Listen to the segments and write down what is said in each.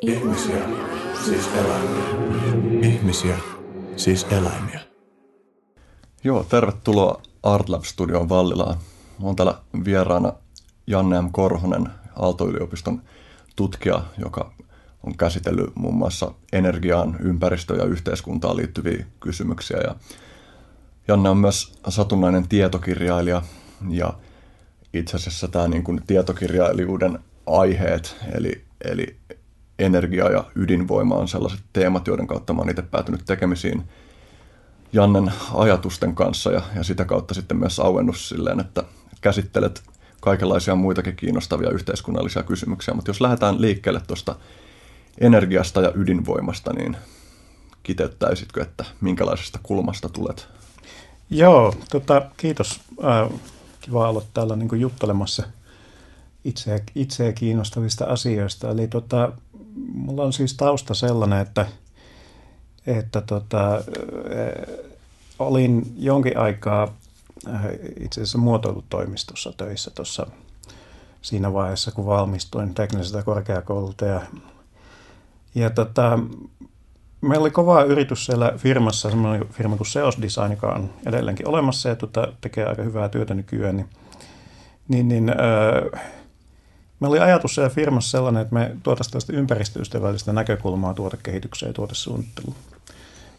Ihmisiä, siis eläimiä. Ihmisiä, siis eläimiä. Joo, tervetuloa Artlab Studion Vallilaan. Olen täällä vieraana Janne M. Korhonen, Aalto-yliopiston tutkija, joka on käsitellyt muun muassa energiaan, ympäristöön ja yhteiskuntaan liittyviä kysymyksiä. Ja Janne on myös satunnainen tietokirjailija ja itse asiassa tämä niin kuin tietokirjailijuuden aiheet, eli, eli energia ja ydinvoima on sellaiset teemat, joiden kautta mä oon itse päätynyt tekemisiin Jannen ajatusten kanssa ja, ja sitä kautta sitten myös auennut silleen, että käsittelet kaikenlaisia muitakin kiinnostavia yhteiskunnallisia kysymyksiä. Mutta jos lähdetään liikkeelle tuosta energiasta ja ydinvoimasta, niin kiteyttäisitkö, että minkälaisesta kulmasta tulet? Joo, tota, kiitos. Äh, kiva olla täällä niin juttelemassa itseä, itseä kiinnostavista asioista. Eli tota, mulla on siis tausta sellainen, että, että tota, äh, olin jonkin aikaa äh, itse asiassa muotoilutoimistossa töissä tuossa siinä vaiheessa, kun valmistuin teknisestä korkeakoululta. Ja, ja tota, meillä oli kova yritys siellä firmassa, semmoinen firma kuin Seos Design, joka on edelleenkin olemassa ja tota, tekee aika hyvää työtä nykyään. Niin, niin, niin öö, Meillä oli ajatus siellä firmassa sellainen, että me tuotaisiin tällaista ympäristöystävällistä näkökulmaa tuotekehitykseen ja tuotesuunnitteluun.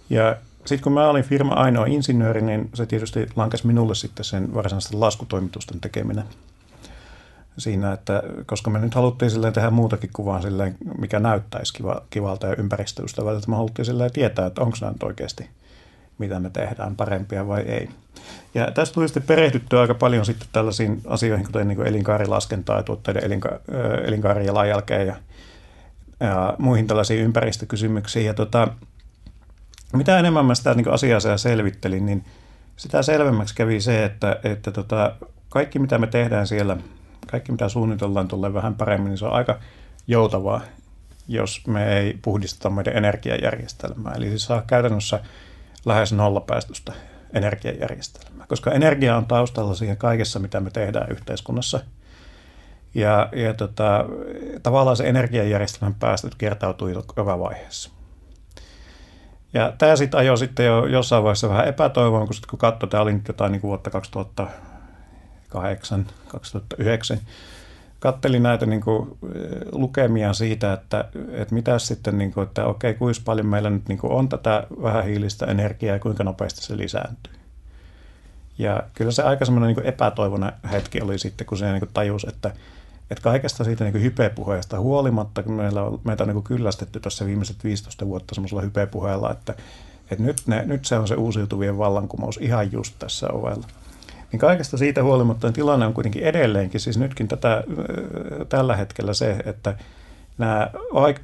Ja sitten kun mä olin firma ainoa insinööri, niin se tietysti lankesi minulle sitten sen varsinaisten laskutoimitusten tekeminen siinä, että koska me nyt haluttiin silleen tehdä muutakin kuvaa silleen, mikä näyttäisi kiva, kivalta ja ympäristöystävältä, me haluttiin silleen tietää, että onko nämä nyt oikeasti mitä me tehdään, parempia vai ei. Ja tästä tuli sitten perehdyttyä aika paljon sitten tällaisiin asioihin, kuten niin elinkaarilaskentaa ja tuotteiden elinka- elinkaarijalanjälkeen ja, ja muihin tällaisiin ympäristökysymyksiin. Ja tota, mitä enemmän mä sitä niin asiaa selvittelin, niin sitä selvemmäksi kävi se, että, että tota, kaikki mitä me tehdään siellä, kaikki mitä suunnitellaan tulee vähän paremmin, niin se on aika joutavaa, jos me ei puhdisteta meidän energiajärjestelmää. Eli siis saa käytännössä lähes nollapäästöstä energiajärjestelmää, koska energia on taustalla siihen kaikessa, mitä me tehdään yhteiskunnassa. Ja, ja tota, tavallaan se energiajärjestelmän päästöt kertautuu joka vaiheessa. Ja tämä sitten ajoi sitten jo jossain vaiheessa vähän epätoivoon, kun, sit, kun katsoi, tämä oli nyt jotain niin kuin vuotta 2008, 2009, kattelin näitä niin kuin, lukemia siitä, että, että mitä sitten, niin kuin, että okei, kuinka paljon meillä nyt niin kuin on tätä vähähiilistä energiaa ja kuinka nopeasti se lisääntyy. Ja kyllä se aika semmoinen niin epätoivona hetki oli sitten, kun se niin kuin tajusi, että, että kaikesta siitä niin hypepuheesta huolimatta, kun meillä on, meitä on niin kyllästetty tässä viimeiset 15 vuotta semmoisella hypepuheella, että, että nyt, ne, nyt se on se uusiutuvien vallankumous ihan just tässä ovella niin kaikesta siitä huolimatta niin tilanne on kuitenkin edelleenkin, siis nytkin tätä, tällä hetkellä se, että nämä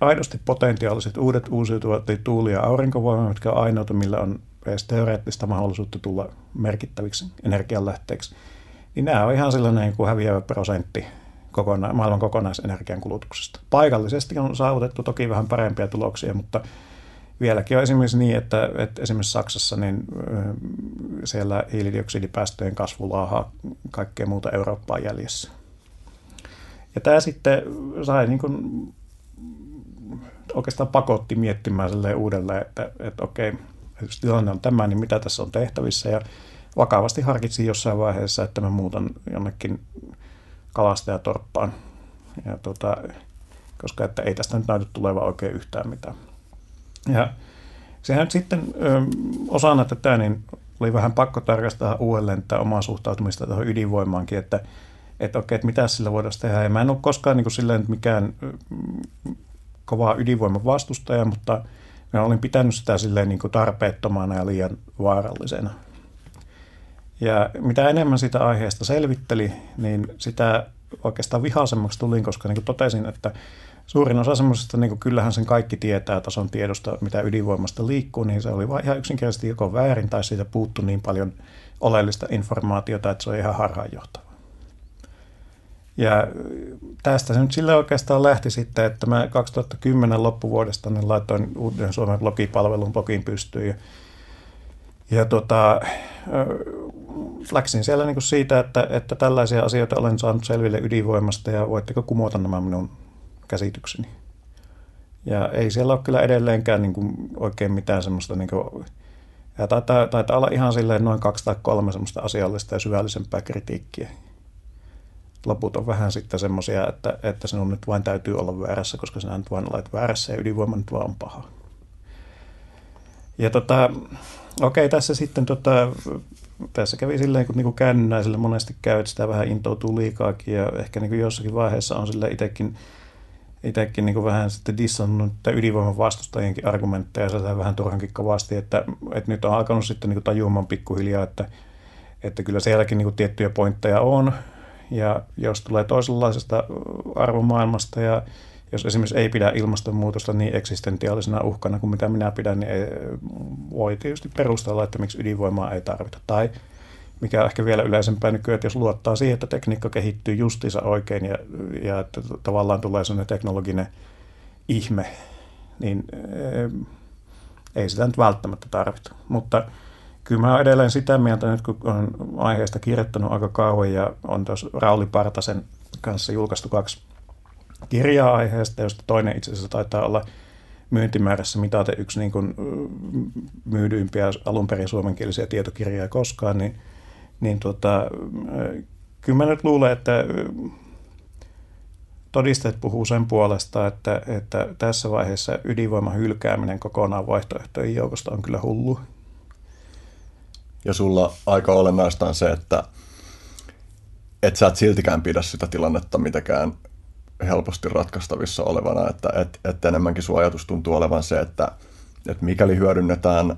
aidosti potentiaaliset uudet uusiutuvat, eli tuuli- ja aurinkovoima, mitkä on ainoita, millä on edes teoreettista mahdollisuutta tulla merkittäviksi energianlähteeksi, niin nämä on ihan sellainen niin kuin häviävä prosentti kokona- maailman kokonaisenergian kulutuksesta. Paikallisesti on saavutettu toki vähän parempia tuloksia, mutta vieläkin on esimerkiksi niin, että, että esimerkiksi Saksassa niin siellä hiilidioksidipäästöjen kasvu laahaa kaikkea muuta Eurooppaa jäljessä. Ja tämä sitten sai niin kuin, oikeastaan pakotti miettimään uudelleen, että, että okei, jos tilanne on tämä, niin mitä tässä on tehtävissä. Ja vakavasti harkitsin jossain vaiheessa, että mä muutan jonnekin kalastajatorppaan. Ja tota, koska että ei tästä nyt näytä tulevan oikein yhtään mitään. Ja sehän sitten ö, osana tätä niin oli vähän pakko tarkastaa uudelleen tätä omaa suhtautumista tuohon ydinvoimaankin, että, että okei, että mitä sillä voitaisiin tehdä. Ja mä en ole koskaan niin kuin silleen mikään kovaa ydinvoiman vastustaja, mutta mä olin pitänyt sitä silleen niin kuin tarpeettomana ja liian vaarallisena. Ja mitä enemmän sitä aiheesta selvitteli, niin sitä oikeastaan vihaisemmaksi tulin, koska niin kuin totesin, että suurin osa semmoisesta, niin kyllähän sen kaikki tietää tason tiedosta, mitä ydinvoimasta liikkuu, niin se oli vain ihan yksinkertaisesti joko väärin tai siitä puuttu niin paljon oleellista informaatiota, että se on ihan harhaanjohtava. Ja tästä se nyt sille oikeastaan lähti sitten, että mä 2010 loppuvuodesta niin laitoin uuden Suomen blogipalvelun blogin pystyyn. Ja, ja tota, läksin siellä niin kuin siitä, että, että tällaisia asioita olen saanut selville ydinvoimasta ja voitteko kumota nämä minun käsitykseni. Ja ei siellä ole kyllä edelleenkään niin kuin oikein mitään semmoista, niin kuin, ja taitaa, taitaa olla ihan silleen noin kaksi tai kolme semmoista asiallista ja syvällisempää kritiikkiä. Loput on vähän sitten semmoisia, että, että sinun nyt vain täytyy olla väärässä, koska sinä nyt vain olet väärässä ja ydinvoima nyt vaan on paha. Ja tota, okei, tässä sitten tota, tässä kävi silleen, kun niinku käännäiselle monesti käy, että sitä vähän intoutuu liikaakin ja ehkä niinku jossakin vaiheessa on sille itsekin itsekin niin vähän sitten dissannut ydinvoiman vastustajienkin argumentteja ja vähän turhankin kovasti, että, että nyt on alkanut sitten niin tajuamaan pikkuhiljaa, että, että kyllä sielläkin niin tiettyjä pointteja on, ja jos tulee toisenlaisesta arvomaailmasta ja jos esimerkiksi ei pidä ilmastonmuutosta niin eksistentiaalisena uhkana kuin mitä minä pidän, niin ei, voi tietysti perustella, että miksi ydinvoimaa ei tarvita. Tai mikä ehkä vielä yleisempää nykyään, että jos luottaa siihen, että tekniikka kehittyy justiinsa oikein ja, ja että tavallaan tulee sellainen teknologinen ihme, niin eh, ei sitä nyt välttämättä tarvita. Mutta kyllä mä olen edelleen sitä mieltä, nyt kun olen aiheesta kirjoittanut aika kauan ja on tuossa Rauli Partasen kanssa julkaistu kaksi kirjaa aiheesta, josta toinen itse asiassa taitaa olla myyntimäärässä mitaten yksi niin kuin myydyimpiä alun perin suomenkielisiä tietokirjoja koskaan, niin niin tota, kyllä mä nyt luulen, että todisteet puhuu sen puolesta, että, että tässä vaiheessa ydinvoiman hylkääminen kokonaan vaihtoehtojen joukosta on kyllä hullu. Ja sulla aika olennaista on se, että et sä et siltikään pidä sitä tilannetta mitenkään helposti ratkaistavissa olevana, että et, et enemmänkin sun ajatus tuntuu olevan se, että, että mikäli hyödynnetään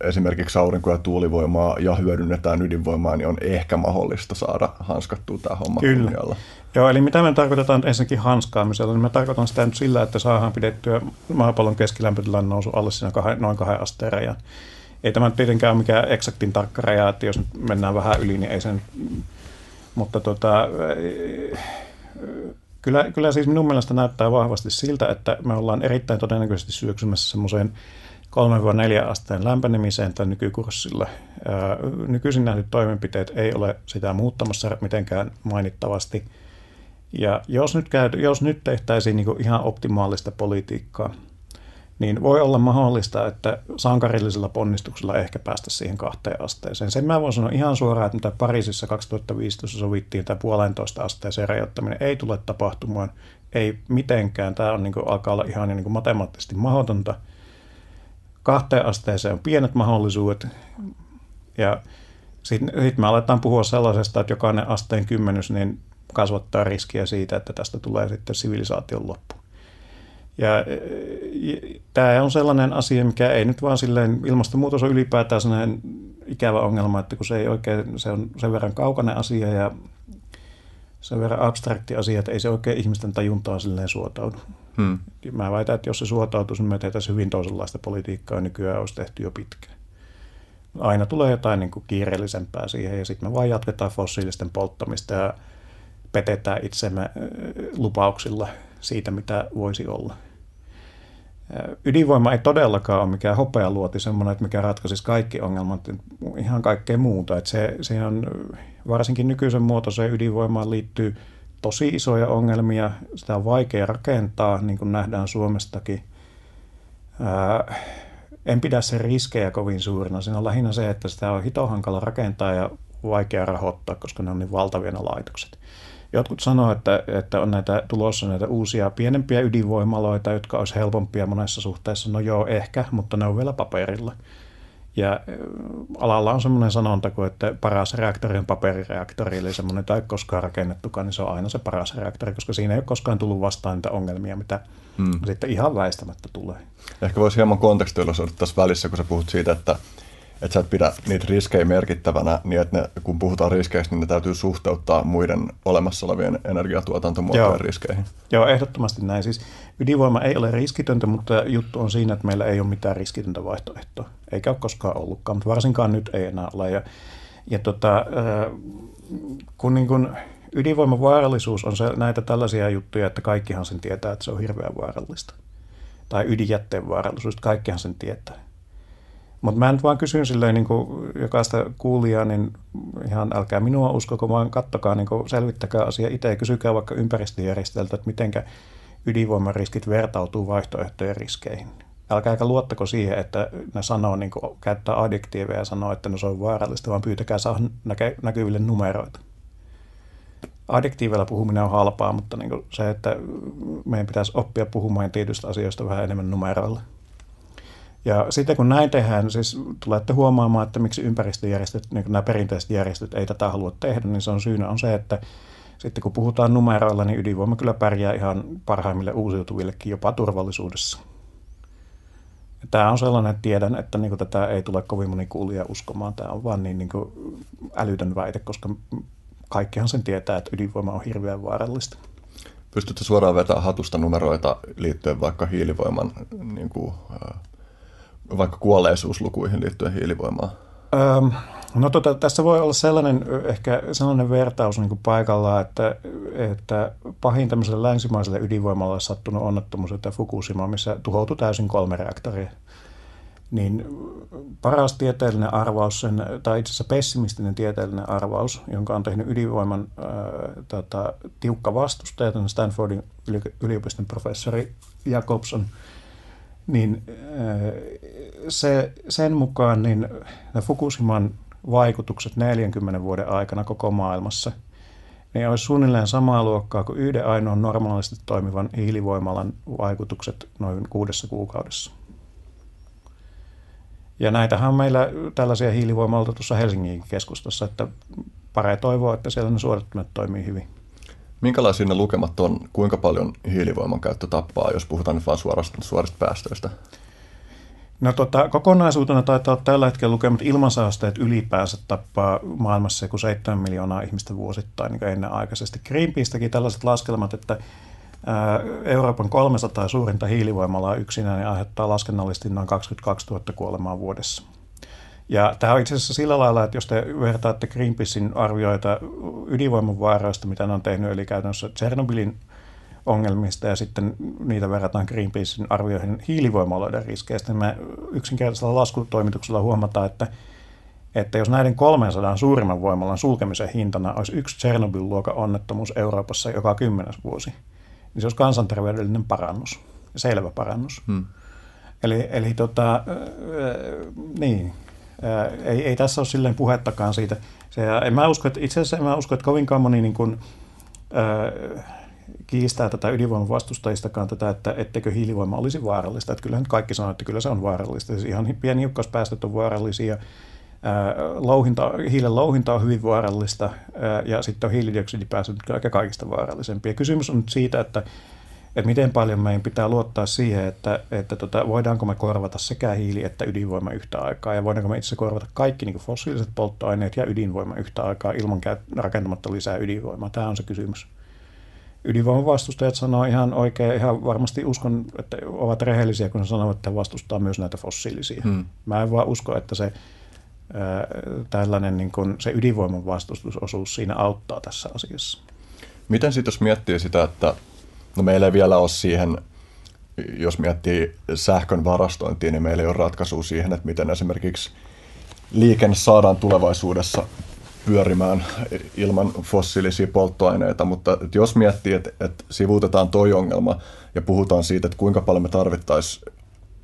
esimerkiksi aurinko- ja tuulivoimaa ja hyödynnetään ydinvoimaa, niin on ehkä mahdollista saada hanskattua tämä homma Kyllä. kunnialla. Joo, eli mitä me tarkoitetaan ensinnäkin hanskaamisella, niin me tarkoitan sitä nyt sillä, että saadaan pidettyä maapallon keskilämpötilan nousu alle siinä kahden, noin kahden asteen rajan. Ei tämä nyt tietenkään ole mikään eksaktin tarkka raja, että jos nyt mennään vähän yli, niin ei sen... Mutta tota, kyllä, kyllä siis minun mielestä näyttää vahvasti siltä, että me ollaan erittäin todennäköisesti syöksymässä semmoiseen 3-4 asteen lämpenemiseen tällä nykykurssilla. Nykyisin nähdyt toimenpiteet ei ole sitä muuttamassa mitenkään mainittavasti. Ja jos nyt, käy, jos nyt tehtäisiin niin ihan optimaalista politiikkaa, niin voi olla mahdollista, että sankarillisella ponnistuksella ehkä päästä siihen kahteen asteeseen. Sen mä voin sanoa ihan suoraan, että mitä Pariisissa 2015 sovittiin, tämä puolentoista asteeseen rajoittaminen ei tule tapahtumaan, ei mitenkään. Tämä on niin kuin, alkaa olla ihan niin kuin matemaattisesti mahdotonta – kahteen asteeseen on pienet mahdollisuudet. Ja sitten sit me aletaan puhua sellaisesta, että jokainen asteen kymmenys niin kasvattaa riskiä siitä, että tästä tulee sitten sivilisaation loppu. Ja, ja tämä on sellainen asia, mikä ei nyt vaan silleen, ilmastonmuutos on ylipäätään sellainen ikävä ongelma, että kun se ei oikein, se on sen verran kaukainen asia ja sen verran abstrakti asia, että ei se oikein ihmisten tajuntaa silleen suotaudu. Hmm. Mä väitän, että jos se suotautuisi, niin me tehtäisiin hyvin toisenlaista politiikkaa, nykyään olisi tehty jo pitkään. Aina tulee jotain niin kuin kiireellisempää siihen ja sitten me vaan jatketaan fossiilisten polttamista ja petetään itsemme lupauksilla siitä, mitä voisi olla. Ydinvoima ei todellakaan ole mikään hopealuoti, semmoinen, että mikä ratkaisisi kaikki ongelmat, ihan kaikkea muuta. Että se, se on, varsinkin nykyisen muotoiseen ydinvoimaan liittyy tosi isoja ongelmia, sitä on vaikea rakentaa, niin kuin nähdään Suomestakin. Ää, en pidä sen riskejä kovin suurina. Siinä on lähinnä se, että sitä on hito hankala rakentaa ja vaikea rahoittaa, koska ne on niin valtavia ne laitokset. Jotkut sanoo, että, että on näitä tulossa näitä uusia pienempiä ydinvoimaloita, jotka olisi helpompia monessa suhteessa. No joo, ehkä, mutta ne on vielä paperilla. Ja alalla on semmoinen sanonta, että paras reaktori on paperireaktori, eli semmoinen, tai ei koskaan rakennettukaan, niin se on aina se paras reaktori, koska siinä ei ole koskaan tullut vastaan niitä ongelmia, mitä hmm. sitten ihan väistämättä tulee. Ehkä voisi hieman kontekstoilla tässä välissä, kun sä puhut siitä, että että sä et pidä niitä riskejä merkittävänä, niin että ne, kun puhutaan riskeistä, niin ne täytyy suhteuttaa muiden olemassa olevien energiatuotantomuotojen Joo. riskeihin. Joo, ehdottomasti näin. Siis ydinvoima ei ole riskitöntä, mutta juttu on siinä, että meillä ei ole mitään riskitöntä vaihtoehtoa. Eikä ole koskaan ollutkaan, mutta varsinkaan nyt ei enää ole. Ja, ja tota, kun niin kun ydinvoiman vaarallisuus on se, näitä tällaisia juttuja, että kaikkihan sen tietää, että se on hirveän vaarallista. Tai ydinjätteen vaarallisuus, kaikkihan sen tietää. Mutta mä nyt vaan kysyn silleen niin kuin jokaista kuulijaa, niin ihan älkää minua uskoko, vaan kattokaa, niin kuin selvittäkää asia itse ja kysykää vaikka ympäristöjärjestöltä, että mitenkä ydinvoimariskit vertautuu vaihtoehtojen riskeihin. Älkääkä luottako siihen, että ne sanoo, niin kuin, käyttää adjektiiveja ja sanoo, että no se on vaarallista, vaan pyytäkää saa näke, näkyville numeroita. Adjektiiveilla puhuminen on halpaa, mutta niin se, että meidän pitäisi oppia puhumaan tietystä asioista vähän enemmän numeroilla. Ja sitten kun näin tehdään, siis tulette huomaamaan, että miksi ympäristöjärjestöt, niin nämä perinteiset järjestöt ei tätä halua tehdä, niin se on syynä on se, että sitten kun puhutaan numeroilla, niin ydinvoima kyllä pärjää ihan parhaimmille uusiutuvillekin jopa turvallisuudessa. Ja tämä on sellainen, että tiedän, että niin tätä ei tule kovin moni kuulija uskomaan. Tämä on vaan niin, niin älytön väite, koska kaikkihan sen tietää, että ydinvoima on hirveän vaarallista. Pystytkö suoraan vetämään hatusta numeroita liittyen vaikka hiilivoiman, niin kuin, vaikka kuolleisuuslukuihin liittyen hiilivoimaan? Öm, no tota, tässä voi olla sellainen, ehkä sellainen vertaus niin paikallaan, että, että pahin tämmöiselle länsimaiselle ydinvoimalle sattunut onnettomuus, että Fukushima, missä tuhoutui täysin kolme reaktoria, niin paras tieteellinen arvaus, sen, tai itse asiassa pessimistinen tieteellinen arvaus, jonka on tehnyt ydinvoiman ää, tota, tiukka vastustaja, Stanfordin yliopiston professori Jacobson – niin se, sen mukaan niin Fukushiman vaikutukset 40 vuoden aikana koko maailmassa niin olisi suunnilleen samaa luokkaa kuin yhden ainoan normaalisti toimivan hiilivoimalan vaikutukset noin kuudessa kuukaudessa. Ja näitähän on meillä tällaisia hiilivoimaloita tuossa Helsingin keskustassa, että paree toivoa, että siellä ne suodattimet toimii hyvin. Minkälaisia ne lukemat on, kuinka paljon hiilivoiman käyttö tappaa, jos puhutaan nyt vain suorasta, suorista päästöistä? No tota, kokonaisuutena taitaa olla tällä hetkellä lukemat ilmansaasteet ylipäänsä tappaa maailmassa joku 7 miljoonaa ihmistä vuosittain niin ennenaikaisesti. Greenpeace tällaiset laskelmat, että Euroopan 300 suurinta hiilivoimalaa yksinään niin aiheuttaa laskennallisesti noin 22 000 kuolemaa vuodessa. Ja tämä on itse asiassa sillä lailla, että jos te vertaatte Greenpeacein arvioita ydinvoiman vaaroista, mitä ne on tehnyt, eli käytännössä Tsernobylin ongelmista ja sitten niitä verrataan Greenpeacein arvioihin hiilivoimaloiden riskeistä, niin me yksinkertaisella laskutoimituksella huomataan, että, että jos näiden 300 suurimman voimalan sulkemisen hintana olisi yksi Tsernobyl-luokan onnettomuus Euroopassa joka kymmenes vuosi, niin se olisi kansanterveydellinen parannus, selvä parannus. Hmm. Eli, eli tota, äh, niin, ei, ei tässä ole silleen puhettakaan siitä. Se, en mä usko, että, itse asiassa en mä usko, että kovinkaan moni niin kuin, kiistää tätä ydinvoiman vastustajistakaan tätä, että etteikö hiilivoima olisi vaarallista. Että kyllähän kaikki sanoo, että kyllä se on vaarallista. Siis ihan pieni hiukkaspäästöt on vaarallisia. Louhinta, hiilen louhinta on hyvin vaarallista ja sitten on hiilidioksidipäästöt aika kaikista vaarallisempia. Kysymys on nyt siitä, että että miten paljon meidän pitää luottaa siihen, että, että tota, voidaanko me korvata sekä hiili että ydinvoima yhtä aikaa, ja voidaanko me itse korvata kaikki niin fossiiliset polttoaineet ja ydinvoima yhtä aikaa ilman rakentamatta lisää ydinvoimaa. Tämä on se kysymys. Ydinvoiman vastustajat sanoo ihan oikein, ihan varmasti uskon, että ovat rehellisiä, kun sanovat, että vastustaa myös näitä fossiilisia. Hmm. Mä en vaan usko, että se ää, tällainen niin kuin, se ydinvoiman vastustusosuus siinä auttaa tässä asiassa. Miten sitten jos miettii sitä, että No meillä ei vielä ole siihen, jos miettii sähkön varastointia, niin meillä ei ole ratkaisua siihen, että miten esimerkiksi liikenne saadaan tulevaisuudessa pyörimään ilman fossiilisia polttoaineita, mutta jos miettii, että, että sivuutetaan toi ongelma ja puhutaan siitä, että kuinka paljon me tarvittaisiin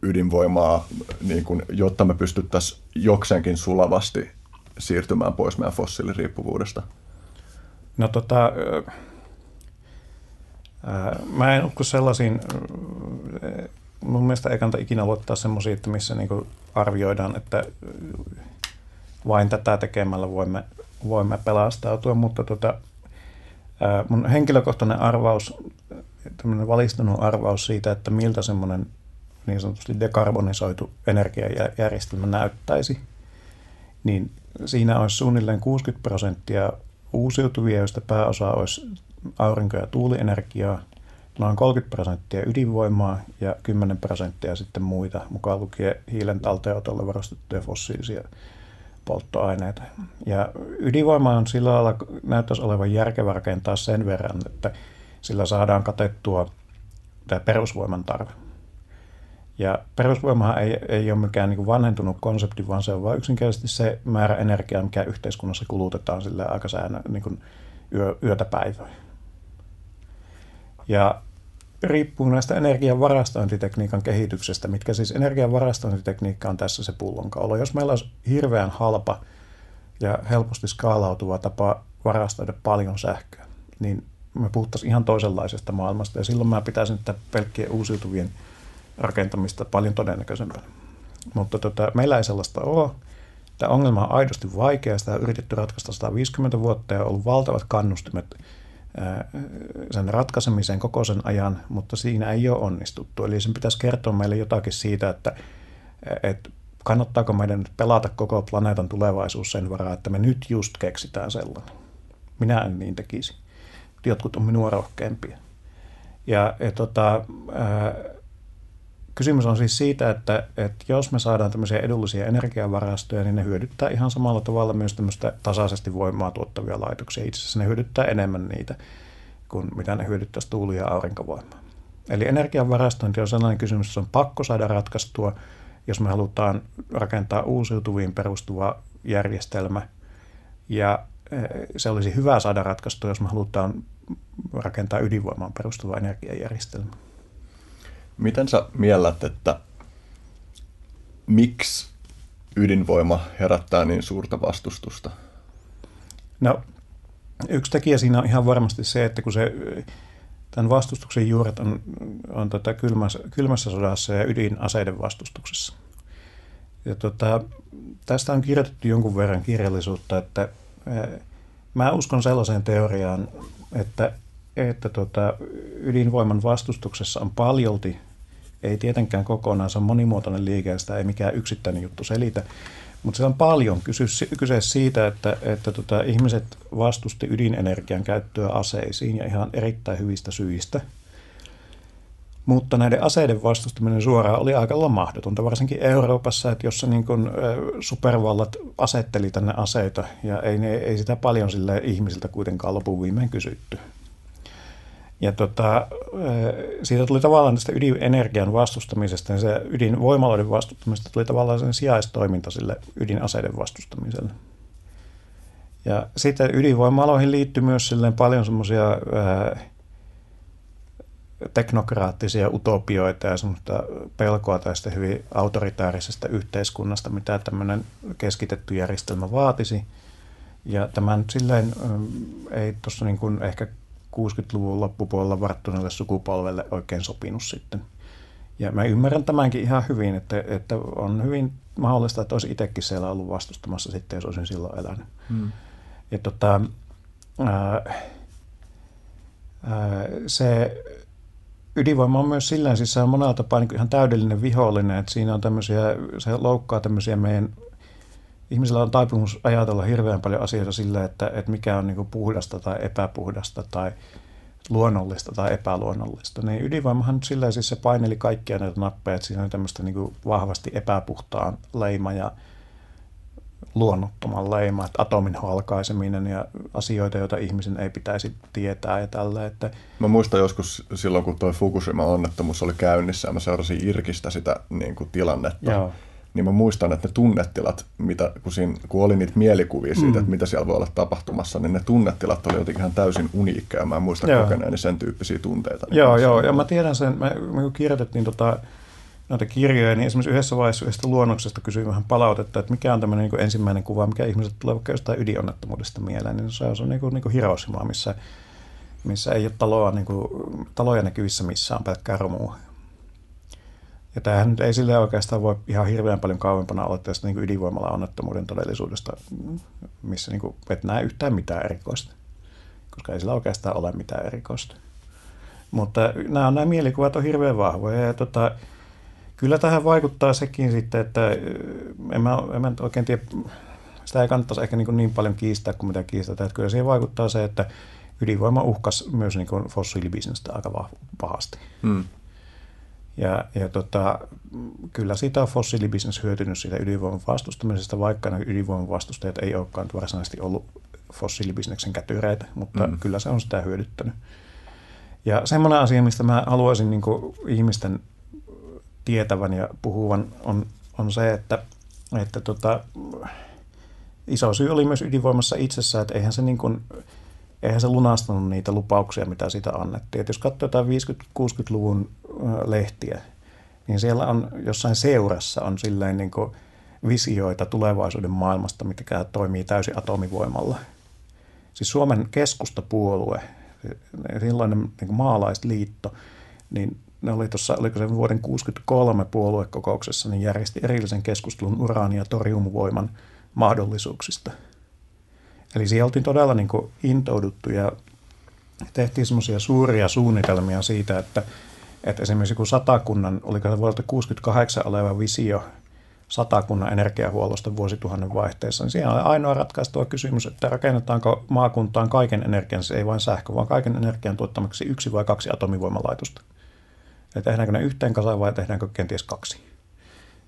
ydinvoimaa, niin kun, jotta me pystyttäisiin jokseenkin sulavasti siirtymään pois meidän fossiiliriippuvuudesta? No tota, Mä en usko sellaisiin, mun mielestä ei kannata ikinä luottaa semmoisia, että missä niinku arvioidaan, että vain tätä tekemällä voimme, voimme pelastautua, mutta tota, mun henkilökohtainen arvaus, tämmöinen valistunut arvaus siitä, että miltä semmoinen niin sanotusti dekarbonisoitu energiajärjestelmä näyttäisi, niin siinä olisi suunnilleen 60 prosenttia uusiutuvia, joista pääosa olisi aurinko- ja tuulienergiaa, noin 30 prosenttia ydinvoimaa ja 10 prosenttia sitten muita, mukaan lukien hiilen talteenotolle varustettuja fossiilisia polttoaineita. Ja ydinvoima on sillä lailla, näyttäisi olevan järkevä rakentaa sen verran, että sillä saadaan katettua tämä perusvoiman tarve. Ja perusvoimahan ei, ei ole mikään niin vanhentunut konsepti, vaan se on vain yksinkertaisesti se määrä energiaa, mikä yhteiskunnassa kulutetaan sillä aikasäännö niin yö, yötä päivää. Ja riippuu näistä energian varastointitekniikan kehityksestä, mitkä siis energian varastointitekniikka on tässä se pullonkaulo. Jos meillä olisi hirveän halpa ja helposti skaalautuva tapa varastoida paljon sähköä, niin me puhuttaisiin ihan toisenlaisesta maailmasta ja silloin mä pitäisin että pelkkien uusiutuvien rakentamista paljon todennäköisempänä. Mutta tota, meillä ei sellaista ole. Tämä ongelma on aidosti vaikea, sitä on yritetty ratkaista 150 vuotta ja on ollut valtavat kannustimet sen ratkaisemiseen koko sen ajan, mutta siinä ei ole onnistuttu. Eli sen pitäisi kertoa meille jotakin siitä, että, että kannattaako meidän pelata koko planeetan tulevaisuus sen varaa, että me nyt just keksitään sellainen. Minä en niin tekisi. Jotkut on minua rohkeampia. Ja, ja tota, ää, kysymys on siis siitä, että, että jos me saadaan tämmöisiä edullisia energiavarastoja, niin ne hyödyttää ihan samalla tavalla myös tämmöistä tasaisesti voimaa tuottavia laitoksia. Itse asiassa ne hyödyttää enemmän niitä kuin mitä ne hyödyttäisi tuuli- ja aurinkovoimaa. Eli energiavarastointi on sellainen kysymys, että se on pakko saada ratkaistua, jos me halutaan rakentaa uusiutuviin perustuva järjestelmä. Ja eh, se olisi hyvä saada ratkaistua, jos me halutaan rakentaa ydinvoimaan perustuva energiajärjestelmä. Miten sä miellät, että miksi ydinvoima herättää niin suurta vastustusta? No, yksi tekijä siinä on ihan varmasti se, että kun se, tämän vastustuksen juuret on, on tota kylmässä, kylmässä sodassa ja ydinaseiden vastustuksessa. Ja tota, tästä on kirjoitettu jonkun verran kirjallisuutta, että mä uskon sellaiseen teoriaan, että, että tota, ydinvoiman vastustuksessa on paljolti ei tietenkään kokonaan, se on monimuotoinen liike, sitä ei mikään yksittäinen juttu selitä. Mutta se on paljon kyse siitä, että, että tota, ihmiset vastusti ydinenergian käyttöä aseisiin ja ihan erittäin hyvistä syistä. Mutta näiden aseiden vastustaminen suoraan oli aika lailla mahdotonta, varsinkin Euroopassa, että jossa niin kun, supervallat asetteli tänne aseita ja ei, ei sitä paljon sille ihmisiltä kuitenkaan lopun viimein kysytty. Ja tota, siitä tuli tavallaan tästä ydinenergian vastustamisesta ja se ydinvoimaloiden vastustamisesta tuli tavallaan sen sijaistoiminta sille ydinaseiden vastustamiselle. Ja sitten ydinvoimaloihin liittyy myös silleen paljon semmoisia teknokraattisia utopioita ja semmoista pelkoa tästä hyvin autoritaarisesta yhteiskunnasta, mitä tämmöinen keskitetty järjestelmä vaatisi. Ja tämän silleen ei tuossa niin ehkä 60-luvun loppupuolella varttuneelle sukupolvelle oikein sopinut sitten. Ja mä ymmärrän tämänkin ihan hyvin, että, että on hyvin mahdollista, että olisi itsekin siellä ollut vastustamassa sitten, jos olisin silloin elänyt. Hmm. Ja tota, ää, ää, se ydinvoima on myös sillä siis se on monella tapaa niin ihan täydellinen vihollinen, että siinä on tämmöisiä, se loukkaa tämmöisiä meidän ihmisillä on taipumus ajatella hirveän paljon asioita sillä, että, että mikä on niin puhdasta tai epäpuhdasta tai luonnollista tai epäluonnollista. Niin ydinvoimahan sillä siis se paineli kaikkia näitä nappeja, että siinä on tämmöistä niin vahvasti epäpuhtaan leima ja luonnottoman leima, että atomin halkaiseminen ja asioita, joita ihmisen ei pitäisi tietää ja tällä. Että... Mä muistan joskus silloin, kun tuo Fukushima-onnettomuus oli käynnissä ja mä seurasin Irkistä sitä niin kuin tilannetta. Joo niin mä muistan, että ne tunnetilat, mitä, kun, siinä, kun oli niitä mielikuvia siitä, mm. että mitä siellä voi olla tapahtumassa, niin ne tunnetilat oli jotenkin ihan täysin uniikkeja. Mä en muista joo. kokeneeni sen tyyppisiä tunteita. Niin joo, joo, ja mä tiedän sen, me, me kun kirjoitettiin tota, noita kirjoja, niin esimerkiksi yhdessä vaiheessa yhdestä luonnoksesta kysyin vähän palautetta, että mikä on tämmöinen niin ensimmäinen kuva, mikä ihmiset tulee vaikka jostain ydinonnettomuudesta mieleen, niin se on, se on niin kuin, niin kuin Hiroshima, missä, missä ei ole taloa, niin kuin, taloja näkyvissä missään, pelkkää romua. Ja tämähän nyt ei sille oikeastaan voi ihan hirveän paljon kauempana olla tästä niin ydinvoimalla onnettomuuden todellisuudesta, missä niin kuin, et näe yhtään mitään erikoista, koska ei sillä oikeastaan ole mitään erikoista. Mutta nämä, nämä mielikuvat on hirveän vahvoja ja tota, kyllä tähän vaikuttaa sekin sitten, että en mä, en mä oikein tiedä, sitä ei kannattaisi ehkä niin, niin paljon kiistää kuin mitä kiistetään. Että kyllä siihen vaikuttaa se, että ydinvoima uhkas myös niin fossiilibisnestä aika pahasti. Hmm. Ja, ja tota, kyllä siitä on fossiilibisnes hyötynyt siitä ydinvoiman vastustamisesta, vaikka ne ydinvoiman vastustajat ei olekaan varsinaisesti ollut fossiilibisneksen kätyreitä, mutta mm. kyllä se on sitä hyödyttänyt. Ja semmoinen asia, mistä mä haluaisin niin ihmisten tietävän ja puhuvan, on, on se, että, että tota, iso syy oli myös ydinvoimassa itsessään, että eihän se niin kuin, eihän se lunastanut niitä lupauksia, mitä sitä annettiin. Et jos katsoo jotain 50-60-luvun lehtiä, niin siellä on jossain seurassa on silleen niin kuin visioita tulevaisuuden maailmasta, mitkä toimii täysin atomivoimalla. Siis Suomen keskustapuolue, silloinen niin maalaisliitto, niin ne oli tuossa, oliko se vuoden 63 puoluekokouksessa, niin järjesti erillisen keskustelun uraani- ja toriumvoiman mahdollisuuksista. Eli siellä oltiin todella niin kuin intouduttu ja tehtiin semmoisia suuria suunnitelmia siitä, että, että esimerkiksi kun satakunnan, oliko se vuodelta 68 oleva visio satakunnan energiahuollosta vuosituhannen vaihteessa, niin siinä on ainoa ratkaistuva kysymys, että rakennetaanko maakuntaan kaiken energian, se ei vain sähkö, vaan kaiken energian tuottamaksi yksi vai kaksi atomivoimalaitosta. Ja tehdäänkö ne yhteen kasaan vai tehdäänkö kenties kaksi?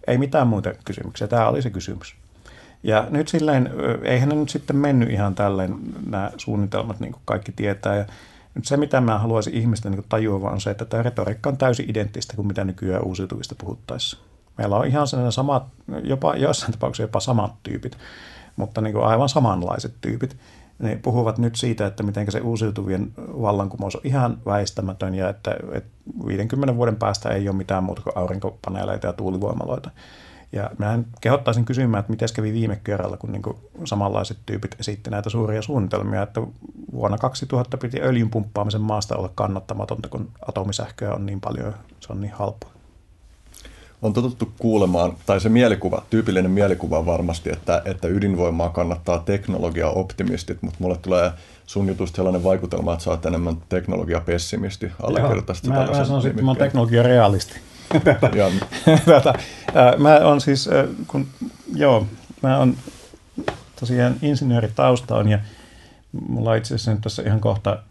Ei mitään muita kysymyksiä. Tämä oli se kysymys. Ja nyt silleen, eihän ne nyt sitten mennyt ihan tälleen nämä suunnitelmat, niin kuin kaikki tietää. Ja nyt se, mitä mä haluaisin ihmisten niin tajua, on se, että tämä retoriikka on täysin identtistä kuin mitä nykyään uusiutuvista puhuttaessa. Meillä on ihan sellainen samat, jopa joissain tapauksissa jopa samat tyypit, mutta niin kuin aivan samanlaiset tyypit ne puhuvat nyt siitä, että miten se uusiutuvien vallankumous on ihan väistämätön ja että, että 50 vuoden päästä ei ole mitään muuta kuin aurinkopaneeleita ja tuulivoimaloita. Ja mä kehottaisin kysymään, että miten kävi viime kerralla, kun niin samanlaiset tyypit esitti näitä suuria suunnitelmia, että vuonna 2000 piti öljyn pumppaamisen maasta olla kannattamatonta, kun atomisähköä on niin paljon, se on niin halpaa on totuttu kuulemaan, tai se mielikuva, tyypillinen mielikuva on varmasti, että, että ydinvoimaa kannattaa teknologia-optimistit, mutta mulle tulee sun jutusta sellainen vaikutelma, että sä oot enemmän teknologia-pessimisti allekirjoittaisesti. Mä, mä sanoisin, että mä oon teknologia-realisti. Tätä, mä on siis, kun, joo, mä on tosiaan insinööritausta on ja mulla itse asiassa nyt tässä ihan kohta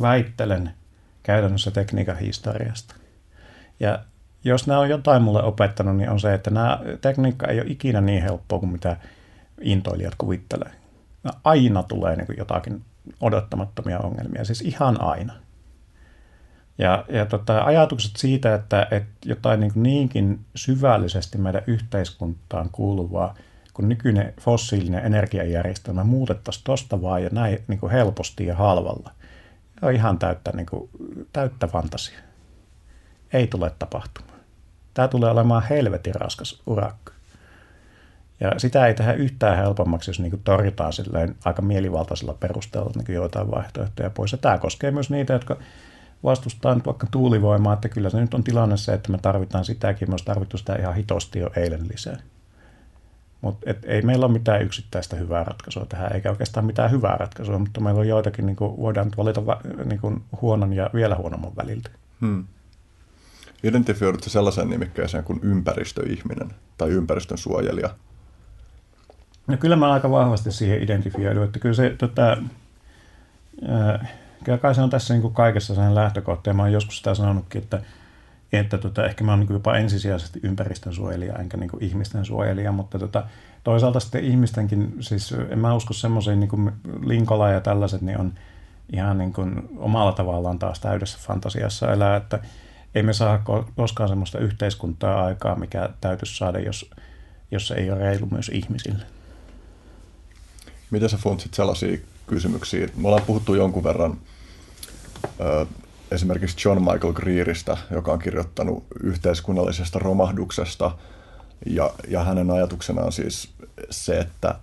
väittelen käytännössä tekniikan historiasta. Ja jos nämä on jotain mulle opettanut, niin on se, että nämä tekniikka ei ole ikinä niin helppoa kuin mitä intoilijat kuvittelee. Aina tulee niin jotakin odottamattomia ongelmia, siis ihan aina. Ja, ja tota, ajatukset siitä, että, että jotain niin niinkin syvällisesti meidän yhteiskuntaan kuuluvaa kun nykyinen fossiilinen energiajärjestelmä muutettaisiin tuosta vaan ja näin niin kuin helposti ja halvalla, on ihan täyttä, niin kuin, täyttä fantasia. Ei tule tapahtumaan. Tämä tulee olemaan helvetin raskas urakka. Ja sitä ei tehdä yhtään helpommaksi, jos niin torjutaan silleen aika mielivaltaisella perusteella niin joitain vaihtoehtoja pois. Ja tämä koskee myös niitä, jotka vastustaa nyt vaikka tuulivoimaa, että kyllä se nyt on tilanne se, että me tarvitaan sitäkin, me olisi tarvittu sitä ihan hitosti jo eilen lisää. Mutta ei meillä ole mitään yksittäistä hyvää ratkaisua tähän, eikä oikeastaan mitään hyvää ratkaisua, mutta meillä on joitakin, niin kuin voidaan valita niin kuin huonon ja vielä huonomman väliltä. Hmm. Identifioidutko sellaisen nimikkeeseen kuin ympäristöihminen tai ympäristön suojelija? No kyllä mä aika vahvasti siihen identifioidun, että kyllä se tota, ää, kyllä kai se on tässä niin kuin kaikessa sen lähtökohta, ja mä oon joskus sitä sanonutkin, että, että tota, ehkä mä oon niin jopa ensisijaisesti ympäristön suojelija, enkä niin kuin ihmisten suojelija, mutta tota, toisaalta sitten ihmistenkin, siis en mä usko semmoisiin niin Linkola ja tällaiset, niin on ihan niin kuin omalla tavallaan taas täydessä fantasiassa elää, että ei me saa koskaan sellaista yhteiskuntaa aikaa, mikä täytyisi saada, jos, jos se ei ole reilu myös ihmisille. Miten sä funtsit sellaisia kysymyksiä? Me ollaan puhuttu jonkun verran esimerkiksi John Michael Greeristä, joka on kirjoittanut yhteiskunnallisesta romahduksesta, ja, ja hänen ajatuksena on siis se, että,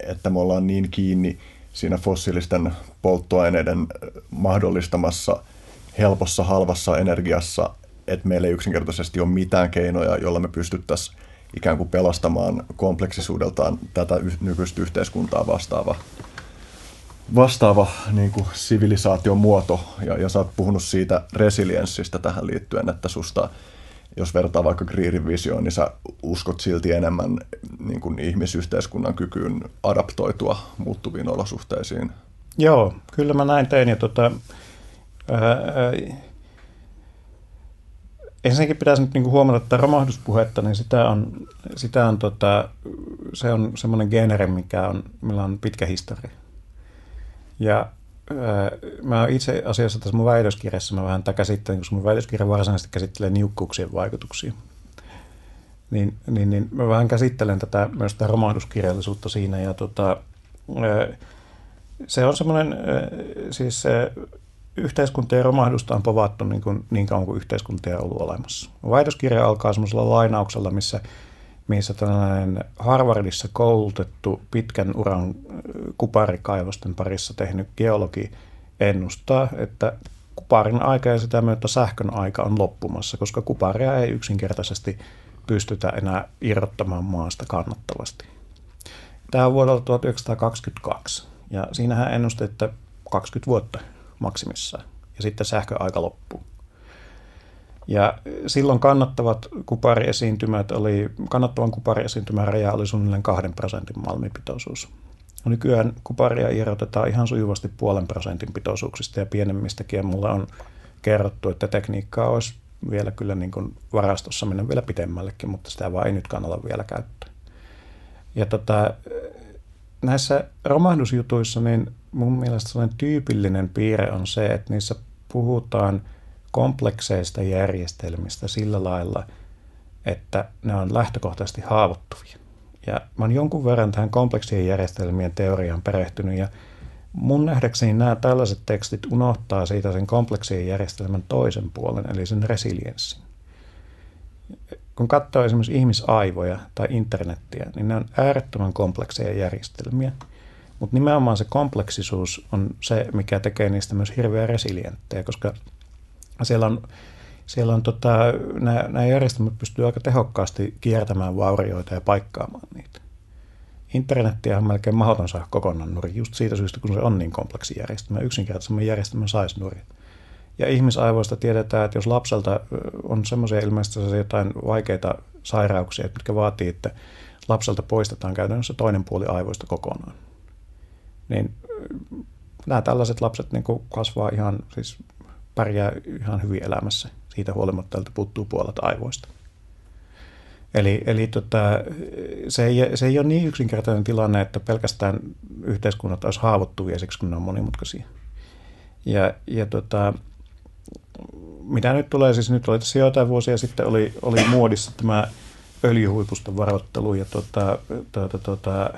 että me ollaan niin kiinni siinä fossiilisten polttoaineiden mahdollistamassa helpossa, halvassa energiassa, että meillä ei yksinkertaisesti ole mitään keinoja, joilla me pystyttäisiin ikään kuin pelastamaan kompleksisuudeltaan tätä nykyistä yhteiskuntaa vastaava, vastaava niin kuin sivilisaation muoto. Ja, ja sä oot puhunut siitä resilienssistä tähän liittyen, että susta, jos vertaa vaikka Greerin visioon, niin sä uskot silti enemmän niin kuin ihmisyhteiskunnan kykyyn adaptoitua muuttuviin olosuhteisiin. Joo, kyllä mä näin tein. Ja tota, ensinnäkin pitäisi nyt niinku huomata, että romahduspuhetta, niin sitä on, sitä on, tota, se on semmoinen genere, mikä on, millä on pitkä historia. Ja mä itse asiassa tässä mun väitöskirjassa mä vähän tätä käsittelen, koska mun väitöskirja varsinaisesti käsittelee niukkuuksien vaikutuksia. Niin, niin, niin mä vähän käsittelen tätä myös tätä romahduskirjallisuutta siinä ja tota, se on semmoinen, siis se yhteiskuntien romahdusta on povattu niin, kuin, niin kauan kuin yhteiskuntia on ollut olemassa. Väitöskirja alkaa semmoisella lainauksella, missä, missä tällainen Harvardissa koulutettu pitkän uran kuparikaivosten parissa tehnyt geologi ennustaa, että kuparin aika ja sitä myötä sähkön aika on loppumassa, koska kuparia ei yksinkertaisesti pystytä enää irrottamaan maasta kannattavasti. Tämä on vuodelta 1922 ja siinähän ennusti, että 20 vuotta maksimissaan ja sitten sähköaika loppuu. Ja silloin kannattavat kupariesiintymät oli, kannattavan kupariesiintymän raja oli suunnilleen kahden prosentin malmipitoisuus. Nykyään kuparia irrotetaan ihan sujuvasti puolen prosentin pitoisuuksista ja pienemmistäkin. Ja mulla on kerrottu, että tekniikkaa olisi vielä kyllä niin kuin varastossa mennä vielä pitemmällekin, mutta sitä vaan ei nyt kannata vielä käyttää. Ja tota, näissä romahdusjutuissa niin mun mielestä sellainen tyypillinen piirre on se, että niissä puhutaan komplekseista järjestelmistä sillä lailla, että ne on lähtökohtaisesti haavoittuvia. Ja mä oon jonkun verran tähän kompleksien järjestelmien teoriaan perehtynyt ja mun nähdäkseni nämä tällaiset tekstit unohtaa siitä sen kompleksien järjestelmän toisen puolen, eli sen resilienssin. Kun katsoo esimerkiksi ihmisaivoja tai internettiä, niin ne on äärettömän komplekseja järjestelmiä, mutta nimenomaan se kompleksisuus on se, mikä tekee niistä myös hirveän resilienttejä, koska siellä on siellä on tota, nämä, nämä järjestelmät pystyy aika tehokkaasti kiertämään vaurioita ja paikkaamaan niitä. Internettiä on melkein mahdoton saada kokonaan nurin, just siitä syystä, kun se on niin kompleksi järjestelmä. Yksinkertaisemman järjestelmän saisi nurin. Ja ihmisaivoista tiedetään, että jos lapselta on semmoisia ilmeisesti jotain vaikeita sairauksia, mitkä vaatii, että lapselta poistetaan käytännössä toinen puoli aivoista kokonaan, niin nämä tällaiset lapset niin kasvaa ihan, siis pärjää ihan hyvin elämässä siitä huolimatta, että puuttuu puolet aivoista. Eli, eli tota, se, ei, se ei ole niin yksinkertainen tilanne, että pelkästään yhteiskunnat olisi haavoittuvia siksi, kun ne on monimutkaisia. Ja, ja tota, mitä nyt tulee, siis nyt oli tässä joitain vuosia sitten oli, oli muodissa tämä öljyhuipusta varoittelu ja tota, tota, tota,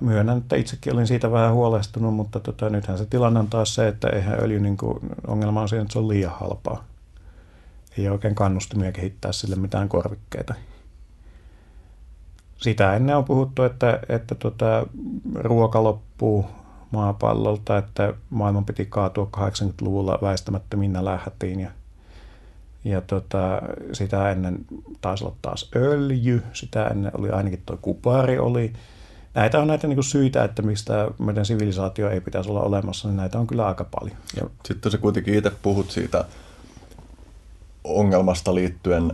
Myönnän, että itsekin olin siitä vähän huolestunut, mutta tota, nythän se tilanne on taas se, että eihän öljy, niin kuin, ongelma on siinä, että se on liian halpaa. Ei oikein kannustimia kehittää sille mitään korvikkeita. Sitä ennen on puhuttu, että, että tota, ruoka loppuu maapallolta, että maailman piti kaatua 80-luvulla väistämättöminä lähtiin ja ja tota, sitä ennen taisi olla taas öljy, sitä ennen oli ainakin tuo kupari oli, näitä on näitä niin syitä, että mistä meidän sivilisaatio ei pitäisi olla olemassa, niin näitä on kyllä aika paljon. Ja... Sitten se kuitenkin itse puhut siitä ongelmasta liittyen,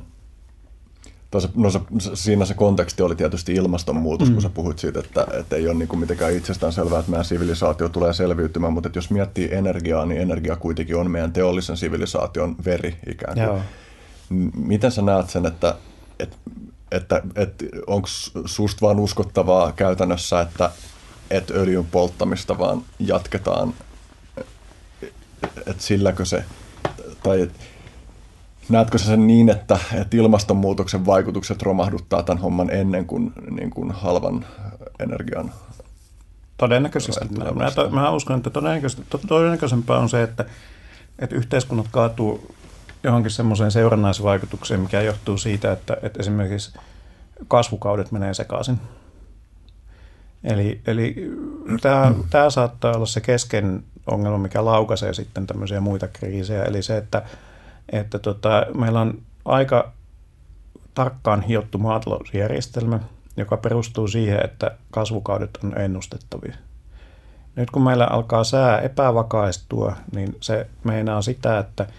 se, no se, siinä se konteksti oli tietysti ilmastonmuutos, mm. kun sä puhuit siitä, että, että ei ole niin kuin mitenkään itsestään selvää, että meidän sivilisaatio tulee selviytymään, mutta että jos miettii energiaa, niin energia kuitenkin on meidän teollisen sivilisaation veri ikään kuin. Joo. Miten sä näet sen, että, että että, onko susta vaan uskottavaa käytännössä, että, että öljyn polttamista vaan jatketaan, että silläkö se, tai näetkö sen niin, että, että ilmastonmuutoksen vaikutukset romahduttaa tämän homman ennen kuin, niin kuin halvan energian Todennäköisesti. Mä, to, mä uskon, että todennäköisesti, todennäköisempää on se, että, että yhteiskunnat kaatuu johonkin semmoiseen seurannaisvaikutukseen, mikä johtuu siitä, että, että esimerkiksi kasvukaudet menee sekaisin. Eli, eli tämä, tämä saattaa olla se kesken ongelma, mikä laukaisee sitten tämmöisiä muita kriisejä. Eli se, että, että tota, meillä on aika tarkkaan hiottu maatalousjärjestelmä, joka perustuu siihen, että kasvukaudet on ennustettavia. Nyt kun meillä alkaa sää epävakaistua, niin se meinaa sitä, että –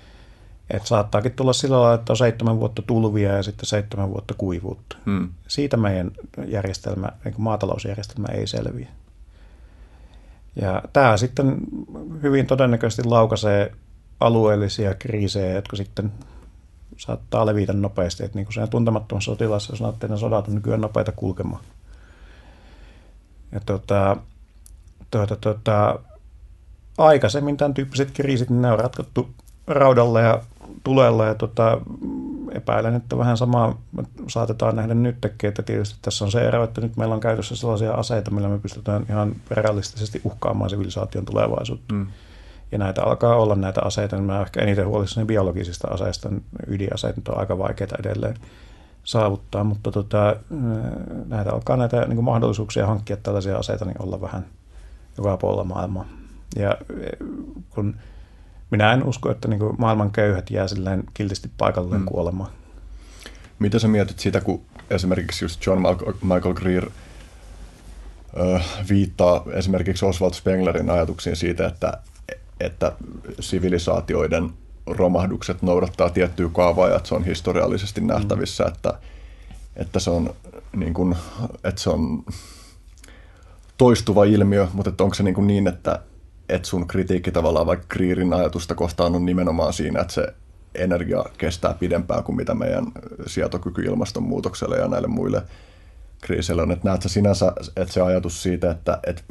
et saattaakin tulla sillä lailla, että on seitsemän vuotta tulvia ja sitten seitsemän vuotta kuivuutta. Hmm. Siitä meidän järjestelmä, niin maatalousjärjestelmä ei selviä. Ja tämä sitten hyvin todennäköisesti laukaisee alueellisia kriisejä, jotka sitten saattaa levitä nopeasti. Että niin kuin siinä tuntemattomassa sotilassa, jos että ne sodat on nykyään nopeita kulkemaan. Ja tuota, tuota, tuota, aikaisemmin tämän tyyppiset kriisit, niin ne on ratkottu raudalla ja tulella ja tota, epäilen, että vähän samaa saatetaan nähdä nyt tekee, että tietysti tässä on se ero, että nyt meillä on käytössä sellaisia aseita, millä me pystytään ihan realistisesti uhkaamaan sivilisaation tulevaisuutta. Mm. Ja näitä alkaa olla näitä aseita, niin mä ehkä eniten huolissani biologisista aseista, ydinaseet on aika vaikeita edelleen saavuttaa, mutta tota, näitä alkaa näitä niin mahdollisuuksia hankkia tällaisia aseita niin olla vähän joka puolella maailmaa. Ja kun minä en usko, että niin maailman köyhät jää silleen kiltisti paikalleen mm. kuolemaan. Mitä sä mietit siitä, kun esimerkiksi just John Michael Greer ö, viittaa esimerkiksi Oswald Spenglerin ajatuksiin siitä, että, että sivilisaatioiden romahdukset noudattaa tiettyä kaavaa ja että se on historiallisesti mm. nähtävissä, mm. että, että, se on, niin kuin, että se on toistuva ilmiö, mutta että onko se niin, kuin niin että, että sun kritiikki tavallaan vaikka Greerin ajatusta kohtaan on nimenomaan siinä, että se energia kestää pidempään kuin mitä meidän sietokyky ilmastonmuutokselle ja näille muille kriiseille on. Että näet sä sinänsä, että se ajatus siitä, että, että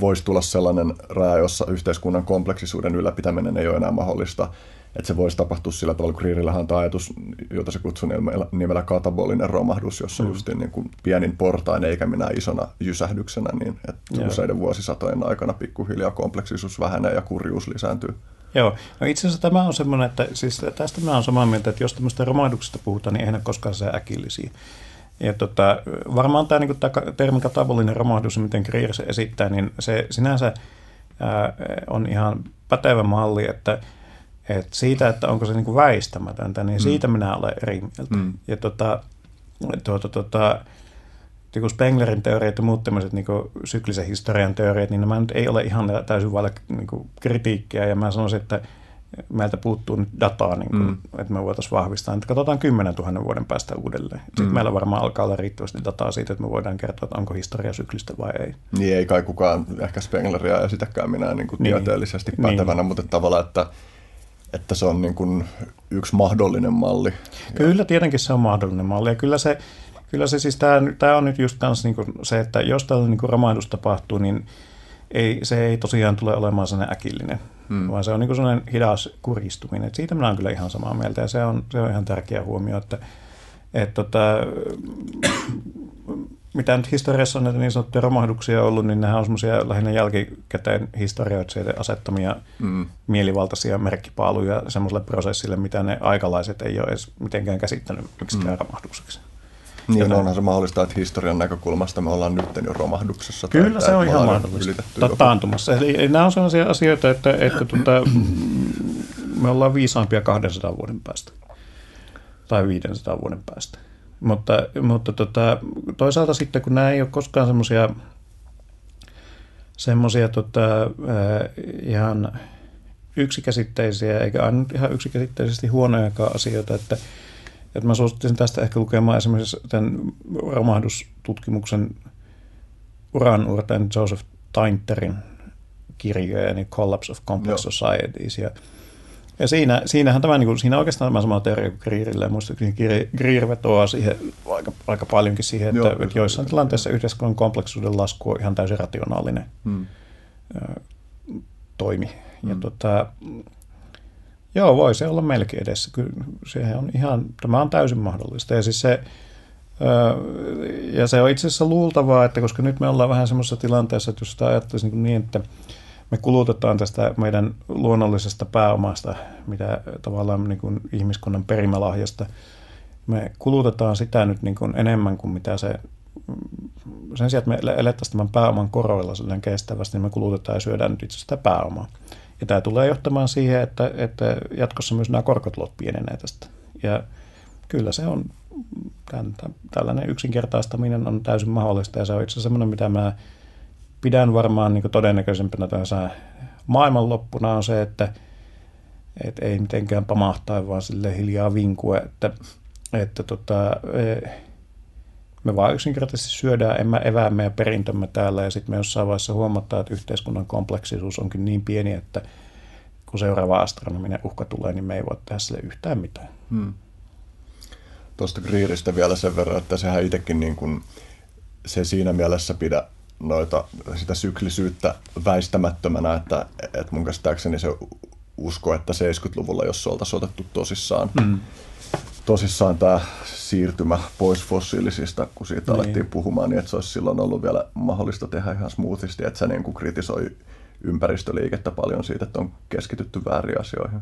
voisi tulla sellainen raja, jossa yhteiskunnan kompleksisuuden ylläpitäminen ei ole enää mahdollista, että se voisi tapahtua sillä tavalla, kun Greerillähän on ajatus, jota se kutsuu nimellä katabolinen romahdus, jossa mm. just niin kuin pienin portain eikä minä isona jysähdyksenä, niin että useiden vuosisatojen aikana pikkuhiljaa kompleksisuus vähenee ja kurjuus lisääntyy. Joo, no itse asiassa tämä on semmoinen, että siis tästä mä olen samaa mieltä, että jos tämmöistä romahduksesta puhutaan, niin eihän ne koskaan se äkillisiä. Ja tota, varmaan tämä, niin tämä termi katabolinen romahdus, miten Greer se esittää, niin se sinänsä ää, on ihan pätevä malli, että et siitä, että onko se niin kuin väistämätöntä, niin mm. siitä minä olen eri mieltä. Mm. Ja tota, tuota, tuota, niin Spenglerin teoriat ja muut tämmöiset niin syklisen historian teoriat, niin nämä nyt ei ole ihan täysin vailla niin kritiikkiä. Ja mä sanoisin, että meiltä puuttuu nyt dataa, niin kuin, mm. että me voitaisiin vahvistaa. Että katsotaan 10 000 vuoden päästä uudelleen. Sitten mm. meillä varmaan alkaa olla riittävästi dataa siitä, että me voidaan kertoa, että onko historia syklistä vai ei. Niin ei kai kukaan ehkä Spengleria esitäkään minä niin kuin niin. tieteellisesti pätevänä, niin. mutta tavallaan, että että se on niin kuin yksi mahdollinen malli. Kyllä, tietenkin se on mahdollinen malli. Ja kyllä se, kyllä se siis, tämä, tämä on nyt just niin kuin se, että jos tällainen niin kuin romahdus tapahtuu, niin ei, se ei tosiaan tule olemaan sellainen äkillinen, hmm. vaan se on niin sellainen hidas kuristuminen. Et siitä minä olen kyllä ihan samaa mieltä ja se on, se on ihan tärkeä huomio, että, että tota, mitä nyt historiassa on näitä niin sanottuja romahduksia ollut, niin nehän on semmoisia lähinnä jälkikäteen historioitsijoiden asettamia mm. mielivaltaisia merkkipaaluja semmoiselle prosessille, mitä ne aikalaiset ei ole edes mitenkään käsittänyt miksikään mm. romahdukseksi. Niin, Joten... onhan se mahdollista, että historian näkökulmasta me ollaan nyt jo romahduksessa. Kyllä se on ihan mahdollista. Taantumassa. Eli nämä on sellaisia asioita, että, että tuota, me ollaan viisaampia 200 vuoden päästä tai 500 vuoden päästä. Mutta, mutta tota, toisaalta sitten, kun nämä ei ole koskaan semmoisia semmoisia tota, ihan yksikäsitteisiä, eikä aina ihan yksikäsitteisesti huonojakaan asioita, että, että mä suosittelisin tästä ehkä lukemaan esimerkiksi tämän romahdustutkimuksen uranuurtajan Joseph Tainterin kirjoja, niin Collapse of Complex Joo. Societies, ja ja siinä, siinähän tämä, niin kuin, siinä oikeastaan tämä sama teoria kuin Greerille. Muistaakseni Greer vetoaa siihen aika, aika paljonkin siihen, että, Joo, että joissain tilanteissa yhteiskunnan kompleksisuuden lasku on ihan täysin rationaalinen hmm. toimi. Hmm. Ja tota, joo, voi se olla melkein edessä. Kyllä on ihan, tämä on täysin mahdollista. Ja siis se, ja se on itse asiassa luultavaa, että koska nyt me ollaan vähän semmoisessa tilanteessa, että jos sitä ajattelisi niin, niin että me kulutetaan tästä meidän luonnollisesta pääomasta, mitä tavallaan niin kuin ihmiskunnan perimälahjasta, me kulutetaan sitä nyt niin kuin enemmän kuin mitä se, sen sijaan, että me elettäisiin tämän pääoman koroilla kestävästi, niin me kulutetaan ja syödään nyt itse sitä pääomaa. Ja tämä tulee johtamaan siihen, että, että jatkossa myös nämä korkotulot pienenee tästä. Ja kyllä se on, tämän, tällainen yksinkertaistaminen on täysin mahdollista ja se on itse asiassa semmoinen, mitä mä pidän varmaan niin todennäköisempänä tässä maailmanloppuna on se, että, että ei mitenkään pamahtaa, vaan sille hiljaa vinkue, että, että tota, e, me vaan yksinkertaisesti syödään emmä eväämme ja perintömme täällä ja sitten me jossain vaiheessa huomataan, että yhteiskunnan kompleksisuus onkin niin pieni, että kun seuraava astronominen uhka tulee, niin me ei voi tehdä sille yhtään mitään. Hmm. Tuosta Greeristä vielä sen verran, että sehän itsekin niin kuin, se siinä mielessä pidä noita, sitä syklisyyttä väistämättömänä, että, että mun käsittääkseni se usko, että 70-luvulla, jos se oltaisiin otettu tosissaan, mm. tosissaan tämä siirtymä pois fossiilisista, kun siitä niin. alettiin puhumaan, niin että se olisi silloin ollut vielä mahdollista tehdä ihan smoothisti, että se niin kuin kritisoi ympäristöliikettä paljon siitä, että on keskitytty väärin asioihin.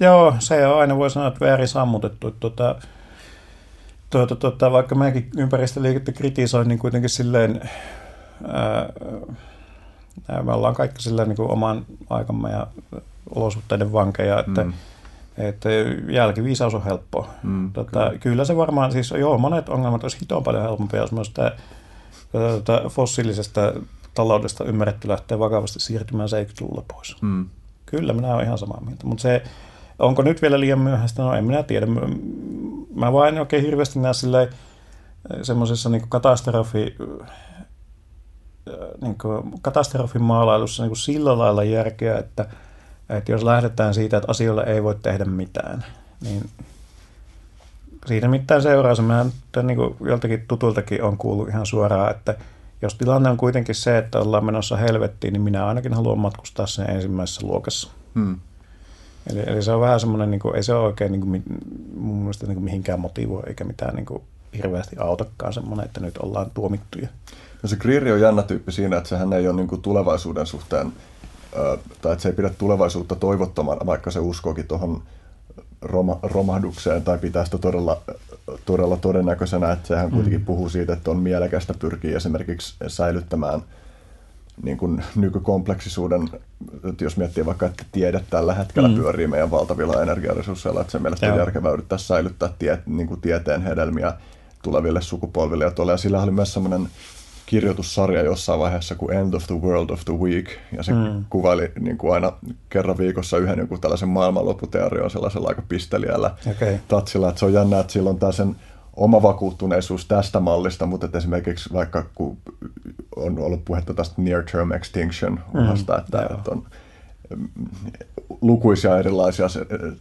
Joo, se on aina voi sanoa, että väärin sammutettu. Tuota, tuota, tuota, vaikka mäkin ympäristöliikettä kritisoin, niin kuitenkin silleen, ää, me ollaan kaikki silleen niin kuin oman aikamme ja olosuhteiden vankeja, että mm. Että jälkiviisaus on helppoa. Mm, tota, kyllä. kyllä. se varmaan, siis joo, monet ongelmat olisi hitoon paljon helpompia, jos myös tämä tota, fossiilisesta taloudesta ymmärretty lähteä vakavasti siirtymään 70-luvulla pois. Mm. Kyllä, minä olen ihan samaa mieltä. Mutta se, onko nyt vielä liian myöhäistä? No en minä tiedä. Mä vain oikein hirveästi näe semmoisessa niin katastrofi, niin katastrofin maalailussa niin sillä lailla järkeä, että, että jos lähdetään siitä, että asioille ei voi tehdä mitään, niin siitä mitään seuraa se. Mä niin kuin joltakin tutultakin on kuullut ihan suoraan, että jos tilanne on kuitenkin se, että ollaan menossa helvettiin, niin minä ainakin haluan matkustaa sen ensimmäisessä luokassa. Hmm. Eli, eli se on vähän semmoinen, niin kuin, ei se ole oikein niin kuin, mun mielestä niin kuin mihinkään motivoi eikä mitään niin kuin, hirveästi autakaan semmoinen, että nyt ollaan tuomittuja. No se Greeri on jännä tyyppi siinä, että sehän ei ole niin kuin tulevaisuuden suhteen, tai että se ei pidä tulevaisuutta toivottomana, vaikka se uskookin tuohon roma, romahdukseen tai pitää sitä todella, todella todennäköisenä, että sehän kuitenkin mm. puhuu siitä, että on mielekästä pyrkiä esimerkiksi säilyttämään – niin kuin nykykompleksisuuden, että jos miettii vaikka, että tiede tällä hetkellä mm. pyörii meidän valtavilla energiaresursseilla, että se mielestä Joo. on järkevää yrittää säilyttää tie, niin kuin tieteen hedelmiä tuleville sukupolville. Ja, tuolla, ja sillä oli myös sellainen kirjoitussarja jossain vaiheessa kuin End of the World of the Week, ja se mm. kuvaili niin kuin aina kerran viikossa yhden joku tällaisen maailmanlopputeorian sellaisella aika pisteliällä okay. tatsilla, että se on jännä, että silloin tämä sen oma vakuuttuneisuus tästä mallista, mutta että esimerkiksi vaikka kun on ollut puhetta tästä near term extinction uhasta, mm, että, että on mm, lukuisia erilaisia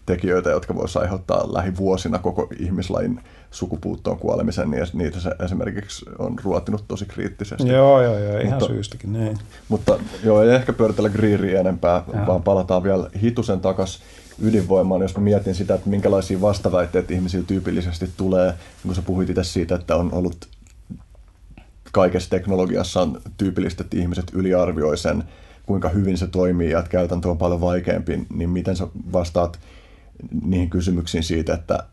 tekijöitä, jotka voisivat aiheuttaa lähivuosina koko ihmislain sukupuuttoon kuolemisen, niin niitä se esimerkiksi on ruotinut tosi kriittisesti. Joo, joo, joo, ihan mutta, syystäkin, niin. Mutta joo, ei ehkä pyöritellä Greeria enempää, ja. vaan palataan vielä hitusen takaisin ydinvoimaan, jos mä mietin sitä, että minkälaisia vastaväitteitä ihmisillä tyypillisesti tulee, niin kun sä puhuit itse siitä, että on ollut kaikessa teknologiassa on tyypillistä, että ihmiset yliarvioi sen, kuinka hyvin se toimii ja että käytäntö on paljon vaikeampi, niin miten sä vastaat niihin kysymyksiin siitä, että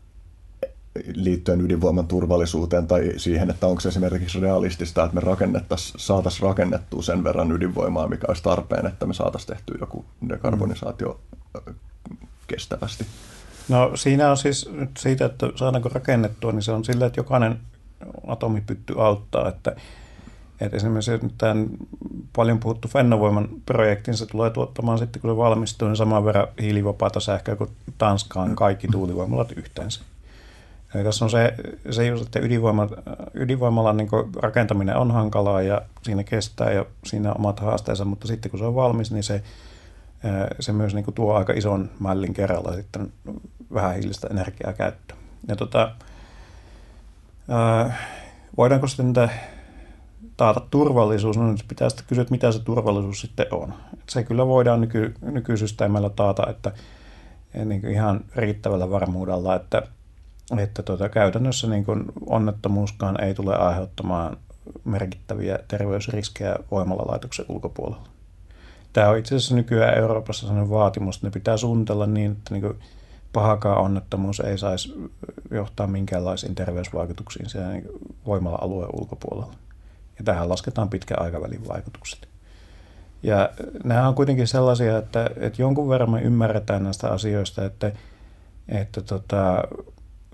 liittyen ydinvoiman turvallisuuteen tai siihen, että onko se esimerkiksi realistista, että me rakennettaisiin, saataisiin rakennettua sen verran ydinvoimaa, mikä olisi tarpeen, että me saataisiin tehtyä joku dekarbonisaatio kestävästi. No siinä on siis nyt siitä, että saadaanko rakennettua, niin se on sillä, että jokainen atomipytty auttaa, että, että esimerkiksi nyt tämän paljon puhuttu Fennovoiman projektin, se tulee tuottamaan sitten, kun se valmistuu, niin saman verran hiilivapaata sähköä kuin Tanskaan kaikki tuulivoimalat yhteensä. Eli tässä on se, se just, että ydinvoima, ydinvoimalan niin rakentaminen on hankalaa ja siinä kestää ja siinä on omat haasteensa, mutta sitten kun se on valmis, niin se, se myös niin tuo aika ison mällin kerralla sitten vähän hiilistä energiaa käyttöön. Ja tota, voidaanko sitten taata turvallisuus? No nyt pitää sitten kysyä, että mitä se turvallisuus sitten on. Se kyllä voidaan nyky, nykysysteemillä taata, että niin kuin ihan riittävällä varmuudella, että, että tuota, käytännössä niin kuin onnettomuuskaan ei tule aiheuttamaan merkittäviä terveysriskejä voimalalaitoksen ulkopuolella. Tämä on itse asiassa nykyään Euroopassa sellainen vaatimus, että ne pitää suunnitella niin, että niin kuin pahakaan onnettomuus ei saisi johtaa minkäänlaisiin terveysvaikutuksiin sen voimala-alueen ulkopuolella. Ja tähän lasketaan pitkän aikavälin vaikutukset. Ja nämä on kuitenkin sellaisia, että, että jonkun verran me ymmärretään näistä asioista, että, että tota,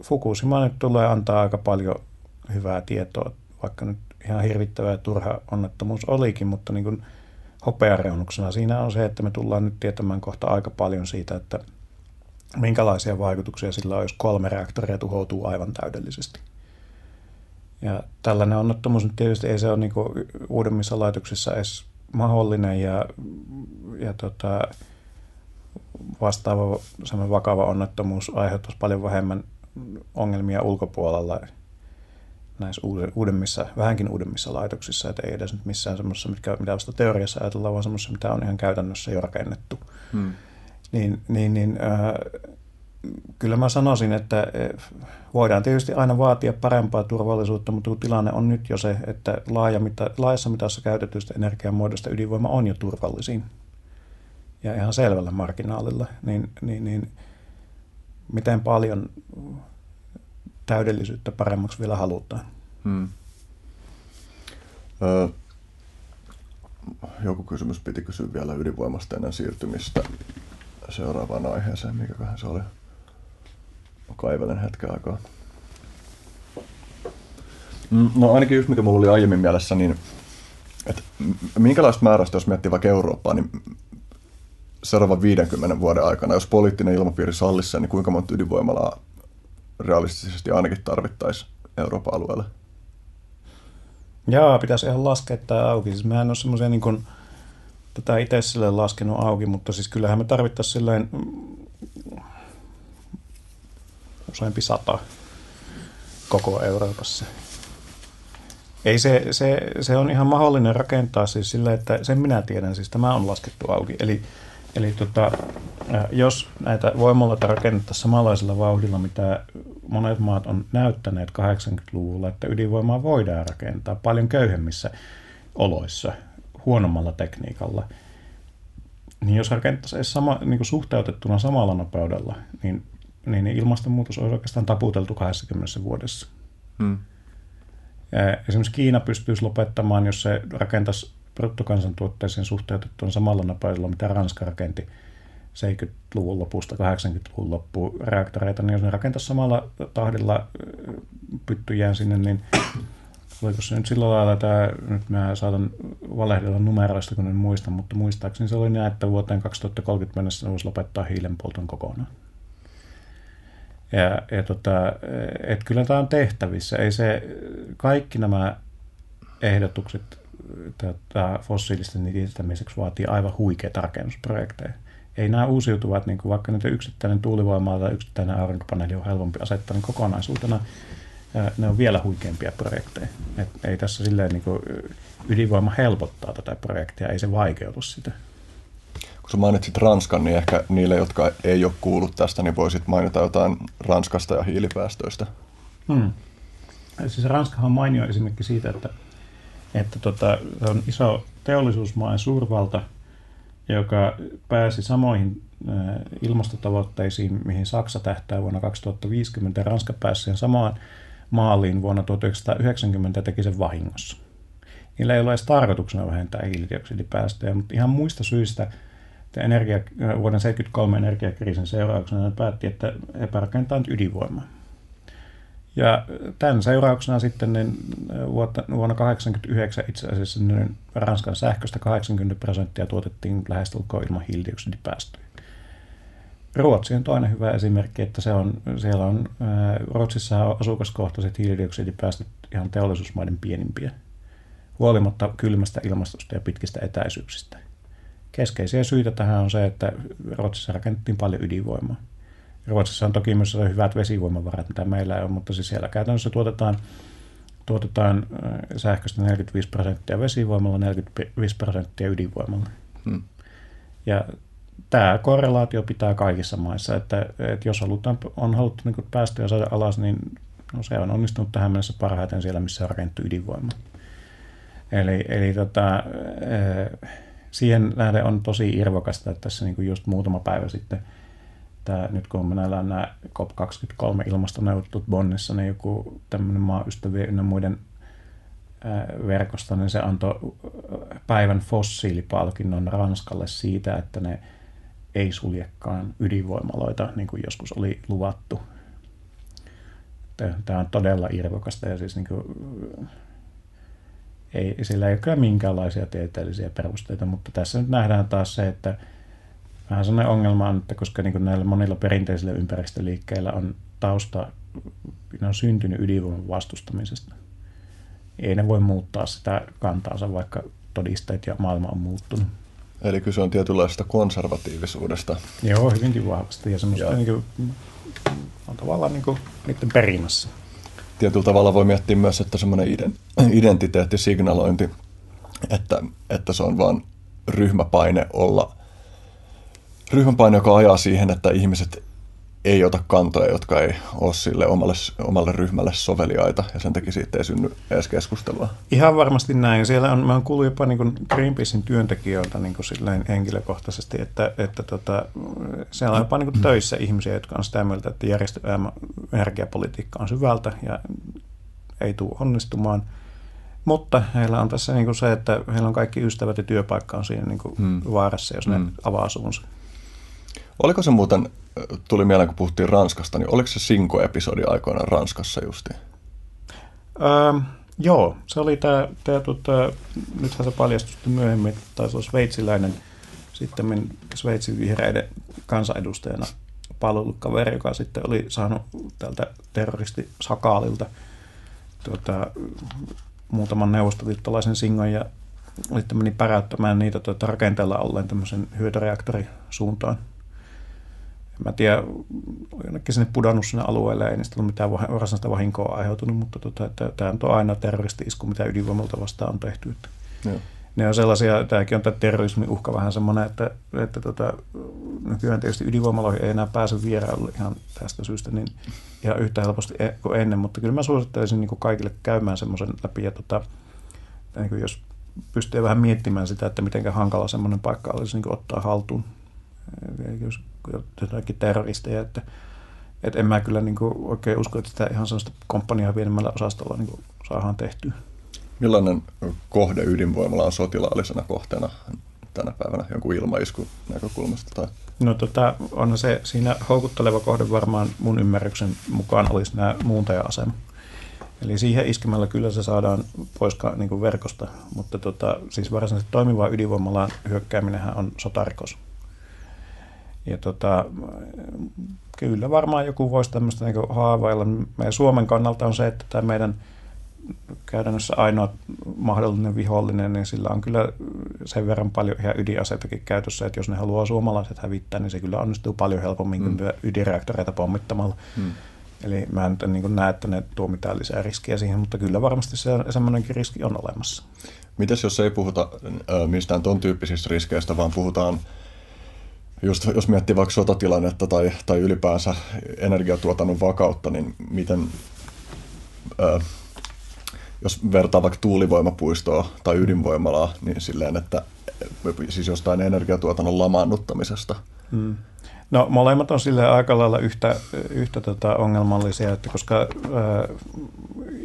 Fukushima nyt tulee antaa aika paljon hyvää tietoa, vaikka nyt ihan hirvittävä ja turha onnettomuus olikin, mutta niin kuin hopeareunuksena siinä on se, että me tullaan nyt tietämään kohta aika paljon siitä, että – minkälaisia vaikutuksia sillä on, jos kolme reaktoria tuhoutuu aivan täydellisesti. Ja tällainen onnettomuus nyt tietysti ei se ole niin uudemmissa laitoksissa edes mahdollinen ja, ja tota, vastaava vakava onnettomuus aiheuttaisi paljon vähemmän ongelmia ulkopuolella näissä uudemmissa, vähänkin uudemmissa laitoksissa, että ei edes nyt missään semmoisessa, mitkä, mitä vasta teoriassa ajatellaan, vaan semmoisessa, mitä on ihan käytännössä jo rakennettu. Hmm niin, niin, niin äh, kyllä mä sanoisin, että eh, voidaan tietysti aina vaatia parempaa turvallisuutta, mutta tilanne on nyt jo se, että laaja mita, laajassa mitassa käytetyistä energiamuodoista ydinvoima on jo turvallisin ja ihan selvällä marginaalilla, niin, niin, niin miten paljon täydellisyyttä paremmaksi vielä halutaan. Hmm. Ö, joku kysymys piti kysyä vielä ydinvoimasta ennen siirtymistä seuraavaan aiheeseen, mikäköhän se oli. Mä kaivelen hetken aikaa. Mm, no ainakin just mikä mulla oli aiemmin mielessä, niin että minkälaista määrästä, jos miettii vaikka Eurooppaa, niin seuraavan 50 vuoden aikana, jos poliittinen ilmapiiri sallisi niin kuinka monta ydinvoimalaa realistisesti ainakin tarvittaisiin Euroopan alueelle? Joo, pitäisi ihan laskea tämä auki. Siis mehän on semmoisia niin kuin, tätä itse sille laskenut auki, mutta siis kyllähän me tarvittaisiin silleen mm, useampi sata koko Euroopassa. Ei se, se, se on ihan mahdollinen rakentaa siis sillä, että sen minä tiedän, siis tämä on laskettu auki. Eli Eli tota, jos näitä voimaloita rakennettaisiin samanlaisella vauhdilla, mitä monet maat on näyttäneet 80-luvulla, että ydinvoimaa voidaan rakentaa paljon köyhemmissä oloissa, huonommalla tekniikalla, niin jos rakennettaisiin sama, niin kuin suhteutettuna samalla nopeudella, niin, niin ilmastonmuutos olisi oikeastaan taputeltu 20 vuodessa. Hmm. Esimerkiksi Kiina pystyisi lopettamaan, jos se rakentaisi bruttokansantuotteeseen suhteutettuna samalla nopeudella, mitä Ranska rakenti 70-luvun lopusta 80-luvun loppuun reaktoreita, niin jos ne rakentaisi samalla tahdilla pyttyjään sinne, niin oliko se nyt sillä lailla, että nyt mä saatan valehdella numeroista, kun en muista, mutta muistaakseni se oli näin, että vuoteen 2030 mennessä voisi lopettaa hiilenpolton kokonaan. Ja, ja tota, et kyllä tämä on tehtävissä. Ei se, kaikki nämä ehdotukset tätä fossiilisten niittämiseksi vaatii aivan huikeita rakennusprojekteja. Ei nämä uusiutuvat, niin kuin vaikka niitä yksittäinen tuulivoima tai yksittäinen aurinkopaneeli on helpompi asettaa, niin kokonaisuutena ne on vielä huikeampia projekteja. Et ei tässä silleen niin kuin ydinvoima helpottaa tätä projektia, ei se vaikeutu sitä. Kun sä mainitsit Ranskan, niin ehkä niille, jotka ei ole kuullut tästä, niin voisit mainita jotain Ranskasta ja hiilipäästöistä. Hmm. Siis Ranskahan on mainio esimerkki siitä, että että tota, se on iso teollisuusmaa suurvalta, joka pääsi samoihin ilmastotavoitteisiin, mihin Saksa tähtää vuonna 2050 ja Ranska pääsi samaan maaliin vuonna 1990 ja teki sen vahingossa. Niillä ei ole edes tarkoituksena vähentää hiilidioksidipäästöjä, mutta ihan muista syistä että energia, vuoden 1973 energiakriisin seurauksena ne päätti, että he rakentaa nyt ydinvoimaa. Ja tämän seurauksena sitten niin vuonna 1989 itse asiassa niin Ranskan sähköstä 80 prosenttia tuotettiin lähestulkoon ilman hiilidioksidipäästöjä. Ruotsi on toinen hyvä esimerkki, että se on, siellä on, Ruotsissa on asukaskohtaiset hiilidioksidipäästöt ihan teollisuusmaiden pienimpiä, huolimatta kylmästä ilmastosta ja pitkistä etäisyyksistä. Keskeisiä syitä tähän on se, että Ruotsissa rakennettiin paljon ydinvoimaa. Ruotsissa on toki myös hyvät vesivoimavarat, mitä meillä on, mutta siis siellä käytännössä tuotetaan, tuotetaan äh, sähköstä 45 prosenttia vesivoimalla, 45 prosenttia ydinvoimalla. Hmm. Ja tämä korrelaatio pitää kaikissa maissa, että, että jos halutaan, on haluttu niin päästöjä saada alas, niin no se on onnistunut tähän mennessä parhaiten siellä, missä on rakennettu ydinvoima. Eli, eli tota, äh, siihen nähden on tosi irvokasta, että tässä niin just muutama päivä sitten – että nyt kun meneillään nämä COP23 ilmastoneuvottelut Bonnissa, niin joku tämmöinen maaystävien ynnä muiden verkosta, niin se antoi päivän fossiilipalkinnon Ranskalle siitä, että ne ei suljekaan ydinvoimaloita, niin kuin joskus oli luvattu. Tämä on todella irvokasta ja siis niin kuin, ei, sillä ei ole kyllä minkäänlaisia tieteellisiä perusteita, mutta tässä nyt nähdään taas se, että vähän sellainen ongelma on, että koska niin näillä monilla perinteisillä ympäristöliikkeillä on tausta, ne on syntynyt ydinvoiman vastustamisesta. Ei ne voi muuttaa sitä kantaansa, vaikka todisteet ja maailma on muuttunut. Eli kyse on tietynlaisesta konservatiivisuudesta. Joo, hyvinkin vahvasti ja semmoista ja. Niin kuin, on tavallaan niin kuin niiden perimässä. Tietyllä tavalla voi miettiä myös, että semmoinen identiteettisignalointi, että, että se on vain ryhmäpaine olla – ryhmäpaine, joka ajaa siihen, että ihmiset ei ota kantoja, jotka ei ole sille omalle, omalle ryhmälle soveliaita, ja sen takia siitä ei synny edes keskustelua. Ihan varmasti näin. Siellä on, mä oon kuullut jopa niin Greenpeacein työntekijöiltä niin kuin silleen henkilökohtaisesti, että, että tota, siellä on jopa niin kuin töissä ihmisiä, jotka on sitä mieltä, että järjestö energiapolitiikka on syvältä ja ei tule onnistumaan. Mutta heillä on tässä niin kuin se, että heillä on kaikki ystävät ja työpaikka on siinä niin kuin hmm. vaarassa, jos ne hmm. avaa suunsa. Oliko se muuten, tuli mieleen kun puhuttiin Ranskasta, niin oliko se Sinko-episodi aikoinaan Ranskassa justi? Ähm, joo, se oli tämä, tämä tota, nythän se paljastui myöhemmin, taisi olla sveitsiläinen, sitten Sveitsin vihreiden kansanedustajana palvellut kaveri, joka sitten oli saanut tältä terroristisakaalilta tuota, muutaman neuvostoliittolaisen singon ja sitten meni päräyttämään niitä tuota, rakenteella olleen tämmöisen hyötyreaktorisuuntaan en mä tiedä, jonnekin sinne pudonnut sinne alueelle, ei niistä ollut mitään varsinaista vahinkoa aiheutunut, mutta tota, että tämä on aina terroristi-isku, mitä ydinvoimalta vastaan on tehty. Että Joo. Ne on sellaisia, tämäkin on tämä terrorismin uhka vähän semmoinen, että, että tota, nykyään tietysti ydinvoimaloihin ei enää pääse vierailulle ihan tästä syystä niin ihan yhtä helposti e- kuin ennen, mutta kyllä mä suosittelisin niin kaikille käymään semmoisen läpi ja tota, niin jos pystyy vähän miettimään sitä, että miten hankala semmoinen paikka olisi niin ottaa haltuun. Jos jotakin terroristeja, että, että en mä kyllä niin kuin oikein usko, että sitä ihan sellaista komppaniaa pienemmällä osastolla niin saadaan tehtyä. Millainen kohde ydinvoimalla on sotilaallisena kohteena tänä päivänä jonkun ilmaiskun näkökulmasta? Tai? No tota, on se siinä houkutteleva kohde varmaan mun ymmärryksen mukaan olisi nämä muuntaja-asema. Eli siihen iskemällä kyllä se saadaan pois niin kuin verkosta, mutta tota, siis varsinaisesti toimivaa ydinvoimalaan hyökkääminen on sotarikos. Ja tota, kyllä varmaan joku voisi tämmöistä niin haavailla. Meidän Suomen kannalta on se, että tämä meidän käytännössä ainoa mahdollinen vihollinen, niin sillä on kyllä sen verran paljon ihan ydinaseitakin käytössä, että jos ne haluaa suomalaiset hävittää, niin se kyllä onnistuu paljon helpommin mm. kuin ydinreaktoreita pommittamalla. Mm. Eli mä en niin näe, että ne tuo mitään lisää riskiä siihen, mutta kyllä varmasti se, semmoinenkin riski on olemassa. Mites jos ei puhuta mistään ton tyyppisistä riskeistä, vaan puhutaan just jos miettii vaikka sotatilannetta tai, tai ylipäänsä energiatuotannon vakautta, niin miten, ö, jos vertaa vaikka tuulivoimapuistoa tai ydinvoimalaa, niin silleen, että siis jostain energiatuotannon lamaannuttamisesta. Hmm. No molemmat on sille aika lailla yhtä, yhtä tota ongelmallisia, että koska ö,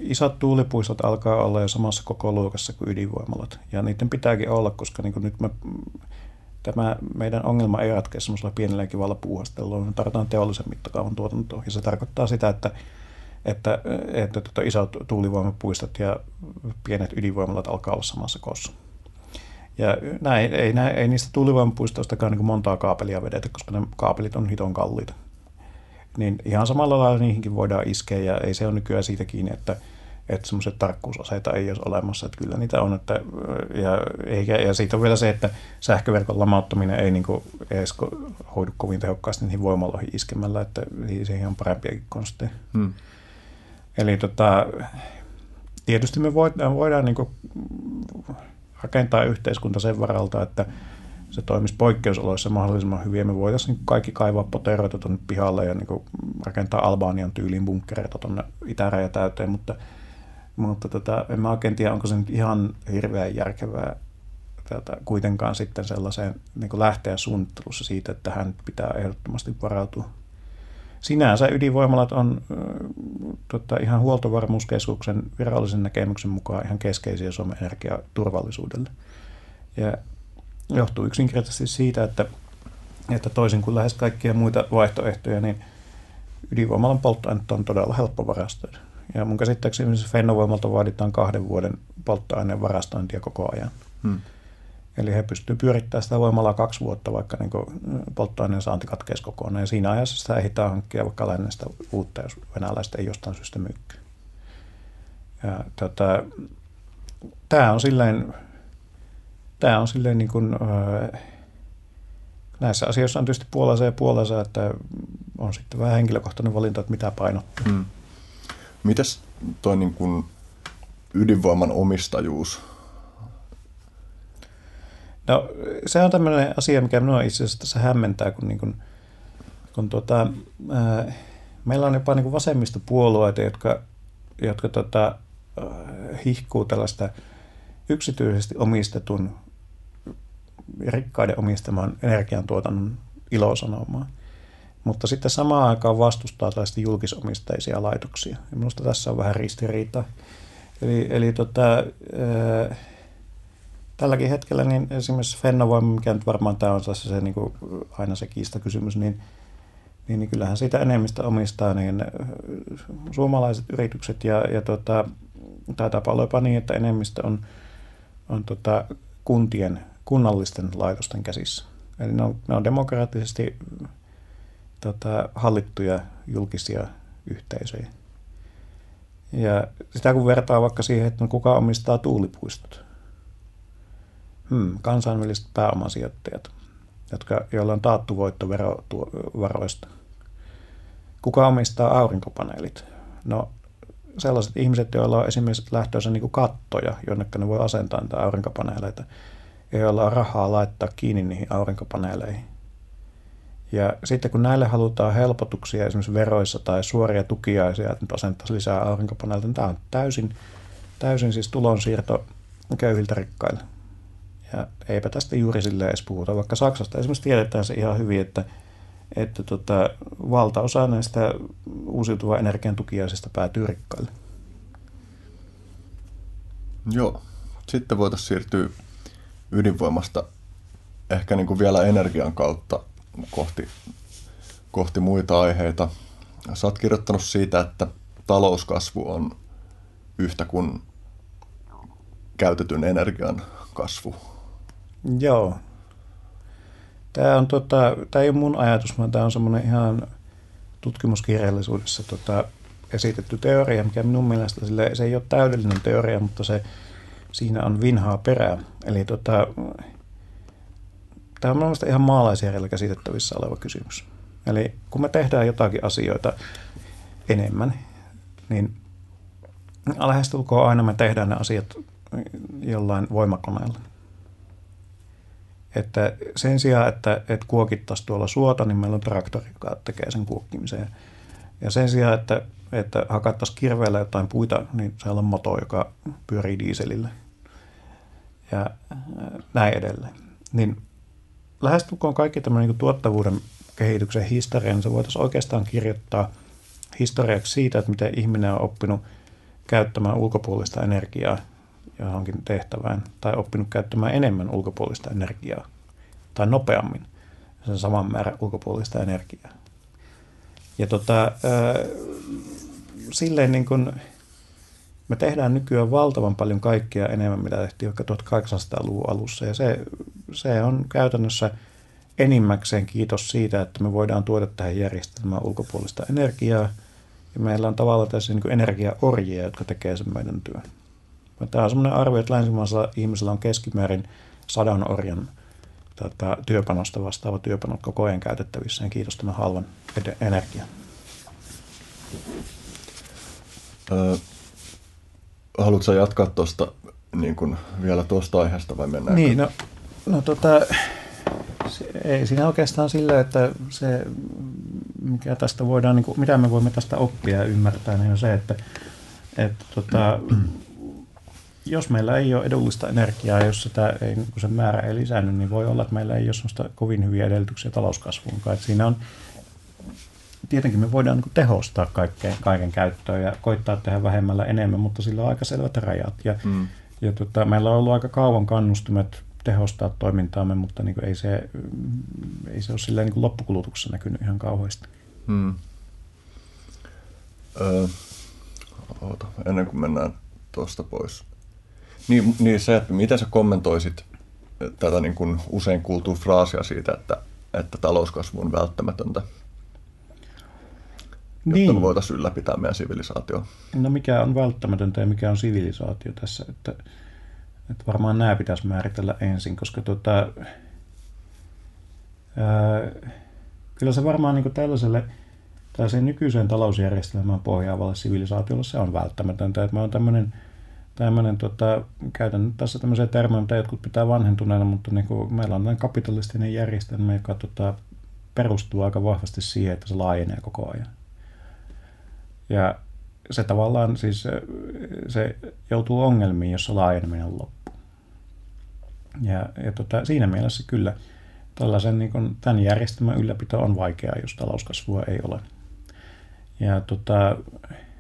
isot tuulipuistot alkaa olla jo samassa koko luokassa kuin ydinvoimalat. Ja niiden pitääkin olla, koska niin nyt me tämä meidän ongelma ei ratkea semmoisella pienellä kivalla puuhastelulla. Me tarvitaan teollisen mittakaavan tuotantoa ja se tarkoittaa sitä, että että, että tuota, isot tuulivoimapuistot ja pienet ydinvoimalat alkaa olla samassa koossa. Ja näin, ei, näin, ei niistä tuulivoimapuistoistakaan niin montaa kaapelia vedetä, koska ne kaapelit on hiton kalliita. Niin ihan samalla lailla niihinkin voidaan iskeä ja ei se ole nykyään siitä kiinni, että että semmoiset tarkkuusaseita ei olisi olemassa, että kyllä niitä on. Että, ja, eikä, ja siitä on vielä se, että sähköverkon lamauttaminen ei niin kuin, edes hoidu kovin tehokkaasti niihin voimaloihin iskemällä, että siihen on parempiakin konsteja. Hmm. Eli tota, tietysti me voidaan, voidaan niin kuin, rakentaa yhteiskunta sen varalta, että se toimisi poikkeusoloissa mahdollisimman hyvin. Me voitaisiin kaikki kaivaa poteroita tuonne pihalle ja niin rakentaa Albanian tyyliin bunkkereita tuonne itäraja täyteen, mutta – mutta tota, en mä oikein tiedä, onko se nyt ihan hirveän järkevää tätä, kuitenkaan sitten sellaiseen niin lähteä suunnittelussa siitä, että hän pitää ehdottomasti varautua. Sinänsä ydinvoimalat on tota, ihan huoltovarmuuskeskuksen virallisen näkemyksen mukaan ihan keskeisiä Suomen energiaturvallisuudelle. Ja johtuu yksinkertaisesti siitä, että, että toisin kuin lähes kaikkia muita vaihtoehtoja, niin ydinvoimalan polttoainetta on todella helppo varastoida. Ja mun käsittääkseni Fennovoimalta vaaditaan kahden vuoden polttoaineen varastointia koko ajan. Hmm. Eli he pystyvät pyörittämään sitä voimalla kaksi vuotta, vaikka niin polttoaineen saanti katkeisi kokonaan. Ja siinä ajassa sitä ehditään hankkia vaikka lännestä uutta, jos venäläistä ei jostain syystä myykkä. Ja tota, tämä on silleen, tämä on silleen niin kuin, näissä asioissa on tietysti puolensa ja puolensa, että on sitten vähän henkilökohtainen valinta, että mitä painottaa. Hmm. Mitäs toi niin kuin ydinvoiman omistajuus? No se on tämmöinen asia, mikä minua itse asiassa tässä hämmentää, kun niin kuin kun tota, ää, meillä on jopa niin vasemmistopuolueita, jotka, jotka tota, hihkuu tällaista yksityisesti omistetun, rikkaiden omistaman energiantuotannon ilosanomaa. Mutta sitten samaan aikaan vastustaa tällaista julkisomisteisia laitoksia. Ja minusta tässä on vähän ristiriita. Eli, eli tota, tälläkin hetkellä niin esimerkiksi Fennovoima, mikä nyt varmaan tämä on se, niin kuin aina se kiistakysymys, niin, niin, niin kyllähän siitä enemmistö omistaa niin suomalaiset yritykset ja, ja tota, taitaa olla jopa niin, että enemmistö on, on tota, kuntien, kunnallisten laitosten käsissä. Eli ne on, ne on demokraattisesti tota, hallittuja julkisia yhteisöjä. Ja sitä kun vertaa vaikka siihen, että no kuka omistaa tuulipuistot, hmm, kansainväliset pääomasijoittajat, jotka, joilla on taattu voitto verovaroista. Kuka omistaa aurinkopaneelit? No sellaiset ihmiset, joilla on esimerkiksi lähtöönsä niin kattoja, jonne ne voi asentaa niitä aurinkopaneeleita, ja joilla on rahaa laittaa kiinni niihin aurinkopaneeleihin. Ja sitten kun näille halutaan helpotuksia esimerkiksi veroissa tai suoria tukiaisia, että nyt lisää aurinkopaneelta, niin tämä on täysin, täysin siis tulonsiirto köyhiltä rikkaille. Ja eipä tästä juuri sille edes puhuta, vaikka Saksasta esimerkiksi tiedetään se ihan hyvin, että, että tota, valtaosa näistä uusiutuvan energian tukiaisista päätyy rikkaille. Joo. Sitten voitaisiin siirtyä ydinvoimasta ehkä niin kuin vielä energian kautta kohti, kohti muita aiheita. Sä oot kirjoittanut siitä, että talouskasvu on yhtä kuin käytetyn energian kasvu. Joo. Tämä, on, tota, tämä ei ole mun ajatus, vaan tämä on semmoinen ihan tutkimuskirjallisuudessa tota, esitetty teoria, mikä minun mielestä sille, se ei ole täydellinen teoria, mutta se, siinä on vinhaa perää. Eli tota, Tämä on mielestäni ihan maalaisjärjellä käsitettävissä oleva kysymys. Eli kun me tehdään jotakin asioita enemmän, niin lähestulkoon aina me tehdään ne asiat jollain voimakoneella. Että sen sijaan, että, että kuokittaisiin tuolla suota, niin meillä on traktori, joka tekee sen kuokkimiseen. Ja sen sijaan, että, että hakattaisiin kirveellä jotain puita, niin siellä on moto, joka pyörii diiselillä. Ja näin edelleen. Niin lähestulkoon kaikki tämän niin tuottavuuden kehityksen historian, niin se voitaisiin oikeastaan kirjoittaa historiaksi siitä, että miten ihminen on oppinut käyttämään ulkopuolista energiaa johonkin tehtävään, tai oppinut käyttämään enemmän ulkopuolista energiaa, tai nopeammin sen saman määrän ulkopuolista energiaa. Ja tota, silleen niin kuin, me tehdään nykyään valtavan paljon kaikkea enemmän, mitä tehtiin vaikka 1800-luvun alussa, ja se, se on käytännössä enimmäkseen kiitos siitä, että me voidaan tuoda tähän järjestelmään ulkopuolista energiaa, ja meillä on tavallaan tässä niin energiaorjia, jotka tekee sen meidän työn. Tämä on sellainen arvio, että länsimaisella ihmisellä on keskimäärin sadan orjan tota, työpanosta vastaava työpanot koko ajan käytettävissä, ja kiitos tämän halvan energian. Haluatko jatkaa tuosta niin kuin vielä tuosta aiheesta vai mennään? Niin, no, no tota, se, ei siinä oikeastaan sillä, että se, mikä tästä voidaan, niin kuin, mitä me voimme tästä oppia ja ymmärtää, niin on se, että, että tota, jos meillä ei ole edullista energiaa, jos sitä ei, kun se määrä ei lisäänny, niin voi olla, että meillä ei ole sellaista kovin hyviä edellytyksiä talouskasvuun. Että siinä on tietenkin me voidaan niin tehostaa kaikkeen, kaiken käyttöä ja koittaa tehdä vähemmällä enemmän, mutta sillä on aika selvät rajat. Ja, mm. ja tota, meillä on ollut aika kauan kannustimet tehostaa toimintaamme, mutta niin ei, se, ei se ole silleen niin loppukulutuksessa näkynyt ihan kauheasti. Mm. Öö, oota, ennen kuin mennään tuosta pois. Niin, niin se, että miten sä kommentoisit tätä niin kuin usein kuultua fraasia siitä, että, että talouskasvu on välttämätöntä jotta niin. me voitaisiin ylläpitää meidän sivilisaatio. No mikä on välttämätöntä ja mikä on sivilisaatio tässä, että, että varmaan nämä pitäisi määritellä ensin, koska tota, ää, kyllä se varmaan niin tällaiselle tällaiseen nykyiseen talousjärjestelmään pohjaavalle sivilisaatiolle se on välttämätöntä, että mä oon tämmöinen tämmöinen, tota, käytän nyt tässä tämmöisiä termejä, mitä jotkut pitää vanhentuneena, mutta niin kuin, meillä on kapitalistinen järjestelmä, joka tota, perustuu aika vahvasti siihen, että se laajenee koko ajan. Ja se tavallaan siis se joutuu ongelmiin, jos se laajeneminen on loppu. Ja, ja tota, siinä mielessä kyllä tällaisen niin kuin, tämän järjestelmän ylläpito on vaikeaa, jos talouskasvua ei ole. Ja tota,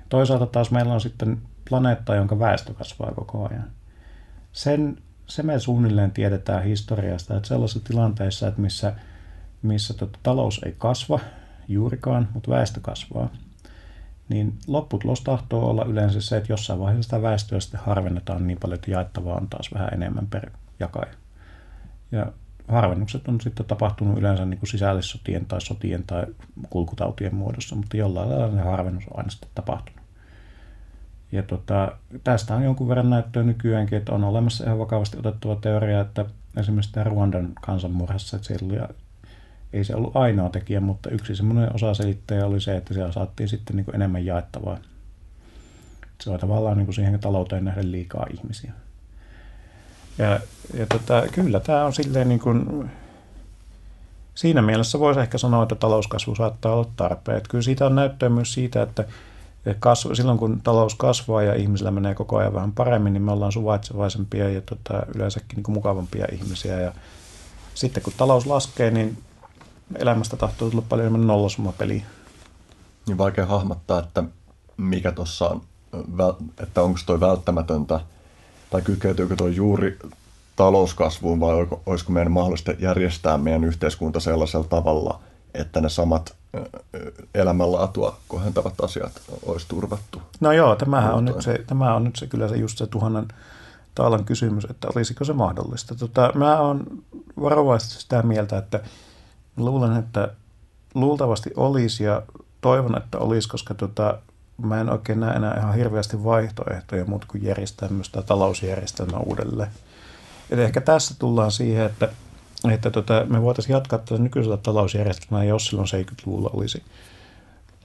toisaalta taas meillä on sitten planeetta, jonka väestö kasvaa koko ajan. Sen, se me suunnilleen tiedetään historiasta, että sellaisissa tilanteissa, että missä, missä tota, talous ei kasva juurikaan, mutta väestö kasvaa, niin lopputulos tahtoo olla yleensä se, että jossain vaiheessa sitä väestöä sitten harvennetaan niin paljon, että jaettavaa on taas vähän enemmän per jakaja. Ja harvennukset on sitten tapahtunut yleensä niin kuin sisällissotien tai sotien tai kulkutautien muodossa, mutta jollain lailla se harvennus on aina sitten tapahtunut. Ja tota, tästä on jonkun verran näyttöä nykyäänkin, että on olemassa ihan vakavasti otettava teoria, että esimerkiksi tämä Ruandan kansanmurhassa, että siellä oli, ei se ollut ainoa tekijä, mutta yksi semmoinen osa selittäjä oli se, että siellä saatiin sitten niin enemmän jaettavaa. Se on tavallaan niin siihen talouteen nähden liikaa ihmisiä. Ja, ja tota, kyllä tämä on silleen niin kuin, siinä mielessä voisi ehkä sanoa, että talouskasvu saattaa olla tarpeen. Että kyllä siitä on näyttöä myös siitä, että kasvu, silloin kun talous kasvaa ja ihmisillä menee koko ajan vähän paremmin, niin me ollaan suvaitsevaisempia ja tota, yleensäkin niin kuin mukavampia ihmisiä. Ja sitten kun talous laskee, niin elämästä tahtoo tulla paljon enemmän nollasumapeliä. Niin vaikea hahmottaa, että mikä tuossa on, että onko toi välttämätöntä tai kytkeytyykö tuo juuri talouskasvuun vai olisiko meidän mahdollista järjestää meidän yhteiskunta sellaisella tavalla, että ne samat elämänlaatua kohentavat asiat olisi turvattu. No joo, tämähän on nyt se, tämä on nyt se kyllä se just se tuhannen taalan kysymys, että olisiko se mahdollista. Tota, mä olen varovaisesti sitä mieltä, että luulen, että luultavasti olisi ja toivon, että olisi, koska tota, mä en oikein näe enää ihan hirveästi vaihtoehtoja muuta kuin järjestää myös tämä talousjärjestelmä uudelleen. Et ehkä tässä tullaan siihen, että, että tota, me voitaisiin jatkaa tätä nykyisellä talousjärjestelmällä, jos silloin 70-luvulla olisi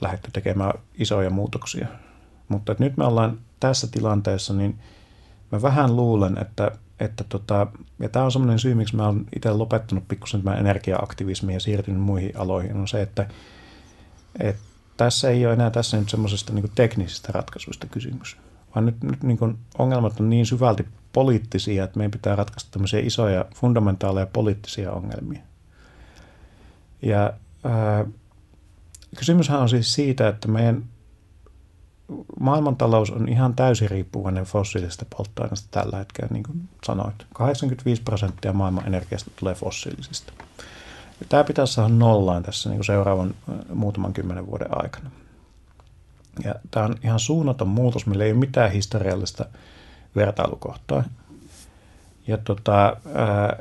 lähdetty tekemään isoja muutoksia. Mutta nyt me ollaan tässä tilanteessa, niin mä vähän luulen, että, että tota, ja tämä on semmoinen syy, miksi mä oon itse lopettanut pikkusen tämän energiaaktivismin ja siirtynyt muihin aloihin, on se, että, että tässä ei ole enää tässä nyt semmoisesta niin teknisistä ratkaisuista kysymys, vaan nyt, nyt niin ongelmat on niin syvälti poliittisia, että meidän pitää ratkaista tämmöisiä isoja fundamentaaleja poliittisia ongelmia. Ja ää, kysymyshän on siis siitä, että meidän maailmantalous on ihan täysin riippuvainen fossiilisesta polttoaineesta tällä hetkellä, niin kuin sanoit. 85 prosenttia maailman energiasta tulee fossiilisista. Tämä pitäisi saada nollaan tässä niin kuin seuraavan muutaman kymmenen vuoden aikana. Ja tämä on ihan suunnaton muutos, millä ei ole mitään historiallista vertailukohtaa. Ja tota, ää,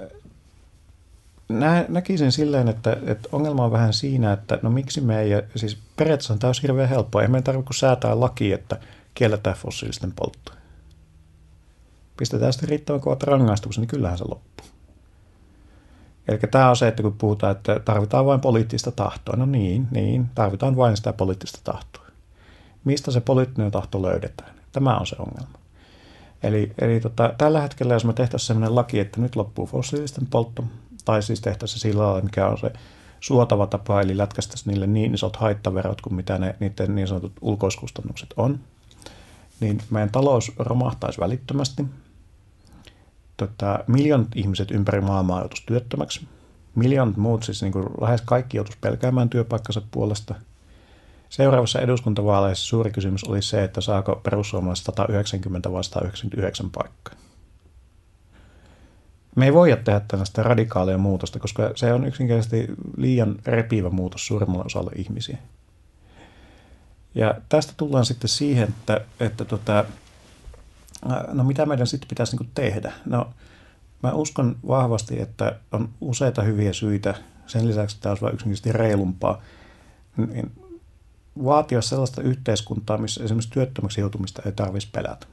nä, näkisin silleen, että, että ongelma on vähän siinä, että no miksi me ei, siis periaatteessa on täysin hirveän helppoa, ei meidän tarvitse säätää laki, että kielletään fossiilisten poltto. Pistetään sitten riittävän kovat rangaistukset, niin kyllähän se loppuu. Eli tämä on se, että kun puhutaan, että tarvitaan vain poliittista tahtoa. No niin, niin, tarvitaan vain sitä poliittista tahtoa. Mistä se poliittinen tahto löydetään? Tämä on se ongelma. Eli, eli tota, tällä hetkellä, jos me tehtäisiin sellainen laki, että nyt loppuu fossiilisten poltto, tai siis tehtäisiin sillä lailla, mikä on se suotava tapa, eli lätkästäisiin niille niin isot haittaverot kuin mitä ne, niiden niin sanotut ulkoiskustannukset on, niin meidän talous romahtaisi välittömästi, tota, miljoonat ihmiset ympäri maailmaa joutuisi työttömäksi. Miljoonat muut, siis niin kuin lähes kaikki joutuisi pelkäämään työpaikkansa puolesta. Seuraavassa eduskuntavaaleissa suuri kysymys oli se, että saako perussuomalaiset 190 vastaan 99 paikkaa. Me ei voida tehdä tällaista radikaalia muutosta, koska se on yksinkertaisesti liian repivä muutos suurimmalle osalle ihmisiä. Ja tästä tullaan sitten siihen, että, että tota, no mitä meidän sitten pitäisi niin tehdä? No mä uskon vahvasti, että on useita hyviä syitä, sen lisäksi tämä olisi vain yksinkertaisesti reilumpaa, niin vaatia sellaista yhteiskuntaa, missä esimerkiksi työttömäksi joutumista ei tarvitsisi pelätä.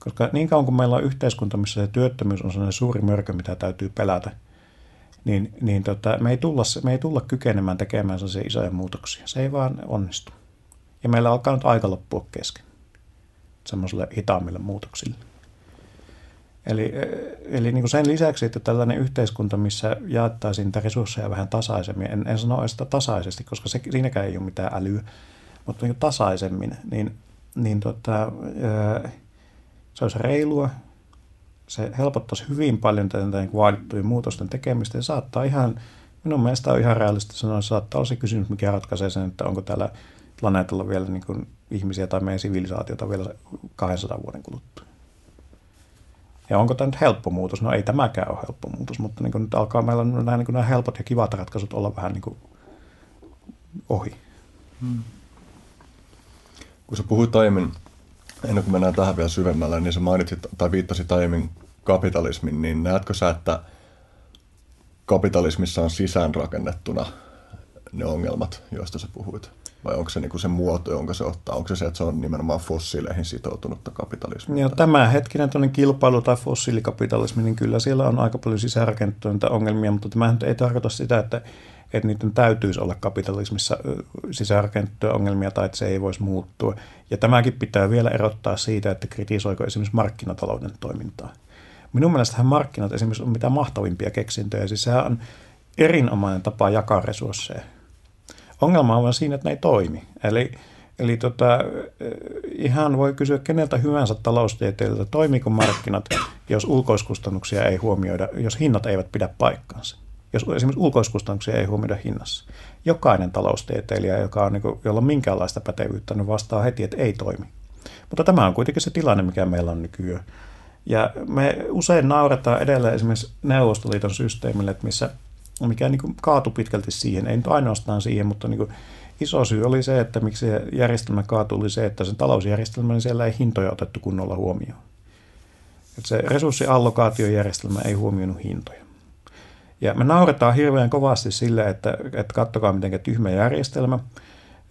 Koska niin kauan kuin meillä on yhteiskunta, missä se työttömyys on sellainen suuri mörkö, mitä täytyy pelätä, niin, niin tota, me, ei tulla, me ei tulla kykenemään tekemään sellaisia isoja muutoksia. Se ei vaan onnistu. Ja meillä alkaa nyt aika loppua kesken semmoisille hitaammille muutoksille. Eli, eli niin kuin sen lisäksi, että tällainen yhteiskunta, missä jaettaisiin niitä resursseja vähän tasaisemmin, en, en sano sitä tasaisesti, koska se, siinäkään ei ole mitään älyä, mutta niin tasaisemmin, niin, niin tota, se olisi reilua, se helpottaisi hyvin paljon tätä vaadittujen muutosten tekemistä ja saattaa ihan, minun mielestä on ihan realistista sanoa, saattaa olla se kysymys, mikä ratkaisee sen, että onko täällä planeetalla vielä niin kuin ihmisiä tai meidän sivilisaatiota vielä 200 vuoden kuluttua. Ja onko tämä nyt helppo muutos? No ei tämäkään ole helppo muutos, mutta niin nyt alkaa meillä nämä, niin nämä helpot ja kivat ratkaisut olla vähän niin kuin ohi. Hmm. Kun sä puhuit aiemmin, ennen kuin mennään tähän vielä syvemmälle, niin sä mainitsit tai viittasit aiemmin kapitalismin, niin näetkö sä, että kapitalismissa on sisäänrakennettuna ne ongelmat, joista sä puhuit? Vai onko se niin kuin se muoto, jonka se ottaa? Onko se se, että se on nimenomaan fossiileihin sitoutunutta kapitalismia? Joo, tämä hetkinen kilpailu tai fossiilikapitalismi, niin kyllä siellä on aika paljon sisäänrakennettuna ongelmia, mutta tämä ei tarkoita sitä, että, että niiden täytyisi olla kapitalismissa sisäänrakennettuja ongelmia tai että se ei voisi muuttua. Ja tämäkin pitää vielä erottaa siitä, että kritisoiko esimerkiksi markkinatalouden toimintaa. Minun mielestä markkinat esimerkiksi on mitä mahtavimpia keksintöjä. Siis sehän on erinomainen tapa jakaa resursseja. Ongelma on siinä, että ne ei toimi. Eli, eli tota, ihan voi kysyä keneltä hyvänsä taloustieteilijältä, toimiko markkinat, jos ulkoiskustannuksia ei huomioida, jos hinnat eivät pidä paikkaansa. Jos esimerkiksi ulkoiskustannuksia ei huomioida hinnassa. Jokainen taloustieteilijä, joka on, niin kuin, jolla on minkäänlaista pätevyyttä, niin vastaa heti, että ei toimi. Mutta tämä on kuitenkin se tilanne, mikä meillä on nykyään. Ja me usein nauretaan edelleen esimerkiksi Neuvostoliiton systeemille, että missä mikä niin kuin kaatui pitkälti siihen, ei nyt ainoastaan siihen, mutta niin kuin iso syy oli se, että miksi se järjestelmä kaatui, oli se, että sen talousjärjestelmän niin siellä ei hintoja otettu kunnolla huomioon. Että se resurssiallokaatiojärjestelmä ei huomioinut hintoja. Ja me nauretaan hirveän kovasti sille, että, että kattokaa miten tyhmä järjestelmä,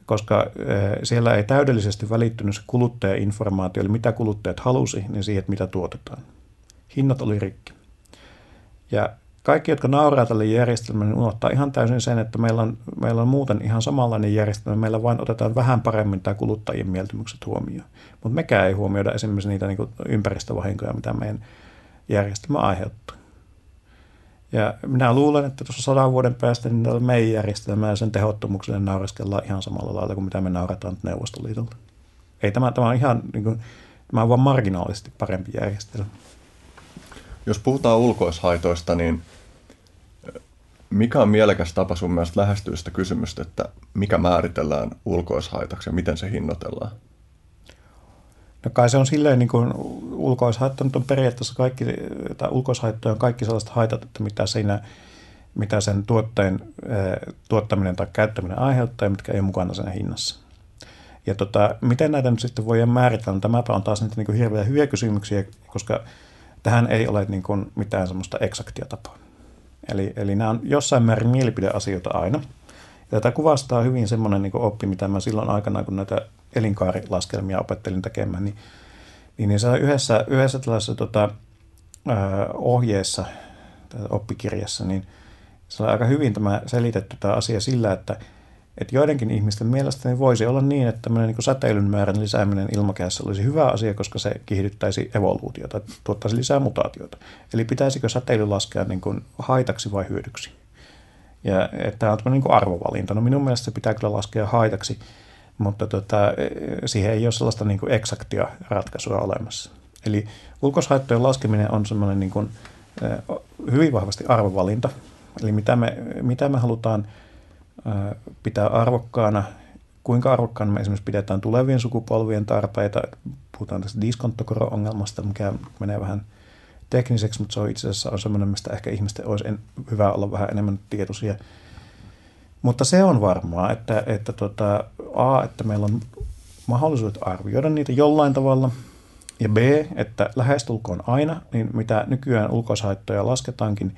koska eh, siellä ei täydellisesti välittynyt se kuluttajainformaatio, eli mitä kuluttajat halusi, niin siihen, mitä tuotetaan. Hinnat oli rikki. Ja kaikki, jotka nauraa tälle järjestelmälle, niin unohtaa ihan täysin sen, että meillä on, meillä on muuten ihan samanlainen järjestelmä. Meillä vain otetaan vähän paremmin tämä kuluttajien mieltymykset huomioon. Mutta mekään ei huomioida esimerkiksi niitä niin ympäristövahinkoja, mitä meidän järjestelmä aiheuttaa. Ja minä luulen, että tuossa sadan vuoden päästä niin meidän järjestelmää ja sen tehottomuukselle naureskellaan ihan samalla lailla kuin mitä me naurataan Neuvostoliitolta. Ei tämä, tämä on ihan niin kuin, tämä on vain marginaalisesti parempi järjestelmä. Jos puhutaan ulkoishaitoista, niin mikä on mielekäs tapa sun mielestä lähestyä sitä kysymystä, että mikä määritellään ulkoishaitaksi ja miten se hinnoitellaan? No kai se on silleen, niin kuin ulkoishaitta on periaatteessa kaikki, tai ulkoishaittoja on kaikki sellaiset haitat, että mitä siinä mitä sen tuotteen tuottaminen tai käyttäminen aiheuttaa ja mitkä ei ole mukana siinä hinnassa. Ja tota, miten näitä nyt sitten voidaan määritellä? No, tämäpä on taas niitä niin hirveän hyviä kysymyksiä, koska tähän ei ole niin kuin mitään semmoista eksaktia tapaa. Eli, eli nämä on jossain määrin mielipideasioita aina. Tätä kuvastaa hyvin semmoinen niin oppi, mitä mä silloin aikana, kun näitä elinkaarilaskelmia opettelin tekemään, niin, niin, niin se yhdessä, yhdessä tällaisessa tota, ohjeessa, oppikirjassa, niin se on aika hyvin tämä selitetty tämä asia sillä, että että joidenkin ihmisten mielestä niin voisi olla niin, että tämmöinen niin säteilyn määrän lisääminen ilmakehässä olisi hyvä asia, koska se kiihdyttäisi evoluutiota, tuottaisi lisää mutaatioita. Eli pitäisikö säteily laskea niin kuin haitaksi vai hyödyksi? Ja tämä on tämmöinen niin arvovalinta. No minun mielestä se pitää kyllä laskea haitaksi, mutta tota, siihen ei ole sellaista niin kuin eksaktia ratkaisua olemassa. Eli ulkoishaittojen laskeminen on semmoinen niin kuin, hyvin vahvasti arvovalinta. Eli mitä me, mitä me halutaan – pitää arvokkaana, kuinka arvokkaana me esimerkiksi pidetään tulevien sukupolvien tarpeita. Puhutaan tästä diskontokoro-ongelmasta, mikä menee vähän tekniseksi, mutta se on itse asiassa on semmoinen, mistä ehkä ihmisten olisi en, hyvä olla vähän enemmän tietoisia. Mutta se on varmaa, että, että tota, A, että meillä on mahdollisuudet arvioida niitä jollain tavalla, ja B, että lähestulkoon aina, niin mitä nykyään ulkoishaittoja lasketaankin,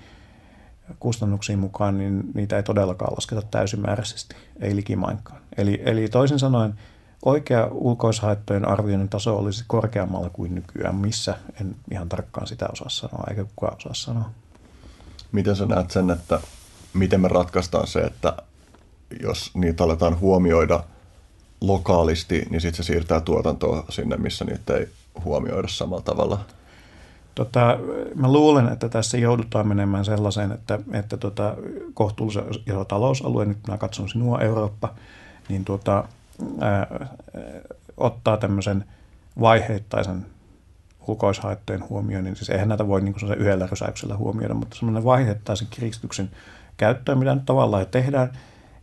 kustannuksiin mukaan, niin niitä ei todellakaan lasketa täysimääräisesti, ei likimainkaan. Eli, eli toisin sanoen oikea ulkoishaittojen arvioinnin taso olisi korkeammalla kuin nykyään, missä en ihan tarkkaan sitä osaa sanoa, eikä kukaan osaa sanoa. Miten sä näet sen, että miten me ratkaistaan se, että jos niitä aletaan huomioida lokaalisti, niin sitten se siirtää tuotantoa sinne, missä niitä ei huomioida samalla tavalla? Tota, mä luulen, että tässä joudutaan menemään sellaiseen, että, että tota, kohtuullisen iso talousalue, nyt mä katson sinua Eurooppa, niin tota, ää, ottaa tämmöisen vaiheittaisen ulkoishaitteen huomioinnin. Siis eihän näitä voi niin yhdellä rysäyksellä huomioida, mutta semmoinen vaiheittaisen kiristyksen käyttöön, mitä nyt tavallaan tehdään.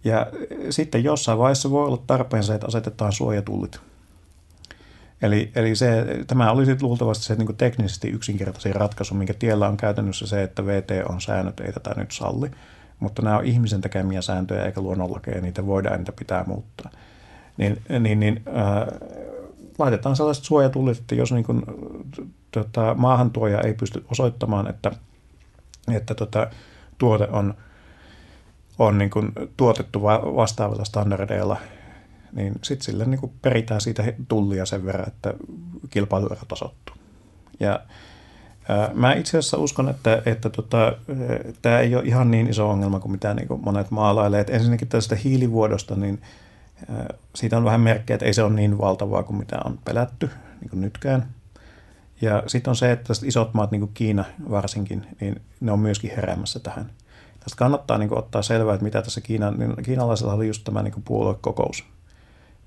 Ja sitten jossain vaiheessa voi olla tarpeen se, että asetetaan suojatullit. Eli, eli se, tämä olisi luultavasti se niin teknisesti yksinkertaisin ratkaisu, minkä tiellä on käytännössä se, että VT on säännöt, ei tätä nyt salli. Mutta nämä on ihmisen tekemiä sääntöjä eikä luonnonlakeja, niitä voidaan niitä pitää muuttaa. Niin, niin, niin äh, laitetaan sellaiset suojatullit, että jos niin kuin, tota, maahantuoja ei pysty osoittamaan, että, että tota, tuote on, on niin kuin tuotettu vastaavilla standardeilla, niin sitten sille niin kuin peritään siitä tullia sen verran, että kilpailuero tasoittuu. Ja ää, mä itse asiassa uskon, että, että tota, ei ole ihan niin iso ongelma kuin mitä niin kuin monet maalailee. Et ensinnäkin tästä hiilivuodosta, niin ää, siitä on vähän merkkejä, että ei se ole niin valtavaa kuin mitä on pelätty, niin kuin nytkään. Ja sitten on se, että isot maat, niin kuin Kiina varsinkin, niin ne on myöskin heräämässä tähän. Tästä kannattaa niin kuin, ottaa selvää, että mitä tässä Kiinan, niin kiinalaisella oli just tämä niin kuin puoluekokous,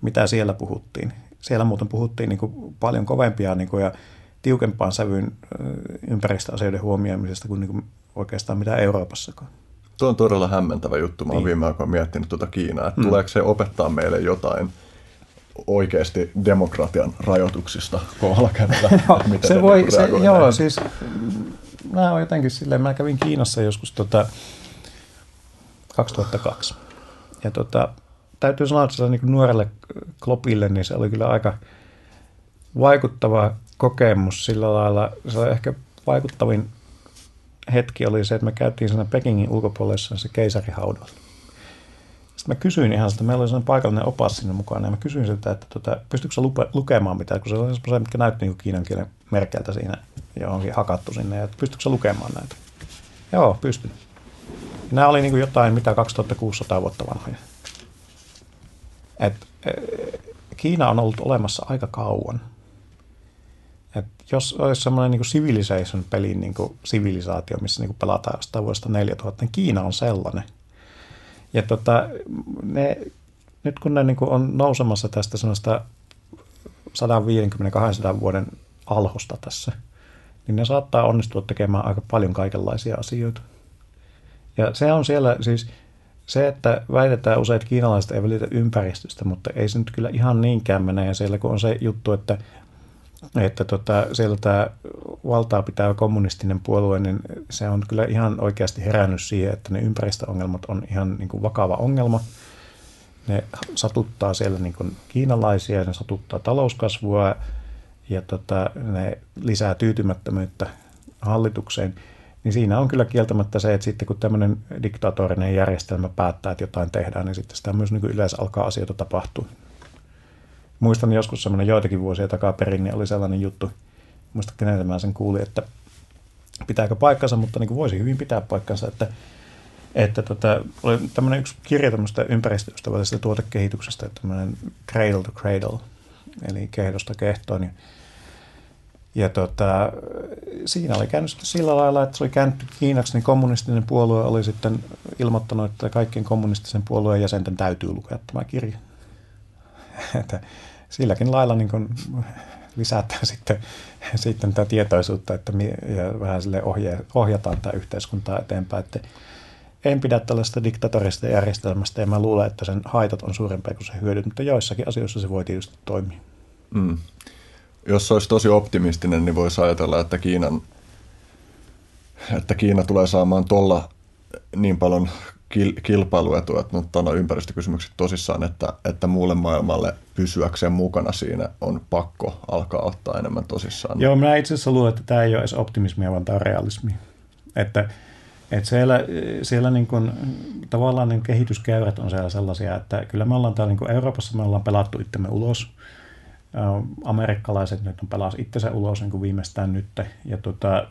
mitä siellä puhuttiin. Siellä muuten puhuttiin niin kuin paljon kovempia niin kuin, ja tiukempaan sävyyn ympäristöasioiden huomioimisesta kuin, niin kuin oikeastaan mitä Euroopassakaan. Tuo on todella hämmentävä juttu. Mä oon niin. viime aikoina miettinyt tuota Kiinaa, että mm. tuleeko se opettaa meille jotain oikeasti demokratian rajoituksista kovalla kädellä? se voi, se, joo, siis mä oon jotenkin silleen, mä kävin Kiinassa joskus tota, 2002. Ja tota, täytyy sanoa, että se niin nuorelle klopille, niin se oli kyllä aika vaikuttava kokemus sillä lailla. Se oli ehkä vaikuttavin hetki oli se, että me käytiin siinä Pekingin ulkopuolella se keisarihaudalla. Sitten mä kysyin ihan sitä, meillä oli sellainen paikallinen opas sinne mukana, ja mä kysyin siltä, että tota, pystytkö sä lupe, lukemaan mitään, kun se oli sellaisia, mitkä näytti niin kiinan kielen merkeltä siinä, johonkin hakattu sinne, ja että pystytkö sä lukemaan näitä? Joo, pystyn. Nämä oli niin kuin jotain, mitä 2600 vuotta vanhoja. Et, e, Kiina on ollut olemassa aika kauan. Et jos olisi semmoinen niin Civilization-pelin niin sivilisaatio, missä niin pelataan jostain vuodesta 4000, niin Kiina on sellainen. Ja tota, ne, nyt kun ne niin on nousemassa tästä sellaista 150-200 vuoden alhosta tässä, niin ne saattaa onnistua tekemään aika paljon kaikenlaisia asioita. Ja se on siellä siis se, että väitetään usein, että kiinalaiset ei välitä ympäristöstä, mutta ei se nyt kyllä ihan niinkään mene. Ja siellä kun on se juttu, että, että tota, siellä tämä valtaa pitää kommunistinen puolue, niin se on kyllä ihan oikeasti herännyt siihen, että ne ympäristöongelmat on ihan niin kuin vakava ongelma. Ne satuttaa siellä niin kuin kiinalaisia, ne satuttaa talouskasvua ja tota, ne lisää tyytymättömyyttä hallitukseen – niin siinä on kyllä kieltämättä se, että sitten kun tämmöinen diktatorinen järjestelmä päättää, että jotain tehdään, niin sitten sitä myös niin yleensä alkaa asioita tapahtua. Muistan joskus semmoinen joitakin vuosia takaperin, niin oli sellainen juttu, muista keneltä mä sen kuulin, että pitääkö paikkansa, mutta niin kuin voisi hyvin pitää paikkansa, että, että tota, oli tämmöinen yksi kirja tämmöistä ympäristöystävällisestä tuotekehityksestä, tämmöinen Cradle to Cradle, eli kehdosta kehtoon, niin ja tota, siinä oli käynyt sillä lailla, että se oli kääntynyt Kiinaksi, niin kommunistinen puolue oli sitten ilmoittanut, että kaikkien kommunistisen puolueen jäsenten täytyy lukea tämä kirja. että silläkin lailla niin kuin lisätään sitten, sitten tätä tietoisuutta että ja vähän sille ohje, ohjataan tämä yhteiskuntaa eteenpäin. Että en pidä tällaista diktatorista järjestelmästä ja mä luulen, että sen haitat on suurempia kuin se hyödyt, mutta joissakin asioissa se voi tietysti toimia. Mm jos olisi tosi optimistinen, niin voisi ajatella, että Kiinan että Kiina tulee saamaan tuolla niin paljon kil- kilpailuetua, että ottaa ympäristökysymykset tosissaan, että, että muulle maailmalle pysyäkseen mukana siinä on pakko alkaa ottaa enemmän tosissaan. Joo, minä itse asiassa luulen, että tämä ei ole edes optimismia, vaan tämä on realismi. Että, että siellä, siellä niin kuin, tavallaan niin kehityskäyrät on siellä sellaisia, että kyllä me ollaan täällä niin kuin Euroopassa, me ollaan pelattu itsemme ulos – amerikkalaiset nyt on pelas itsensä ulos niin kuin viimeistään nyt. Ja tota,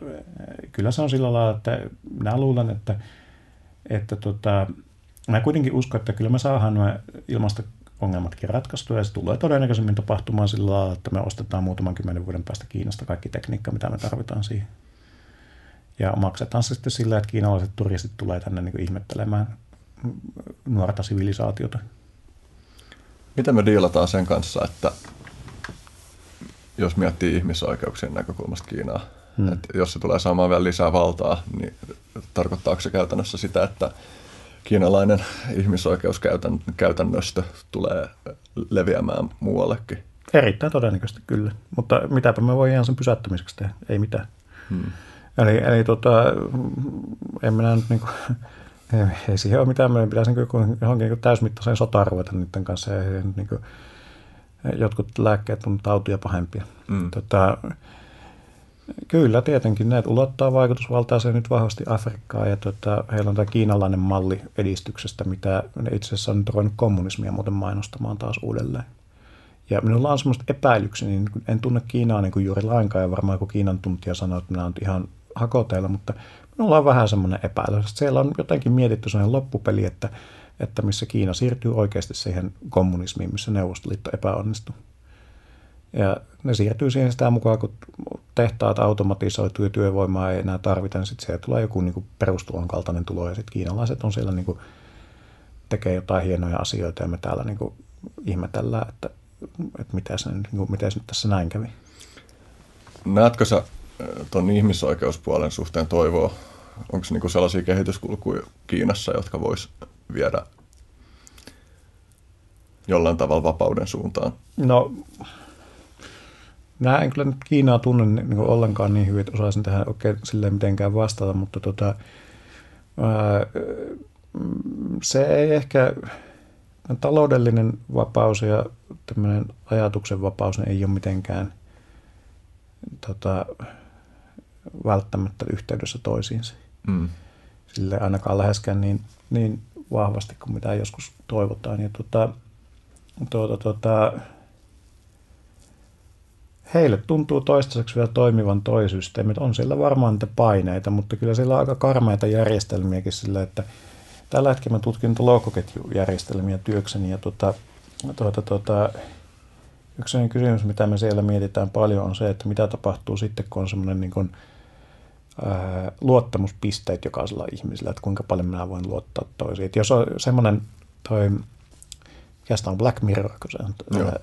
kyllä se on sillä lailla, että minä luulen, että, että tota, mä kuitenkin uskon, että kyllä me saadaan nämä ongelmatkin ratkaistu ja se tulee todennäköisemmin tapahtumaan sillä lailla, että me ostetaan muutaman kymmenen vuoden päästä Kiinasta kaikki tekniikka, mitä me tarvitaan siihen. Ja maksetaan se sitten sillä, että kiinalaiset turistit tulee tänne niin ihmettelemään nuorta sivilisaatiota. Miten me diilataan sen kanssa, että jos miettii ihmisoikeuksien näkökulmasta Kiinaa, hmm. että jos se tulee saamaan vielä lisää valtaa, niin tarkoittaako se käytännössä sitä, että kiinalainen ihmisoikeuskäytännöstö tulee leviämään muuallekin? Erittäin todennäköisesti kyllä, mutta mitäpä me voidaan sen pysäyttämiseksi tehdä, ei mitään. Hmm. Eli, eli tota, en minä nyt niin kuin, ei, ei siihen ole mitään, meidän pitäisi niin johonkin niin täysmittaiseen sotaan ruveta niiden kanssa. Niin kuin, jotkut lääkkeet on tautia pahempia. Mm. Tota, kyllä, tietenkin ne ulottaa vaikutusvaltaansa nyt vahvasti Afrikkaan ja tota, heillä on tämä kiinalainen malli edistyksestä, mitä ne itse asiassa on ruvennut kommunismia muuten mainostamaan taas uudelleen. Ja minulla on semmoista epäilykseni, niin en tunne Kiinaa niin kuin juuri lainkaan ja varmaan kun Kiinan tuntija sanoo, että minä olen ihan hakoteilla, mutta minulla on vähän semmoinen epäilys. Siellä on jotenkin mietitty sellainen loppupeli, että, että missä Kiina siirtyy oikeasti siihen kommunismiin, missä Neuvostoliitto epäonnistui. Ja ne siirtyy siihen sitä mukaan, kun tehtaat automatisoituu ja työvoimaa ei enää tarvita, niin sitten siellä tulee joku niin perustulon kaltainen tulo ja sitten kiinalaiset on siellä niin kuin, tekee jotain hienoja asioita ja me täällä niin kuin, ihmetellään, että, että miten, se, niin kuin, miten se nyt tässä näin kävi. Näetkö sä tuon ihmisoikeuspuolen suhteen toivoa? Onko niinku sellaisia kehityskulkuja Kiinassa, jotka vois viedä jollain tavalla vapauden suuntaan? No, Mä en kyllä nyt Kiinaa tunne niin ollenkaan niin hyvin, että osaisin tähän oikein silleen mitenkään vastata, mutta tota, ää, se ei ehkä, taloudellinen vapaus ja tämmöinen ajatuksen vapaus ei ole mitenkään tota, välttämättä yhteydessä toisiinsa. Mm. Sille ainakaan läheskään niin, niin vahvasti kuin mitä joskus toivotaan. Ja tota, tuota, tuota, heille tuntuu toistaiseksi vielä toimivan toi systeemi. On siellä varmaan niitä paineita, mutta kyllä siellä on aika karmeita järjestelmiäkin sillä, että tällä hetkellä mä tutkin lohkoketjujärjestelmiä työkseni ja tuota, tuota, tuota, yksi kysymys, mitä me siellä mietitään paljon on se, että mitä tapahtuu sitten, kun on semmoinen niin luottamuspisteet jokaisella ihmisellä, että kuinka paljon minä voin luottaa toisiin. Että jos on semmoinen toi mikä on Black Mirror, kun se on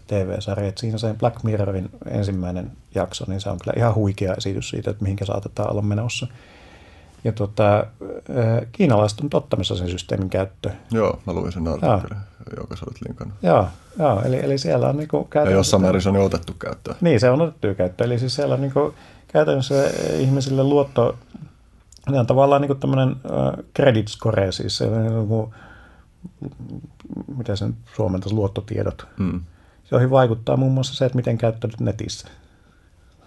TV-sarja. Että siinä se Black Mirrorin ensimmäinen jakso, niin se on kyllä ihan huikea esitys siitä, että mihinkä saatetaan olla menossa. Ja tuota, kiinalaiset on ottamassa sen systeemin käyttöön. Joo, mä luin sen artikkelin, joka sä olet linkannut. Joo, joo eli, eli siellä on niinku käytännössä... Ja jossain määrin se on jo otettu käyttöön. Niin, se on otettu käyttöön. Eli siis siellä on niinku käytännössä ihmisille luotto, ne on tavallaan niinku tämmöinen credit score, siis se on niinku, mitä sen suomentaisi, luottotiedot. Mm. Joihin vaikuttaa muun muassa se, että miten käyttäytyt netissä.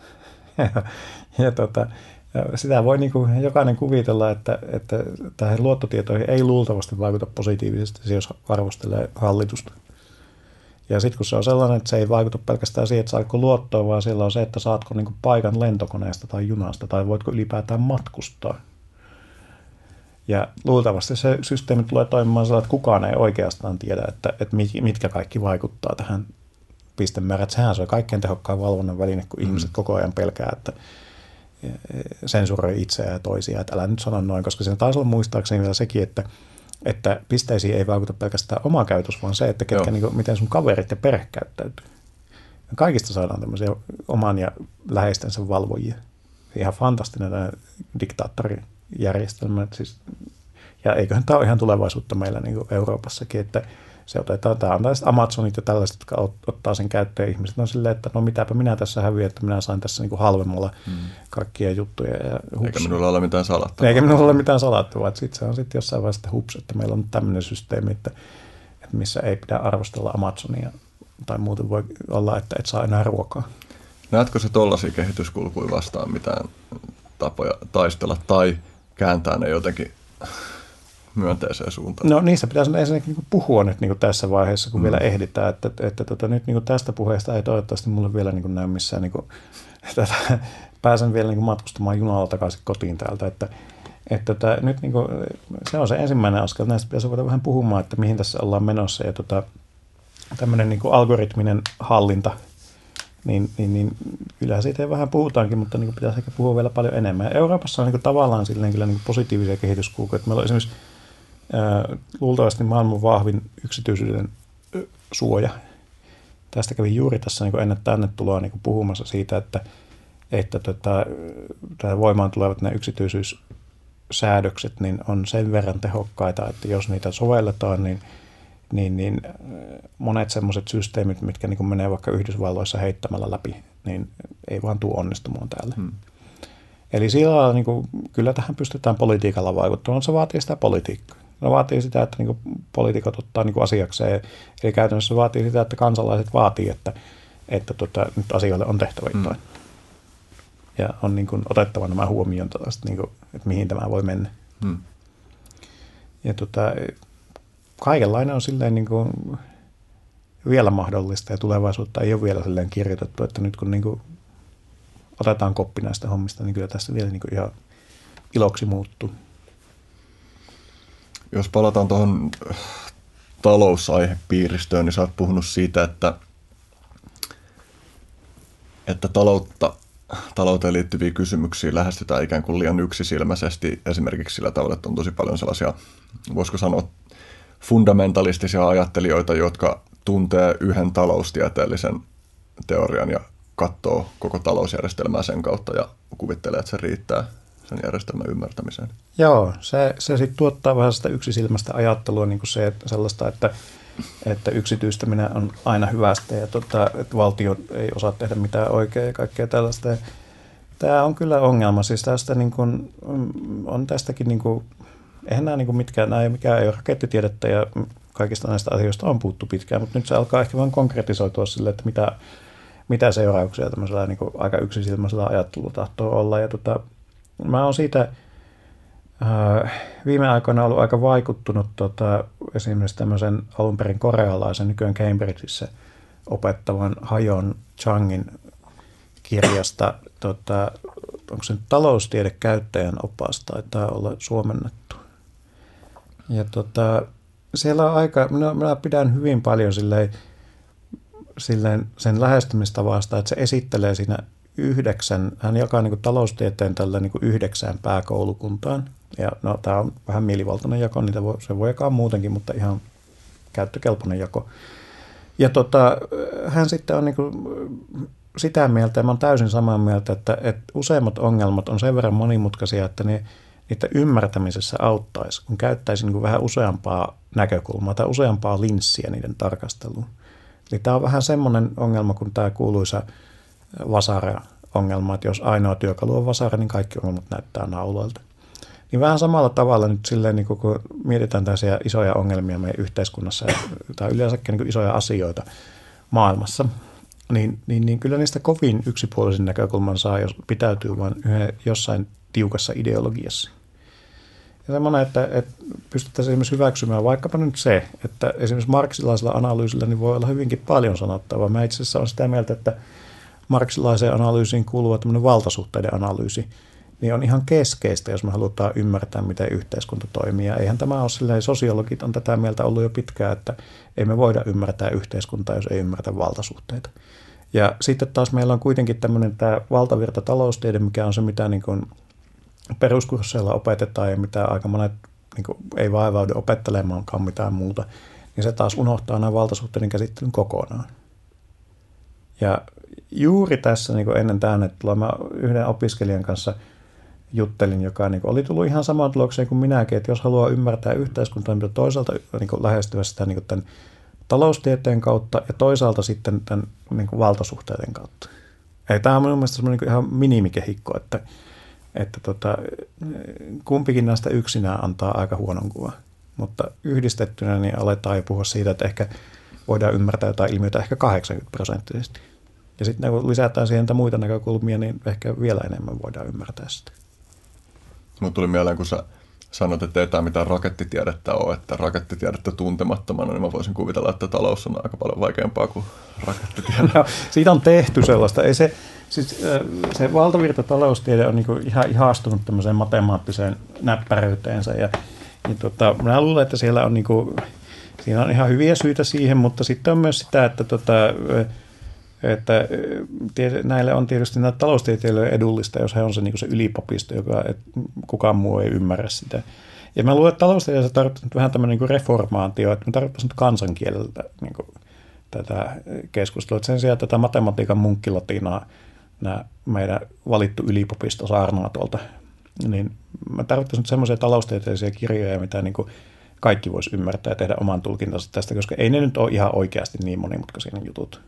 ja, ja tota, sitä voi niin kuin jokainen kuvitella, että, että tähän luottotietoihin ei luultavasti vaikuta positiivisesti, jos arvostelee hallitusta. Ja sitten kun se on sellainen, että se ei vaikuta pelkästään siihen, että saatko luottoa, vaan siellä on se, että saatko niin paikan lentokoneesta tai junasta, tai voitko ylipäätään matkustaa. Ja luultavasti se systeemi tulee toimimaan sellainen, että kukaan ei oikeastaan tiedä, että, että mitkä kaikki vaikuttaa tähän pistemäärään. Sehän se on kaikkein tehokkain valvonnan väline, kun mm. ihmiset koko ajan pelkää, että sensuroi itseään ja toisia. Että älä nyt sano noin, koska siinä taisi olla muistaakseni vielä sekin, että, että pisteisiin ei vaikuta pelkästään oma käytös, vaan se, että ketkä, niin kuin, miten sun kaverit ja perhe käyttäytyy. Kaikista saadaan tämmöisiä oman ja läheistensä valvojia. Ihan fantastinen tämä diktaattorijärjestelmä. Siis ja eiköhän tämä ole ihan tulevaisuutta meillä niin kuin Euroopassakin, että se otetaan, tämä on tällaiset Amazonit ja tällaiset, jotka ottaa sen käyttöön. Ihmiset on silleen, että no mitäpä minä tässä häviän, että minä sain tässä niin kuin halvemmalla mm. kaikkia juttuja. Ja hups. Eikä minulla ole mitään salattavaa. Eikä minulla ole mitään salattavaa. Että sitten se on sitten jossain vaiheessa hups, että meillä on tämmöinen systeemi, että, että missä ei pidä arvostella Amazonia tai muuten voi olla, että et saa enää ruokaa. Näetkö se tuollaisia kehityskulkuja vastaan mitään tapoja taistella tai kääntää ne jotenkin myönteiseen suuntaan? No niissä pitäisi ensinnäkin niin puhua nyt niin tässä vaiheessa, kun mm. vielä ehditään, että, että, että tota, nyt niin tästä puheesta ei toivottavasti mulle vielä niin näy missään, niin kuin, että pääsen vielä niin matkustamaan junalla takaisin kotiin täältä, että, että tota, nyt niin kuin, se on se ensimmäinen askel, näistä pitäisi voida vähän puhumaan, että mihin tässä ollaan menossa ja tota, tämmöinen niin algoritminen hallinta, niin, niin, niin kyllä siitä vähän puhutaankin, mutta niin pitäisi ehkä puhua vielä paljon enemmän. Ja Euroopassa on niin kuin tavallaan silleen kyllä niin positiivisia kehityskulkuja. Meillä on esimerkiksi luultavasti maailman vahvin yksityisyyden suoja. Tästä kävin juuri tässä niin ennen tänne tuloa niin puhumassa siitä, että, että tota, voimaan tulevat nämä yksityisyyssäädökset niin on sen verran tehokkaita, että jos niitä sovelletaan, niin – niin, niin äh, monet semmoiset systeemit, mitkä niin menee vaikka Yhdysvalloissa heittämällä läpi, niin ei vaan tule onnistumaan täällä. Hmm. Eli sillä niin kuin, kyllä tähän pystytään politiikalla vaikuttamaan, se vaatii sitä politiikkaa. Se vaatii sitä, että niin poliitikot ottaa niin asiakseen. Eli käytännössä vaatii sitä, että kansalaiset vaatii, että, että tota, nyt asioille on tehtävä hmm. jotain. Hmm. Ja on niin kuin, otettava nämä huomioon, niin kuin, että mihin tämä voi mennä. Hmm. Ja tota, kaikenlainen on silleen niin kuin vielä mahdollista ja tulevaisuutta ei ole vielä silleen kirjoitettu, että nyt kun niin kuin otetaan koppi näistä hommista, niin kyllä tässä vielä niin kuin ihan iloksi muuttuu. Jos palataan tuohon talousaihepiiristöön, niin sä oot puhunut siitä, että, että taloutta, talouteen liittyviä kysymyksiä lähestytään ikään kuin liian yksisilmäisesti. Esimerkiksi sillä tavalla, että on tosi paljon sellaisia, voisiko sanoa, fundamentalistisia ajattelijoita, jotka tuntee yhden taloustieteellisen teorian ja katsoo koko talousjärjestelmää sen kautta ja kuvittelee, että se riittää sen järjestelmän ymmärtämiseen. Joo, se, se sitten tuottaa vähän sitä yksisilmästä ajattelua, niin kuin se, että sellaista, että, että yksityistäminen on aina hyvästä ja tota, että valtio ei osaa tehdä mitään oikein ja kaikkea tällaista. Tämä on kyllä ongelma. Siis tästä niin kuin, on tästäkin niin kuin eihän nämä niin mitkään, nämä ei mikään ei ole rakettitiedettä ja kaikista näistä asioista on puuttu pitkään, mutta nyt se alkaa ehkä vain konkretisoitua sille, että mitä, mitä seurauksia tämmöisellä niin aika yksisilmäisellä ajattelulla tahtoo olla. Ja tota, mä oon siitä äh, viime aikoina ollut aika vaikuttunut tota, esimerkiksi tämmöisen alun perin korealaisen nykyään Cambridgeissa opettavan Hajon Changin kirjasta, tota, onko se nyt taloustiedekäyttäjän opas, taitaa olla suomennettu. Ja tota, siellä on aika, minä, minä pidän hyvin paljon silleen, silleen sen lähestymistavasta, että se esittelee siinä yhdeksän, hän jakaa niin kuin taloustieteen tällä niin kuin yhdeksään pääkoulukuntaan. Ja no, tämä on vähän mielivaltainen jako, niitä voi, se voi jakaa muutenkin, mutta ihan käyttökelpoinen jako. Ja tota, hän sitten on niin kuin sitä mieltä, ja mä olen täysin samaa mieltä, että, että useimmat ongelmat on sen verran monimutkaisia, että ne niiden ymmärtämisessä auttaisi, kun käyttäisi niin kuin vähän useampaa näkökulmaa tai useampaa linssiä niiden tarkasteluun. Eli tämä on vähän semmoinen ongelma kuin tämä kuuluisa vasara-ongelma, että jos ainoa työkalu on vasara, niin kaikki ongelmat näyttää nauloilta. Niin vähän samalla tavalla nyt silleen, niin kun mietitään tällaisia isoja ongelmia meidän yhteiskunnassa tai yleensäkin niin isoja asioita maailmassa, niin, niin, niin kyllä niistä kovin yksipuolisen näkökulman saa, jos pitäytyy vain jossain tiukassa ideologiassa. Ja semmoinen, että, että pystyttäisiin esimerkiksi hyväksymään vaikkapa nyt se, että esimerkiksi marksilaisella analyysillä niin voi olla hyvinkin paljon sanottavaa. Mä itse asiassa olen sitä mieltä, että marksilaiseen analyysiin kuuluva valtasuhteiden analyysi, niin on ihan keskeistä, jos me halutaan ymmärtää, miten yhteiskunta toimii. Ja eihän tämä ole silleen, sosiologit on tätä mieltä ollut jo pitkään, että ei me voida ymmärtää yhteiskuntaa, jos ei ymmärtä valtasuhteita. Ja sitten taas meillä on kuitenkin tämmöinen tämä valtavirta taloustiede, mikä on se, mitä niin kuin peruskursseilla opetetaan ja mitä aika monet niin kuin, ei vaivaudu opettelemaankaan mitään muuta, niin se taas unohtaa nämä valtasuhteiden käsittelyn kokonaan. Ja juuri tässä niin ennen tänne tuloa, mä yhden opiskelijan kanssa juttelin, joka niin oli tullut ihan samaan tulokseen kuin minäkin, että jos haluaa ymmärtää yhteiskuntaa, niin toisaalta niin lähestyä sitä niin kuin, tämän taloustieteen kautta ja toisaalta sitten tämän niin valtasuhteiden kautta. Eli tämä on minun mielestä niin ihan minimikehikko, että että tota, kumpikin näistä yksinään antaa aika huonon kuvan. Mutta yhdistettynä niin aletaan jo puhua siitä, että ehkä voidaan ymmärtää jotain ilmiötä ehkä 80 prosenttisesti. Ja sitten kun lisätään siihen muita näkökulmia, niin ehkä vielä enemmän voidaan ymmärtää sitä. Mutta tuli mieleen, kun sä sanot, että ei tämä mitään rakettitiedettä ole, että rakettitiedettä tuntemattomana, niin mä voisin kuvitella, että talous on aika paljon vaikeampaa kuin rakettitiede. No, siitä on tehty sellaista. Ei se, siis, se valtavirta taloustiede on niin ihan ihastunut tämmöiseen matemaattiseen näppäryyteensä ja, ja tota, mä luulen, että siellä on niin kuin, siinä on ihan hyviä syitä siihen, mutta sitten on myös sitä, että, tota, että näille on tietysti näitä taloustieteilijöille edullista, jos he on se, niin se ylipapisto, joka et, kukaan muu ei ymmärrä sitä. Ja mä luulen, että taloustieteessä tarvitaan vähän tämmöinen niin reformaatio, että me tarvitaan kansankieleltä niin tätä keskustelua. Että sen sijaan tätä matematiikan munkkilatinaa nämä meidän valittu ylipopisto saarnaa tuolta, niin mä tarvittaisin semmoisia taloustieteellisiä kirjoja, mitä niin kuin kaikki voisi ymmärtää ja tehdä oman tulkintansa tästä, koska ei ne nyt ole ihan oikeasti niin monimutkaisia jutut.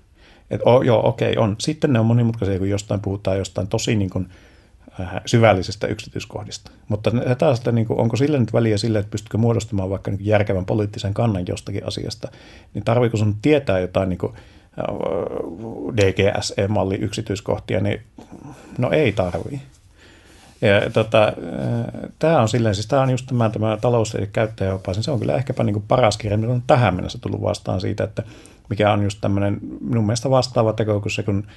Et, oh, joo, okei, on. Sitten ne on monimutkaisia, kun jostain puhutaan jostain tosi niin kuin, äh, syvällisestä yksityiskohdista. Mutta taas, että niin kuin, onko sille nyt väliä sille, että pystytkö muodostamaan vaikka niin järkevän poliittisen kannan jostakin asiasta, niin tarviiko sun tietää jotain niin kuin, DGSE-malli yksityiskohtia, niin no ei tarvii. Ja tota, tämä on silleen, siis tämä on just tämä, tämä taloustiede käyttäjäopas, niin se on kyllä ehkäpä niin kuin paras kirja, mitä on tähän mennessä tullut vastaan siitä, että mikä on just tämmöinen minun mielestä vastaava teko kuin se, kun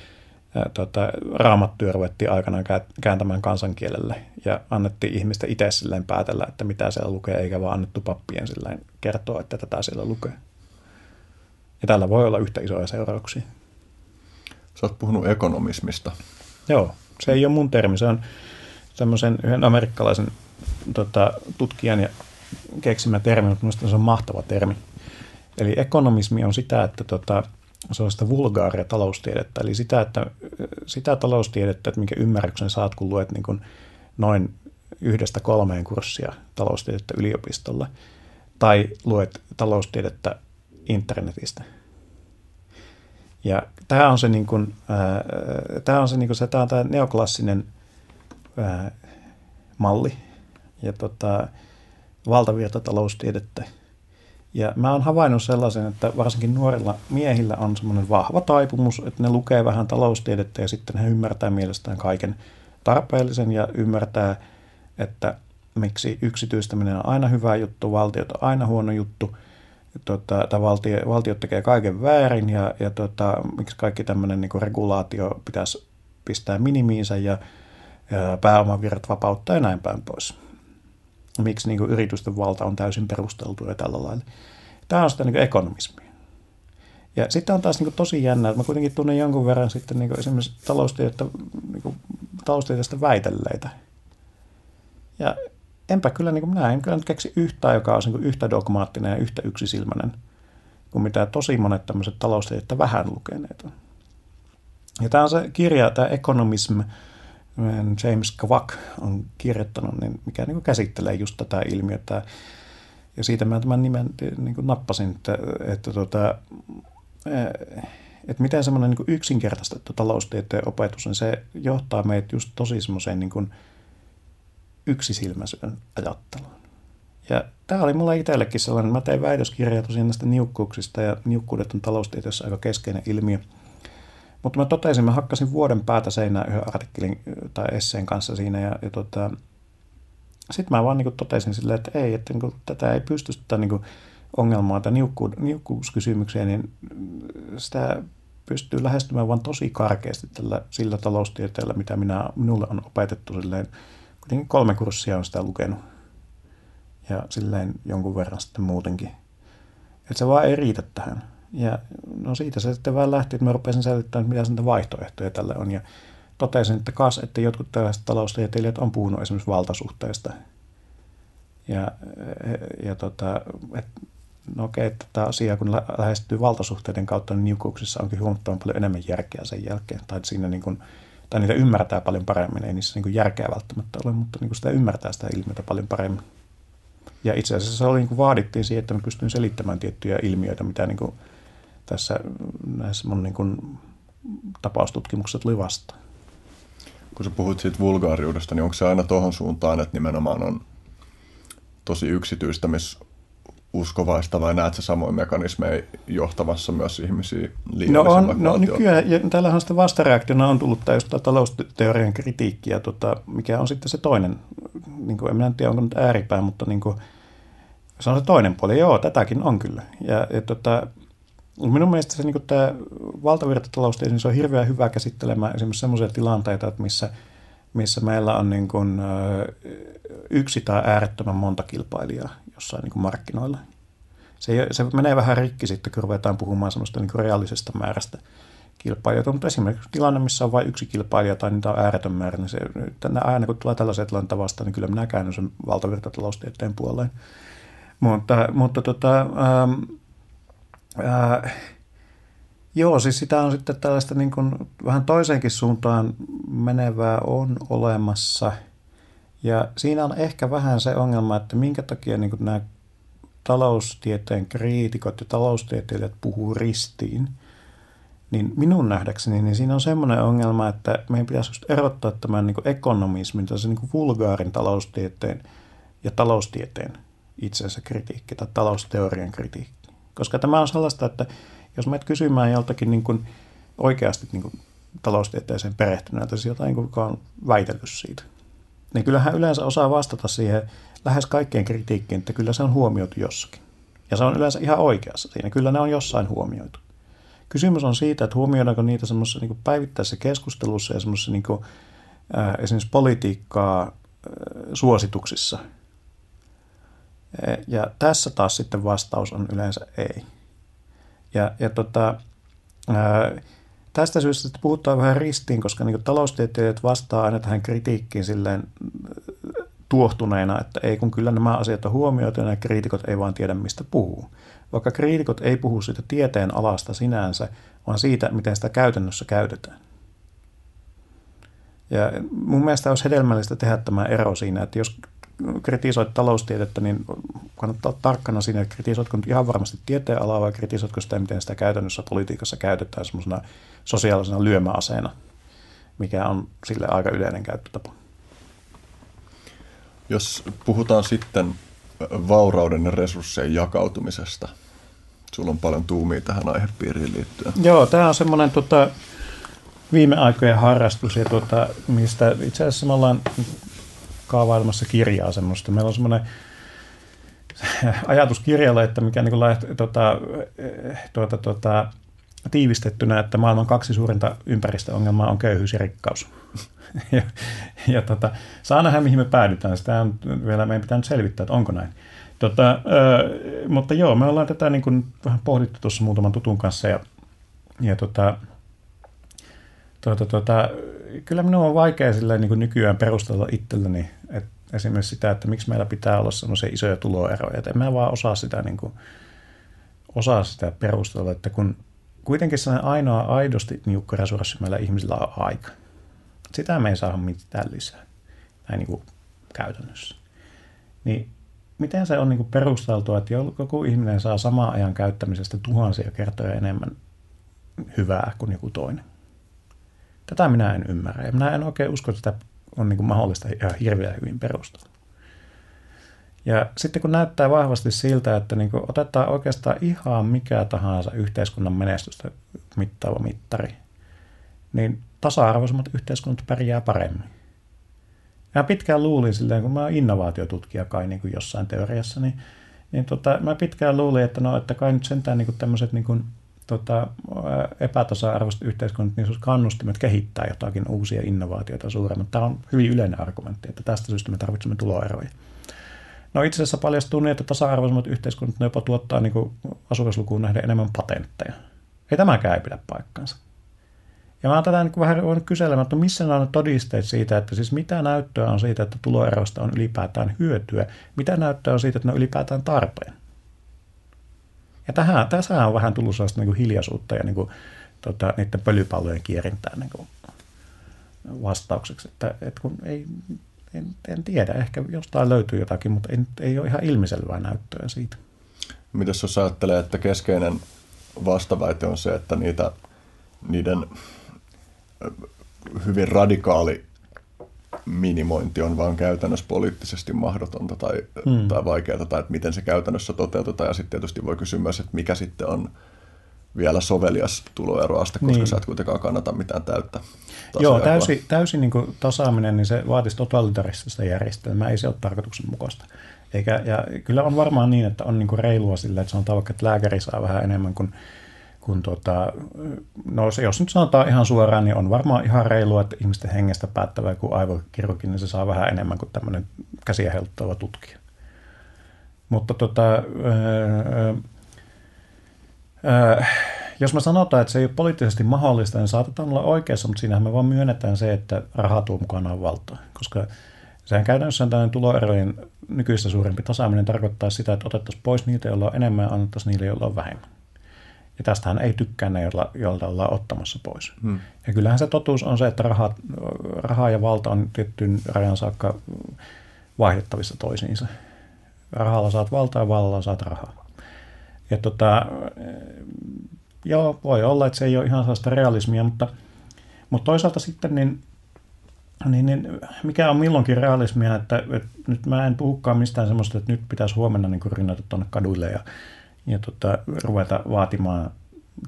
tota, raamattuja ruvettiin aikanaan kääntämään kansankielelle ja annettiin ihmisten itse silleen päätellä, että mitä siellä lukee, eikä vaan annettu pappien silleen kertoa, että tätä siellä lukee. Ja tällä voi olla yhtä isoja seurauksia. Sä oot puhunut ekonomismista. Joo, se ei ole mun termi, se on tämmöisen yhden amerikkalaisen tota, tutkijan ja keksimä termi, mutta minusta se on mahtava termi. Eli ekonomismi on sitä, että tota, se on sitä vulgaaria taloustiedettä, eli sitä, että, sitä taloustiedettä, että minkä ymmärryksen saat, kun luet niin kuin noin yhdestä kolmeen kurssia taloustiedettä yliopistolla, tai luet taloustiedettä internetistä. Ja tämä on se, niin kuin, ää, tämä on se, niin kuin se, tämä on tämä neoklassinen ää, malli ja tota, valtavirta taloustiedettä. Ja mä oon havainnut sellaisen, että varsinkin nuorilla miehillä on semmoinen vahva taipumus, että ne lukee vähän taloustiedettä ja sitten he ymmärtää mielestään kaiken tarpeellisen ja ymmärtää, että miksi yksityistäminen on aina hyvä juttu, valtiot on aina huono juttu, tota, tai valtio, valtiot tekee kaiken väärin ja, ja tota, miksi kaikki tämmöinen niin regulaatio pitäisi pistää minimiinsä ja, ja pääomavirrat vapauttaa ja näin päin pois. Miksi niin kuin yritysten valta on täysin perusteltu ja tällä lailla. Tämä on sitä niin ekonomismia. Ja sitten on taas niin kuin tosi jännä, että mä kuitenkin tunnen jonkun verran sitten niin kuin esimerkiksi taloustieteestä, niin kuin, taloustieteestä väitelleitä. Ja enpä kyllä, niin kuin minä en kyllä nyt keksi yhtään, joka olisi niin yhtä dogmaattinen ja yhtä yksisilmäinen kuin mitä tosi monet tämmöiset taloustiedettä vähän lukeneet on. Ja tämä on se kirja, tämä Economism, James Kavak on kirjoittanut, niin mikä niin käsittelee just tätä ilmiötä. Ja siitä mä tämän nimen niin kuin nappasin, että, että, tuota, että miten semmoinen niin yksinkertaistettu taloustieteen opetus, niin se johtaa meitä just tosi semmoiseen niin kuin, yksisilmäisyyden ajatteluun. Ja tämä oli mulla itsellekin sellainen, mä tein väitöskirjaa tosiaan näistä niukkuuksista ja niukkuudet on taloustieteessä aika keskeinen ilmiö. Mutta mä totesin, mä hakkasin vuoden päätä seinään yhden artikkelin tai esseen kanssa siinä ja, ja tota, sitten mä vaan niin totesin silleen, että ei, että niin tätä ei pysty sitä niin ongelmaa tai niukku, niukkuuskysymykseen, niin sitä pystyy lähestymään vain tosi karkeasti tällä, sillä taloustieteellä, mitä minä, minulle on opetettu silleen kuitenkin kolme kurssia on sitä lukenut. Ja silleen jonkun verran sitten muutenkin. Että se vaan ei riitä tähän. Ja no siitä se sitten vaan lähti, että mä rupesin selittämään, mitä niitä vaihtoehtoja tälle on. Ja totesin, että kas, että jotkut tällaiset taloustieteilijät on puhunut esimerkiksi valtasuhteista. Ja, ja tota, et, no okei, että tämä asia, kun lähestyy valtasuhteiden kautta, niin niukkuuksissa onkin huomattavan paljon enemmän järkeä sen jälkeen. Tai siinä niin kuin, tai niitä ymmärtää paljon paremmin, ei niissä niin järkeä välttämättä ole, mutta niin sitä ymmärtää sitä ilmiötä paljon paremmin. Ja itse asiassa se oli, niin kuin vaadittiin siihen, että mä pystyn selittämään tiettyjä ilmiöitä, mitä niin kuin tässä näissä mun niin kuin tapaustutkimukset tuli vastaan. Kun sä puhut siitä vulgaariudesta, niin onko se aina tuohon suuntaan, että nimenomaan on tosi yksityistämis uskovaista vai näet sä samoin mekanismeja johtamassa myös ihmisiä No, on, no nykyään, ja tällähän sitä vastareaktiona on tullut tämä talousteorian kritiikkiä, tota, mikä on sitten se toinen, niin kuin, en minä tiedä onko nyt ääripää, mutta niin kuin, se on se toinen puoli. Joo, tätäkin on kyllä. Ja, ja tota, minun mielestä se, niin tämä valtavirtataloustiede, niin se on hirveän hyvä käsittelemään esimerkiksi sellaisia tilanteita, että missä, missä meillä on niin kuin, yksi tai äärettömän monta kilpailijaa jossain niin kuin markkinoilla. se, se menee vähän rikki sitten, kun ruvetaan puhumaan semmoista niin reaalisesta määrästä kilpailijoita, mutta esimerkiksi tilanne, missä on vain yksi kilpailija tai niitä on ääretön määrä, niin se, tänne aina kun tulee tällaisia tilanteita vastaan, niin kyllä minä käännyn sen valtavirtataloustieteen puoleen. Mutta, mutta tota, ähm, äh, joo, siis sitä on sitten tällaista niin kuin vähän toiseenkin suuntaan menevää on olemassa. Ja siinä on ehkä vähän se ongelma, että minkä takia niin kuin nämä taloustieteen kriitikot ja taloustieteilijät puhuu ristiin, niin minun nähdäkseni niin siinä on semmoinen ongelma, että meidän pitäisi just erottaa tämän niin ekonomismin, tai se niin vulgaarin taloustieteen ja taloustieteen itsensä kritiikki tai talousteorian kritiikki. Koska tämä on sellaista, että jos menet kysymään joltakin niin kuin oikeasti niin kuin taloustieteeseen perehtyneeltä, siis jotain, joka on väitellyt siitä, niin kyllähän yleensä osaa vastata siihen lähes kaikkeen kritiikkiin, että kyllä se on huomioitu jossakin. Ja se on yleensä ihan oikeassa siinä. Kyllä ne on jossain huomioitu. Kysymys on siitä, että huomioidaanko niitä semmoisessa niin päivittäisessä keskustelussa ja semmoisessa niin kuin, äh, esimerkiksi politiikkaa äh, suosituksissa. Ja tässä taas sitten vastaus on yleensä ei. Ja, ja tota, ää, tästä syystä että puhutaan vähän ristiin, koska niin taloustieteilijät vastaa aina tähän kritiikkiin silleen tuohtuneena, että ei kun kyllä nämä asiat on huomioitu ja kriitikot ei vaan tiedä mistä puhuu. Vaikka kriitikot ei puhu siitä tieteen alasta sinänsä, vaan siitä, miten sitä käytännössä käytetään. Ja mun mielestä olisi hedelmällistä tehdä tämä ero siinä, että jos kritisoit taloustiedettä, niin kannattaa olla tarkkana siinä, että kritisoitko nyt ihan varmasti tieteen alaa vai kritisoitko sitä, miten sitä käytännössä politiikassa käytetään semmoisena sosiaalisena lyömäaseena, mikä on sille aika yleinen käyttötapa. Jos puhutaan sitten vaurauden ja resurssien jakautumisesta, sulla on paljon tuumia tähän aihepiiriin liittyen. Joo, tämä on semmoinen tota, viime aikojen harrastus, ja tota, mistä itse asiassa me ollaan kaavailemassa kirjaa semmoista. Meillä on semmoinen ajatus kirjalle, että mikä niin lähti, tota, tuota, tuota, tiivistettynä, että maailman kaksi suurinta ympäristöongelmaa on köyhyys ja rikkaus. ja, ja tota, saa nähdä, mihin me päädytään. Sitä on vielä meidän pitää nyt selvittää, että onko näin. Tota, ö, mutta joo, me ollaan tätä niin kuin vähän pohdittu tuossa muutaman tutun kanssa ja, ja tota, tuota, tuota, kyllä minun on vaikea sillä niin kuin nykyään perustella itselleni että esimerkiksi sitä, että miksi meillä pitää olla sellaisia isoja tuloeroja. Että en mä vaan osaa sitä, niin kuin, osaa sitä perustella, että kun kuitenkin sellainen ainoa aidosti niukka resurssi meillä ihmisillä on aika. Sitä me ei saa mitään lisää, näin niin kuin käytännössä. Niin miten se on niin kuin perusteltua, että joku ihminen saa samaa ajan käyttämisestä tuhansia kertoja enemmän hyvää kuin joku toinen? Tätä minä en ymmärrä ja minä en oikein usko, että on niin kuin mahdollista ihan hirveän hyvin perustella. Ja sitten kun näyttää vahvasti siltä, että niin otetaan oikeastaan ihan mikä tahansa yhteiskunnan menestystä mittaava mittari, niin tasa-arvoisemmat yhteiskunnat pärjää paremmin. Mä pitkään luulin silleen, kun mä oon innovaatiotutkija kai niin kuin jossain teoriassa, niin, niin tota, mä pitkään luulin, että no, että kai nyt sentään niin tämmöiset niin tota, epätasa-arvoiset yhteiskunnat, niin kannustimet kehittää jotakin uusia innovaatioita suuremmin. Tämä on hyvin yleinen argumentti, että tästä syystä me tarvitsemme tuloeroja. No itse asiassa paljastuu niin, että tasa-arvoisemmat yhteiskunnat jopa tuottaa niin asukaslukuun nähden enemmän patentteja. Ei tämäkään ei pidä paikkaansa. Ja mä tätä niin vähän voinut kyselemään, että missä on todisteet siitä, että siis mitä näyttöä on siitä, että tuloerosta on ylipäätään hyötyä, mitä näyttöä on siitä, että ne on ylipäätään tarpeen. Ja tähän, tässä on vähän tullut sellaista niin kuin hiljaisuutta ja niin kuin, tota, niiden pölypallojen kierintää niin kuin vastaukseksi, että, että kun ei, en, en tiedä, ehkä jostain löytyy jotakin, mutta ei, ei ole ihan ilmiselvää näyttöä siitä. Mitäs jos ajattelee, että keskeinen vastaväite on se, että niitä, niiden hyvin radikaali minimointi on vaan käytännössä poliittisesti mahdotonta tai, hmm. tai vaikeaa, tai että miten se käytännössä toteutetaan. Ja sitten tietysti voi kysyä myös, että mikä sitten on vielä sovelias tuloeroaste, koska niin. sä et kuitenkaan kannata mitään täyttä. Joo, täysi, täysin niin tasaaminen, niin se vaatisi totalitaristista järjestelmää, ei se ole tarkoituksenmukaista. Eikä, ja kyllä on varmaan niin, että on niin reilua sillä, että sanotaan vaikka, että lääkäri saa vähän enemmän kuin kun tota, no se, jos nyt sanotaan ihan suoraan, niin on varmaan ihan reilua, että ihmisten hengestä päättävä kuin aivokirurgi, niin se saa vähän enemmän kuin tämmöinen käsiä helttava tutkija. Mutta tota, ää, ää, jos me sanotaan, että se ei ole poliittisesti mahdollista, niin saatetaan olla oikeassa, mutta siinähän me vaan myönnetään se, että raha tuo mukanaan valtaa. Koska sehän käytännössä tällainen tuloerojen nykyistä suurempi tasaaminen tarkoittaa sitä, että otettaisiin pois niitä, joilla on enemmän ja annettaisiin niille, joilla on vähemmän. Ja tästähän ei tykkää ne, joilta, joilta ollaan ottamassa pois. Hmm. Ja kyllähän se totuus on se, että raha, raha ja valta on tiettyyn rajan saakka vaihdettavissa toisiinsa. Rahalla saat valtaa ja vallalla saat rahaa. Ja tota, joo, voi olla, että se ei ole ihan sellaista realismia, mutta, mutta toisaalta sitten niin, niin, niin mikä on milloinkin realismia, että, että nyt mä en puhukaan mistään semmoista, että nyt pitäisi huomenna niin rinnata tuonne kaduille ja, ja tota, ruveta vaatimaan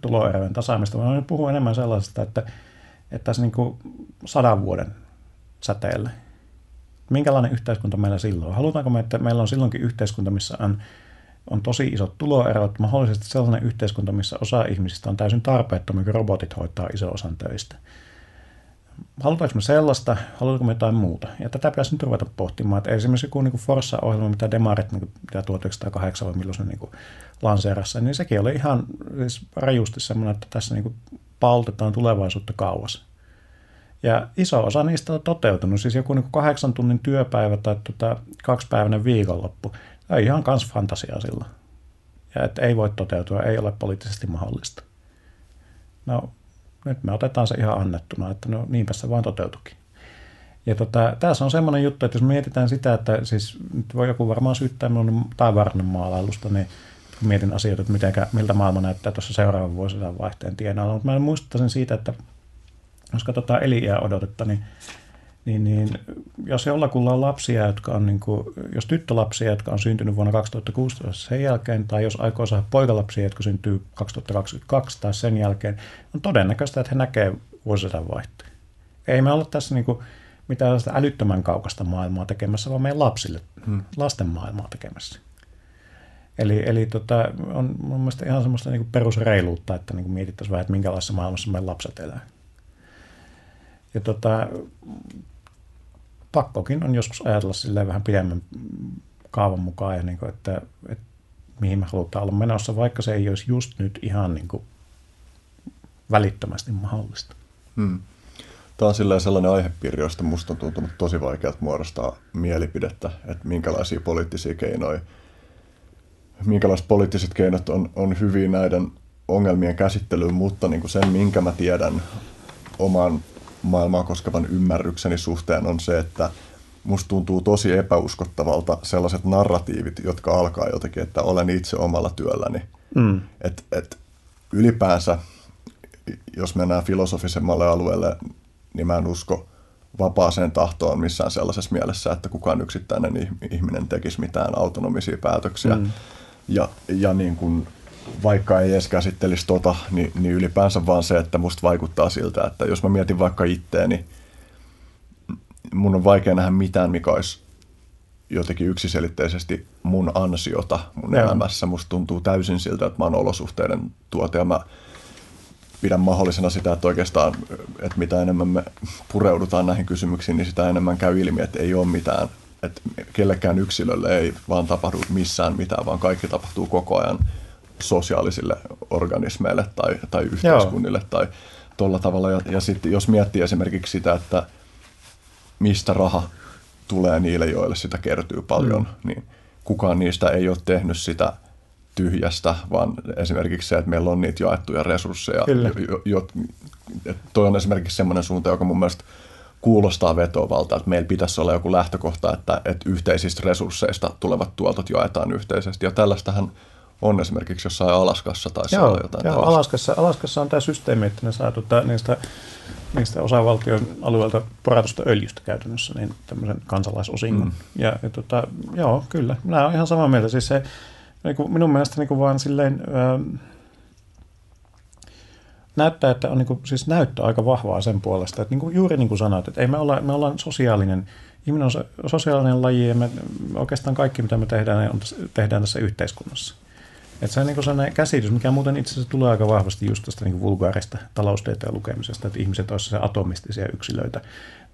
tuloerojen tasaamista, vaan puhun enemmän sellaisesta, että, että tässä niin kuin sadan vuoden säteelle, minkälainen yhteiskunta meillä silloin on? Halutaanko me, että meillä on silloinkin yhteiskunta, missä on on tosi isot tuloerot, mahdollisesti sellainen yhteiskunta, missä osa ihmisistä on täysin tarpeettomia, kun robotit hoitaa iso osan töistä. Halutaanko me sellaista, halutaanko me jotain muuta? Ja tätä pitäisi nyt ruveta pohtimaan. Että esimerkiksi joku niin Forssa-ohjelma, mitä Demarit niin mitä 1908 vai milloin se niin lanseerassa, niin sekin oli ihan siis rajusti semmoinen, että tässä niin paltetaan tulevaisuutta kauas. Ja iso osa niistä on toteutunut, siis joku niin kahdeksan tunnin työpäivä tai tota, kaksipäiväinen viikonloppu, ei ihan kans fantasiaa sillä. Ja että ei voi toteutua, ei ole poliittisesti mahdollista. No, nyt me otetaan se ihan annettuna, että no niinpä se vaan toteutukin. Ja tota, tässä on semmoinen juttu, että jos mietitään sitä, että siis nyt voi joku varmaan syyttää minun taivaarinen maalailusta, niin kun mietin asioita, että mitenkä, miltä maailma näyttää tuossa seuraavan vuosisadan vaihteen tienoilla. Mutta mä muistuttaisin siitä, että jos katsotaan eliä odotetta, niin niin, niin jos jollakulla on lapsia, jotka on, niin kuin, jos tyttölapsia, jotka on syntynyt vuonna 2016 sen jälkeen, tai jos aikoo saada poikalapsia, jotka syntyy 2022 tai sen jälkeen, on todennäköistä, että he näkee vuosisadan vaihteen. Ei me olla tässä niin kuin mitään älyttömän kaukasta maailmaa tekemässä, vaan meidän lapsille, hmm. lasten maailmaa tekemässä. Eli, eli tota, on mun mielestä ihan semmoista niin perusreiluutta, että niin mietittäisiin vähän, että minkälaisessa maailmassa meidän lapset elää. Ja tota, pakkokin on joskus ajatella silleen vähän pidemmän kaavan mukaan, ja niin kuin, että, että mihin me halutaan olla menossa, vaikka se ei olisi just nyt ihan niin kuin välittömästi mahdollista. Hmm. Tämä on sellainen aihepiiri, josta minusta on tuntunut tosi vaikeat muodostaa mielipidettä, että minkälaisia poliittisia keinoja, minkälaiset poliittiset keinot on, on hyviä näiden ongelmien käsittelyyn, mutta niin kuin sen, minkä mä tiedän oman maailmaa koskevan ymmärrykseni suhteen on se, että musta tuntuu tosi epäuskottavalta sellaiset narratiivit, jotka alkaa jotenkin, että olen itse omalla työlläni. Mm. Et, et ylipäänsä, jos mennään filosofisemmalle alueelle, niin mä en usko vapaaseen tahtoon missään sellaisessa mielessä, että kukaan yksittäinen ihminen tekisi mitään autonomisia päätöksiä. Mm. Ja, ja niin kuin vaikka ei edes käsittelisi tota, niin, niin ylipäänsä vaan se, että musta vaikuttaa siltä, että jos mä mietin vaikka itteeni, mun on vaikea nähdä mitään, mikä olisi jotenkin yksiselitteisesti mun ansiota mun Joo. elämässä. Musta tuntuu täysin siltä, että mä oon olosuhteiden tuote ja mä pidän mahdollisena sitä, että oikeastaan, että mitä enemmän me pureudutaan näihin kysymyksiin, niin sitä enemmän käy ilmi, että ei ole mitään, että kellekään yksilölle ei vaan tapahdu missään mitään, vaan kaikki tapahtuu koko ajan sosiaalisille organismeille tai, tai yhteiskunnille Joo. tai tuolla tavalla. Ja, ja sitten jos miettii esimerkiksi sitä, että mistä raha tulee niille, joille sitä kertyy paljon, mm. niin kukaan niistä ei ole tehnyt sitä tyhjästä, vaan esimerkiksi se, että meillä on niitä jaettuja resursseja. Jo, jo, toi on esimerkiksi semmoinen suunta, joka mun mielestä kuulostaa vetovalta, että meillä pitäisi olla joku lähtökohta, että, että yhteisistä resursseista tulevat tuotot jaetaan yhteisesti. Ja tällaistähän on esimerkiksi jossain Alaskassa tai joo, jotain joo, Alaskassa, Alaskassa on tämä systeemi, että ne saa tuota, niistä, niistä osavaltion alueelta poratusta öljystä käytännössä niin tämmöisen kansalaisosingon. Mm. Ja, ja tota, joo, kyllä, nämä on ihan samaa mieltä. Siis se, niin kuin minun mielestä niin kuin vaan silleen, ähm, näyttää, että on niin kuin, siis näyttö aika vahvaa sen puolesta. Että niin kuin, juuri niin kuin sanoit, että ei me olla, me ollaan sosiaalinen, ihminen on sosiaalinen laji ja me, oikeastaan kaikki, mitä me tehdään, on, tehdään tässä yhteiskunnassa. Että se on niin sellainen käsitys, mikä muuten itse asiassa tulee aika vahvasti just tästä niin vulgaarista taloustieteen lukemisesta, että ihmiset olisivat atomistisia yksilöitä.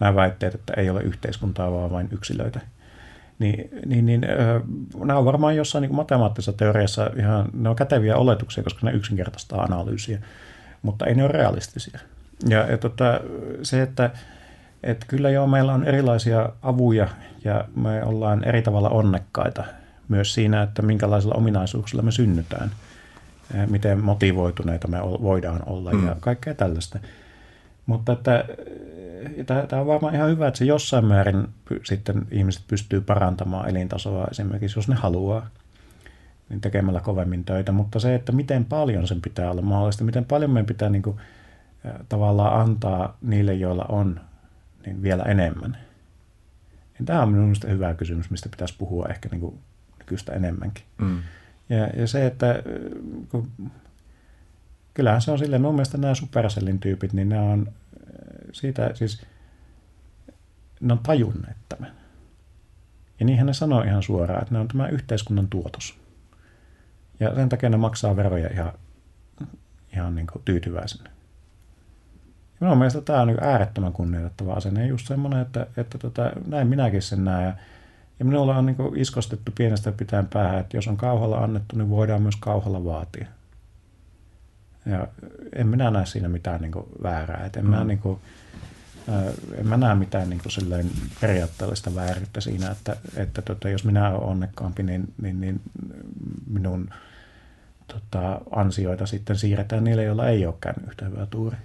Nämä väitteet, että ei ole yhteiskuntaa, vaan vain yksilöitä. niin, niin, niin ö, nämä on varmaan jossain niin matemaattisessa teoriassa ihan, ne on käteviä oletuksia, koska ne yksinkertaistaa analyysiä, mutta ei ne ole realistisia. Ja, ja tota, se, että et kyllä joo, meillä on erilaisia avuja ja me ollaan eri tavalla onnekkaita myös siinä, että minkälaisilla ominaisuuksilla me synnytään, miten motivoituneita me voidaan olla mm. ja kaikkea tällaista. Mutta että tämä on varmaan ihan hyvä, että se jossain määrin sitten ihmiset pystyy parantamaan elintasoa esimerkiksi, jos ne haluaa, niin tekemällä kovemmin töitä. Mutta se, että miten paljon sen pitää olla mahdollista, miten paljon meidän pitää niin kuin, tavallaan antaa niille, joilla on, niin vielä enemmän. Niin tämä on minun mielestä hyvä kysymys, mistä pitäisi puhua ehkä niin kuin nykyistä enemmänkin. Mm. Ja, ja se, että kun, kyllähän se on silleen, mun mielestä nämä Supercellin tyypit, niin ne on siitä siis, ne on tajunneet tämän. Ja niinhän ne sanoo ihan suoraan, että ne on tämä yhteiskunnan tuotos. Ja sen takia ne maksaa veroja ihan, ihan niin kuin tyytyväisenä. Ja minun mielestä tämä on niin äärettömän kunnioitettava asenne. Just semmoinen, että, että tota, näin minäkin sen näen. Ja, ja minulla on niin iskostettu pienestä pitäen päähän, että jos on kauhalla annettu, niin voidaan myös kauhalla vaatia. Ja en minä näe siinä mitään niin kuin väärää. Et en, mm. mä, niin kuin, en mä näe mitään niin kuin periaatteellista vääryyttä siinä, että, että tota, jos minä olen onnekkaampi, niin, niin, niin minun tota, ansioita sitten siirretään niille, joilla ei ole käynyt yhtä hyvää tuuri.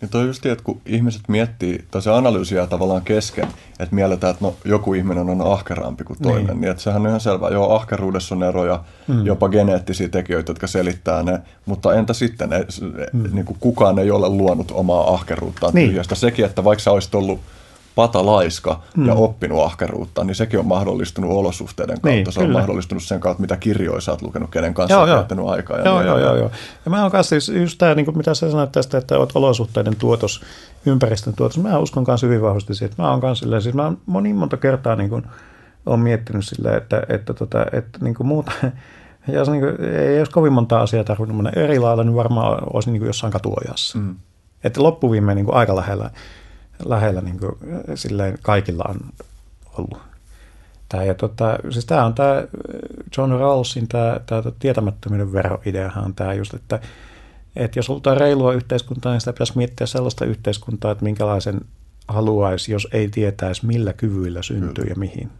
Niin toi just, että kun ihmiset miettii, tai se analyysi jää tavallaan kesken, että mielletään, että no, joku ihminen on ahkerampi kuin toinen, niin, niin että sehän on ihan selvää. Joo, ahkeruudessa on eroja, mm. jopa geneettisiä tekijöitä, jotka selittää ne, mutta entä sitten, ne, mm. niin kuin kukaan ei ole luonut omaa ahkeruuttaan niin. tyhjästä. Sekin, että vaikka sä olisit ollut patalaiska mm. ja oppinut ahkeruutta, niin sekin on mahdollistunut olosuhteiden kautta. Niin, se on kyllä. mahdollistunut sen kautta, mitä kirjoja sä oot lukenut, kenen kanssa joo, olet joo. aikaa. Ja joo, niin joo, joo, joo. Ja mä oon kanssa siis just tämä, niin mitä sä sanoit tästä, että oot olosuhteiden tuotos, ympäristön tuotos. Mä uskon kanssa hyvin vahvasti siihen, että mä oon kanssa silleen, siis mä oon moni monta kertaa niin kuin, olen miettinyt silleen, että, että, tota, että niin kuin muuta, jos niin kuin, ei olisi kovin monta asiaa tarvinnut mennä eri lailla, niin varmaan olisi niin kuin jossain katuojassa. Mm. Että loppuviimein niin kuin aika lähellä lähellä niin kuin, silleen kaikilla on ollut. Tämä, ja tota, siis tämä on tämä John Rawlsin tämä, tämä tietämättömyyden veroideahan on tämä just, että, että jos halutaan reilua yhteiskuntaa, niin sitä pitäisi miettiä sellaista yhteiskuntaa, että minkälaisen haluaisi, jos ei tietäisi, millä kyvyillä syntyy Kyllä. ja mihin.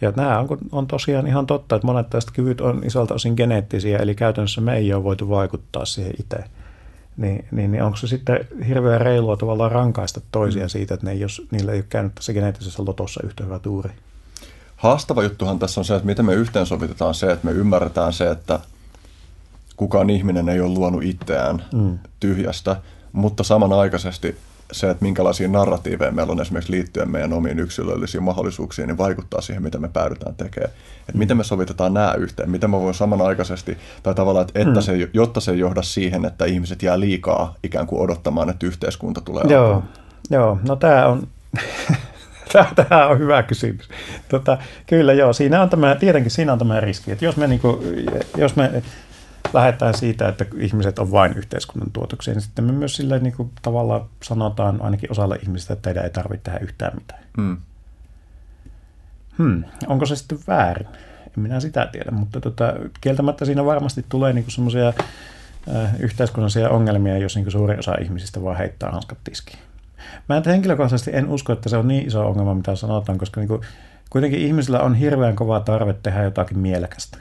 Ja nämä on, on tosiaan ihan totta, että monet tästä kyvyt on isolta osin geneettisiä, eli käytännössä me ei ole voitu vaikuttaa siihen itse niin, niin, niin onko se sitten hirveän reilua tavallaan rankaista toisia mm. siitä, että ne ei, jos niillä ei ole käynyt tässä geneettisessä lotossa yhtä hyvä tuuri? Haastava juttuhan tässä on se, että miten me yhteensovitetaan se, että me ymmärretään se, että kukaan ihminen ei ole luonut itseään mm. tyhjästä, mutta samanaikaisesti se, että minkälaisia narratiiveja meillä on esimerkiksi liittyen meidän omiin yksilöllisiin mahdollisuuksiin, niin vaikuttaa siihen, mitä me päädytään tekemään. Että miten me sovitetaan nämä yhteen, miten me voimme samanaikaisesti, tai tavallaan, että, että mm. se, jotta se ei johda siihen, että ihmiset jää liikaa ikään kuin odottamaan, että yhteiskunta tulee Joo, alkuun. joo. no tämä on, Tämä on hyvä kysymys. Tota, kyllä joo, siinä on tämä, tietenkin siinä on tämä riski, että jos me, niin kuin, jos me lähdetään siitä, että ihmiset on vain yhteiskunnan tuotoksia, niin sitten me myös sille niin kuin tavallaan sanotaan ainakin osalle ihmisistä, että teidän ei tarvitse tehdä yhtään mitään. Hmm. Hmm. Onko se sitten väärin? En minä sitä tiedä, mutta tota, kieltämättä siinä varmasti tulee niin semmoisia äh, yhteiskunnallisia ongelmia, jos niin suuri osa ihmisistä vaan heittää hanskat tiskiin. Mä en henkilökohtaisesti en usko, että se on niin iso ongelma, mitä sanotaan, koska niin kuin, kuitenkin ihmisillä on hirveän kova tarve tehdä jotakin mielekästä.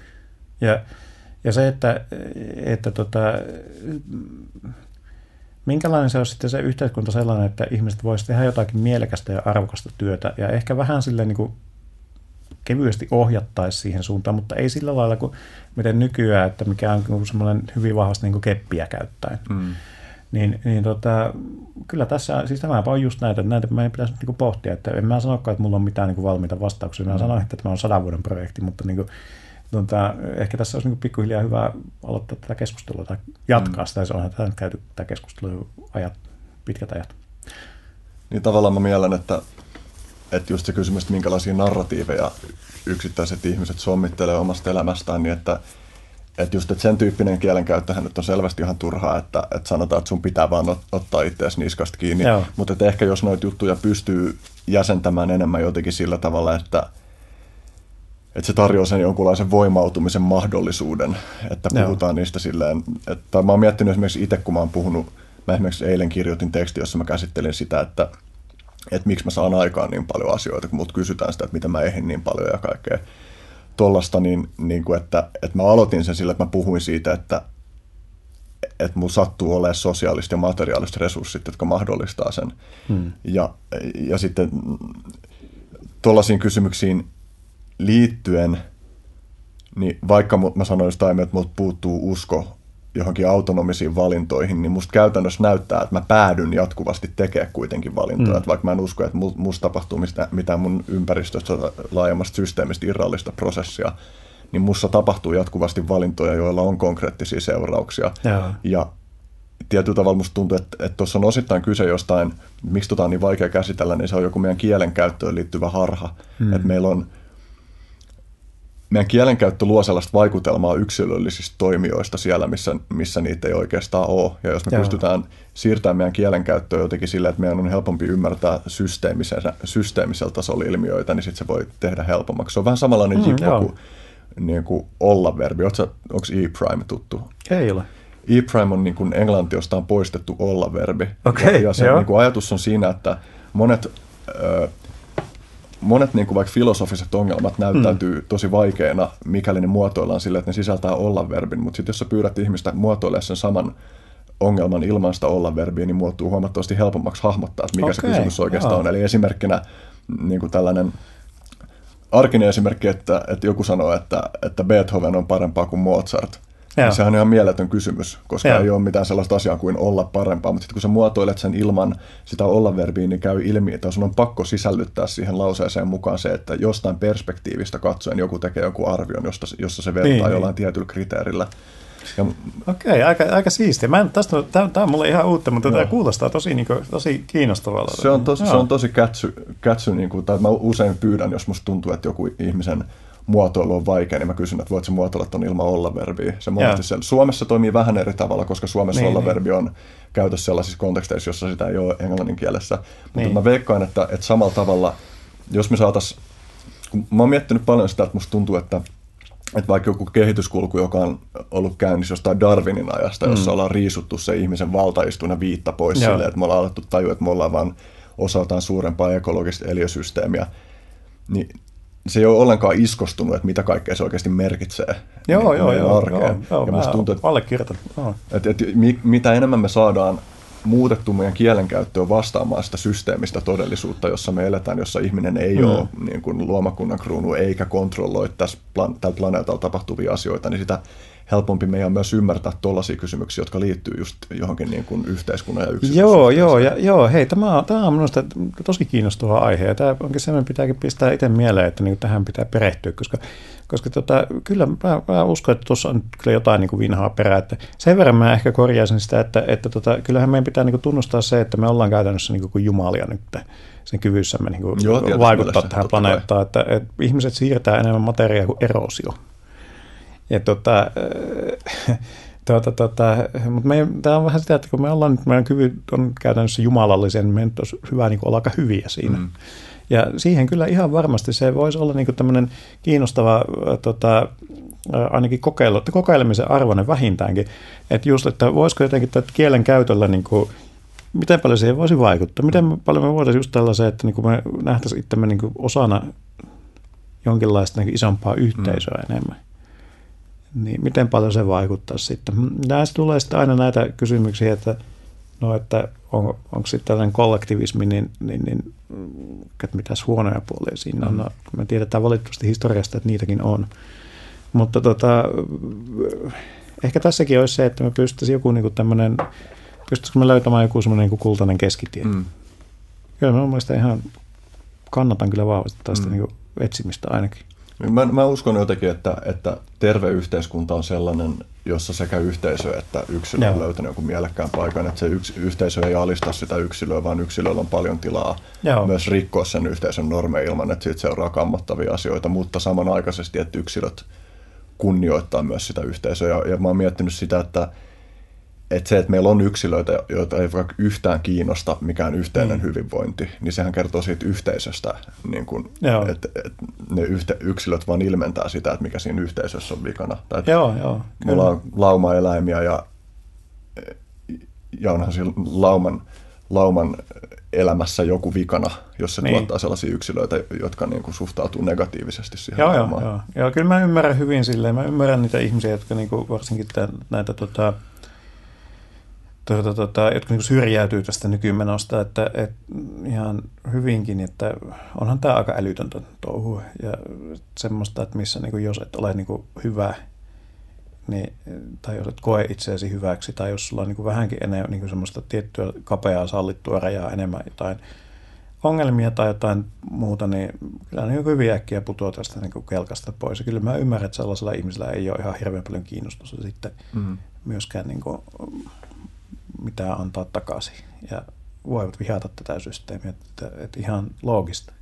Ja ja se, että, että tota, minkälainen se on sitten se yhteiskunta sellainen, että ihmiset voisivat tehdä jotakin mielekästä ja arvokasta työtä ja ehkä vähän sille niin kuin kevyesti ohjattaisi siihen suuntaan, mutta ei sillä lailla kuin miten nykyään, että mikä on semmoinen hyvin vahvasti niin kuin keppiä käyttäen. Mm. Niin, niin tota, kyllä tässä, siis tämä on just näitä, että näitä meidän pitäisi niin kuin pohtia, että en mä sanokaan, että mulla on mitään niin kuin valmiita vastauksia, mä mm. sanoin, että tämä on sadan vuoden projekti, mutta niin kuin, tota, ehkä tässä olisi niin pikkuhiljaa hyvä aloittaa tätä keskustelua tai jatkaa mm. sitä. Se onhan tätä nyt käyty tätä keskustelua ajat, pitkät ajat. Niin tavallaan mä mielen, että, että just se kysymys, että minkälaisia narratiiveja yksittäiset ihmiset sommittelee omasta elämästään, niin että, että just että sen tyyppinen kielenkäyttöhän nyt on selvästi ihan turhaa, että, että sanotaan, että sun pitää vaan ottaa itseäsi niskasta kiinni. Joo. Mutta että ehkä jos noita juttuja pystyy jäsentämään enemmän jotenkin sillä tavalla, että – että se tarjoaa sen jonkunlaisen voimautumisen mahdollisuuden, että puhutaan Joo. niistä silleen, että mä oon miettinyt esimerkiksi itse, kun mä oon puhunut, mä esimerkiksi eilen kirjoitin teksti, jossa mä käsittelin sitä, että, että miksi mä saan aikaan niin paljon asioita, kun mut kysytään sitä, että mitä mä ehdin niin paljon ja kaikkea tollasta, niin, niin kuin että, että mä aloitin sen sillä, että mä puhuin siitä, että, että mulla sattuu olemaan sosiaaliset ja materiaaliset resurssit, jotka mahdollistaa sen. Hmm. Ja, ja sitten tuollaisiin kysymyksiin liittyen, niin vaikka mä sanoin jostain, että multa puuttuu usko johonkin autonomisiin valintoihin, niin musta käytännössä näyttää, että mä päädyn jatkuvasti tekemään kuitenkin valintoja. Mm. Että vaikka mä en usko, että musta tapahtuu mitään mun ympäristöstä laajemmasta systeemistä irrallista prosessia, niin mussa tapahtuu jatkuvasti valintoja, joilla on konkreettisia seurauksia. Ja, ja tietyllä tavalla musta tuntuu, että tuossa on osittain kyse jostain, miksi tota on niin vaikea käsitellä, niin se on joku meidän kielenkäyttöön liittyvä harha. Mm. Että meillä on meidän kielenkäyttö luo sellaista vaikutelmaa yksilöllisistä toimijoista siellä, missä, missä niitä ei oikeastaan ole. Ja jos me Joo. pystytään siirtämään meidän kielenkäyttöä jotenkin sillä, että meidän on helpompi ymmärtää systeemisellä, tasolla ilmiöitä, niin sitten se voi tehdä helpommaksi. Se on vähän samanlainen mm, kuin, niin kuin olla-verbi. Onko e-prime tuttu? Ei ole. E-prime on niin kuin englanti, josta on poistettu olla-verbi. Okay, ja, ja se niin kuin ajatus on siinä, että monet... Ö, monet niin kuin vaikka filosofiset ongelmat näyttäytyy mm. tosi vaikeina, mikäli ne muotoillaan sille, että ne sisältää olla-verbin, mutta sitten jos sä pyydät ihmistä muotoilemaan sen saman ongelman ilman sitä olla-verbiä, niin muuttuu huomattavasti helpommaksi hahmottaa, että mikä okay, se kysymys oikeastaan joo. on. Eli esimerkkinä niin kuin tällainen arkinen esimerkki, että, että joku sanoo, että, että Beethoven on parempaa kuin Mozart – niin sehän on ihan mieletön kysymys, koska Joo. ei ole mitään sellaista asiaa kuin olla parempaa, mutta sitten kun sä muotoilet sen ilman sitä olla-verbiä, niin käy ilmi, että sun on pakko sisällyttää siihen lauseeseen mukaan se, että jostain perspektiivistä katsoen joku tekee jonkun arvion, josta, jossa se vertaa niin, niin. jollain niin. tietyllä kriteerillä. Ja... Okei, aika, aika siistiä. Mä en, tästä, tämä, tämä on mulle ihan uutta, mutta no. tämä kuulostaa tosi, niin kuin, tosi kiinnostavalta. Se on tosi, se on tosi kätsy, kätsy niin kuin, tai mä usein pyydän, jos musta tuntuu, että joku ihmisen muotoilu on vaikea, niin mä kysyn, että voitko muotoilla tuon ilman olla-verbiä. Se monesti Suomessa toimii vähän eri tavalla, koska Suomessa niin, olla-verbi niin. on käytössä sellaisissa konteksteissa, jossa sitä ei ole englannin kielessä. Mutta niin. mä veikkaan, että, että samalla tavalla, jos me saataisiin, mä oon miettinyt paljon sitä, että musta tuntuu, että että vaikka joku kehityskulku, joka on ollut käynnissä jostain Darwinin ajasta, jossa mm. ollaan riisuttu se ihmisen valtaistuna viitta pois Joo. silleen, että me ollaan alettu tajua, että me ollaan vain osaltaan suurempaa ekologista eliösysteemiä, niin se ei ole ollenkaan iskostunut, että mitä kaikkea se oikeasti merkitsee joo, niin, joo, joo, arkeen. Joo, joo, ja tuntuu, että, allekirjoitan. Että, että, mitä enemmän me saadaan muutettu meidän kielenkäyttöä vastaamaan sitä systeemistä todellisuutta, jossa me eletään, jossa ihminen ei mm. ole niin kuin luomakunnan kruunu eikä kontrolloi tässä, tällä planeetalla tapahtuvia asioita, niin sitä helpompi meidän myös ymmärtää tuollaisia kysymyksiä, jotka liittyy just johonkin niin kuin yhteiskunnan ja yksilöön. Joo, joo, ja, joo, hei, tämä on, tämä on minusta tosi kiinnostava aihe, ja tämä onkin semmoinen pitääkin pistää itse mieleen, että niin tähän pitää perehtyä, koska, koska tota, kyllä mä, mä, uskon, että tuossa on kyllä jotain niin kuin vinhaa perää, että sen verran mä ehkä korjaisin sitä, että, että tota, kyllähän meidän pitää niin kuin tunnustaa se, että me ollaan käytännössä niin kuin jumalia nyt sen kyvyssämme niin kuin Joo, vaikuttaa tähän planeettaan, että, että ihmiset siirtää enemmän materiaa kuin erosio. Ja tota, tuota, tuota, mutta me, tämä on vähän sitä, että kun me ollaan nyt, meidän kyvyt on käytännössä jumalallisen, niin meidän olisi hyvä niin olla aika hyviä siinä. Mm. Ja siihen kyllä ihan varmasti se voisi olla niin tämmöinen kiinnostava tota, ainakin kokeilu, kokeilemisen arvoinen vähintäänkin, että just, että voisiko jotenkin tätä kielen käytöllä niin kuin, miten paljon siihen voisi vaikuttaa, miten paljon me voitaisiin just tällaisen, että niin kuin me nähtäisiin itsemme niin kuin osana jonkinlaista niin isompaa yhteisöä mm. enemmän niin miten paljon se vaikuttaa sitten. Näistä tulee sitten aina näitä kysymyksiä, että no, että on, onko sitten tällainen kollektivismi, niin, niin, niin että mitäs huonoja puolia siinä on. Mm. No, me tiedetään valitettavasti historiasta, että niitäkin on. Mutta tota, ehkä tässäkin olisi se, että me pystyisimme joku niin tämmöinen, pystyisikö me löytämään joku semmoinen niin kultainen keskitie. Mm. Kyllä mä mielestäni ihan kannatan kyllä vahvasti tästä mm. niin etsimistä ainakin. Mä, mä uskon jotenkin, että, että terve yhteiskunta on sellainen, jossa sekä yhteisö että yksilö on löytänyt jonkun mielekkään paikan. Että se yks, yhteisö ei alista sitä yksilöä, vaan yksilöllä on paljon tilaa Joo. myös rikkoa sen yhteisön normeja ilman, että siitä seuraa kammottavia asioita. Mutta samanaikaisesti, että yksilöt kunnioittaa myös sitä yhteisöä. Ja, ja mä oon miettinyt sitä, että että se, että meillä on yksilöitä, joita ei vaikka yhtään kiinnosta mikään yhteinen mm. hyvinvointi, niin sehän kertoo siitä yhteisöstä, niin kun, että, että ne yhte, yksilöt vaan ilmentää sitä, että mikä siinä yhteisössä on vikana. Tai, joo, joo. Mulla on lauma-eläimiä ja, ja onhan siinä lauman, lauman elämässä joku vikana, jos se niin. tuottaa sellaisia yksilöitä, jotka niin kuin suhtautuu negatiivisesti siihen joo, joo, joo, joo. kyllä mä ymmärrän hyvin silleen. Mä ymmärrän niitä ihmisiä, jotka niin kuin varsinkin tämän, näitä tota, tuota, tuota, jotka niin syrjäytyy tästä nykymenosta, että, että ihan hyvinkin, että onhan tämä aika älytöntä touhua ja semmoista, että missä niin kuin, jos et ole niin kuin, hyvä, niin, tai jos et koe itseäsi hyväksi, tai jos sulla on niin kuin, vähänkin enemmän niin kuin semmoista tiettyä kapeaa sallittua rajaa enemmän jotain ongelmia tai jotain muuta, niin kyllä niin hyvin äkkiä putoaa tästä niin kuin kelkasta pois. Ja kyllä mä ymmärrän, että sellaisella ihmisellä ei ole ihan hirveän paljon kiinnostusta sitten mm. myöskään niin kuin, mitä antaa takaisin. Ja voivat vihata tätä systeemiä, että, että ihan loogista.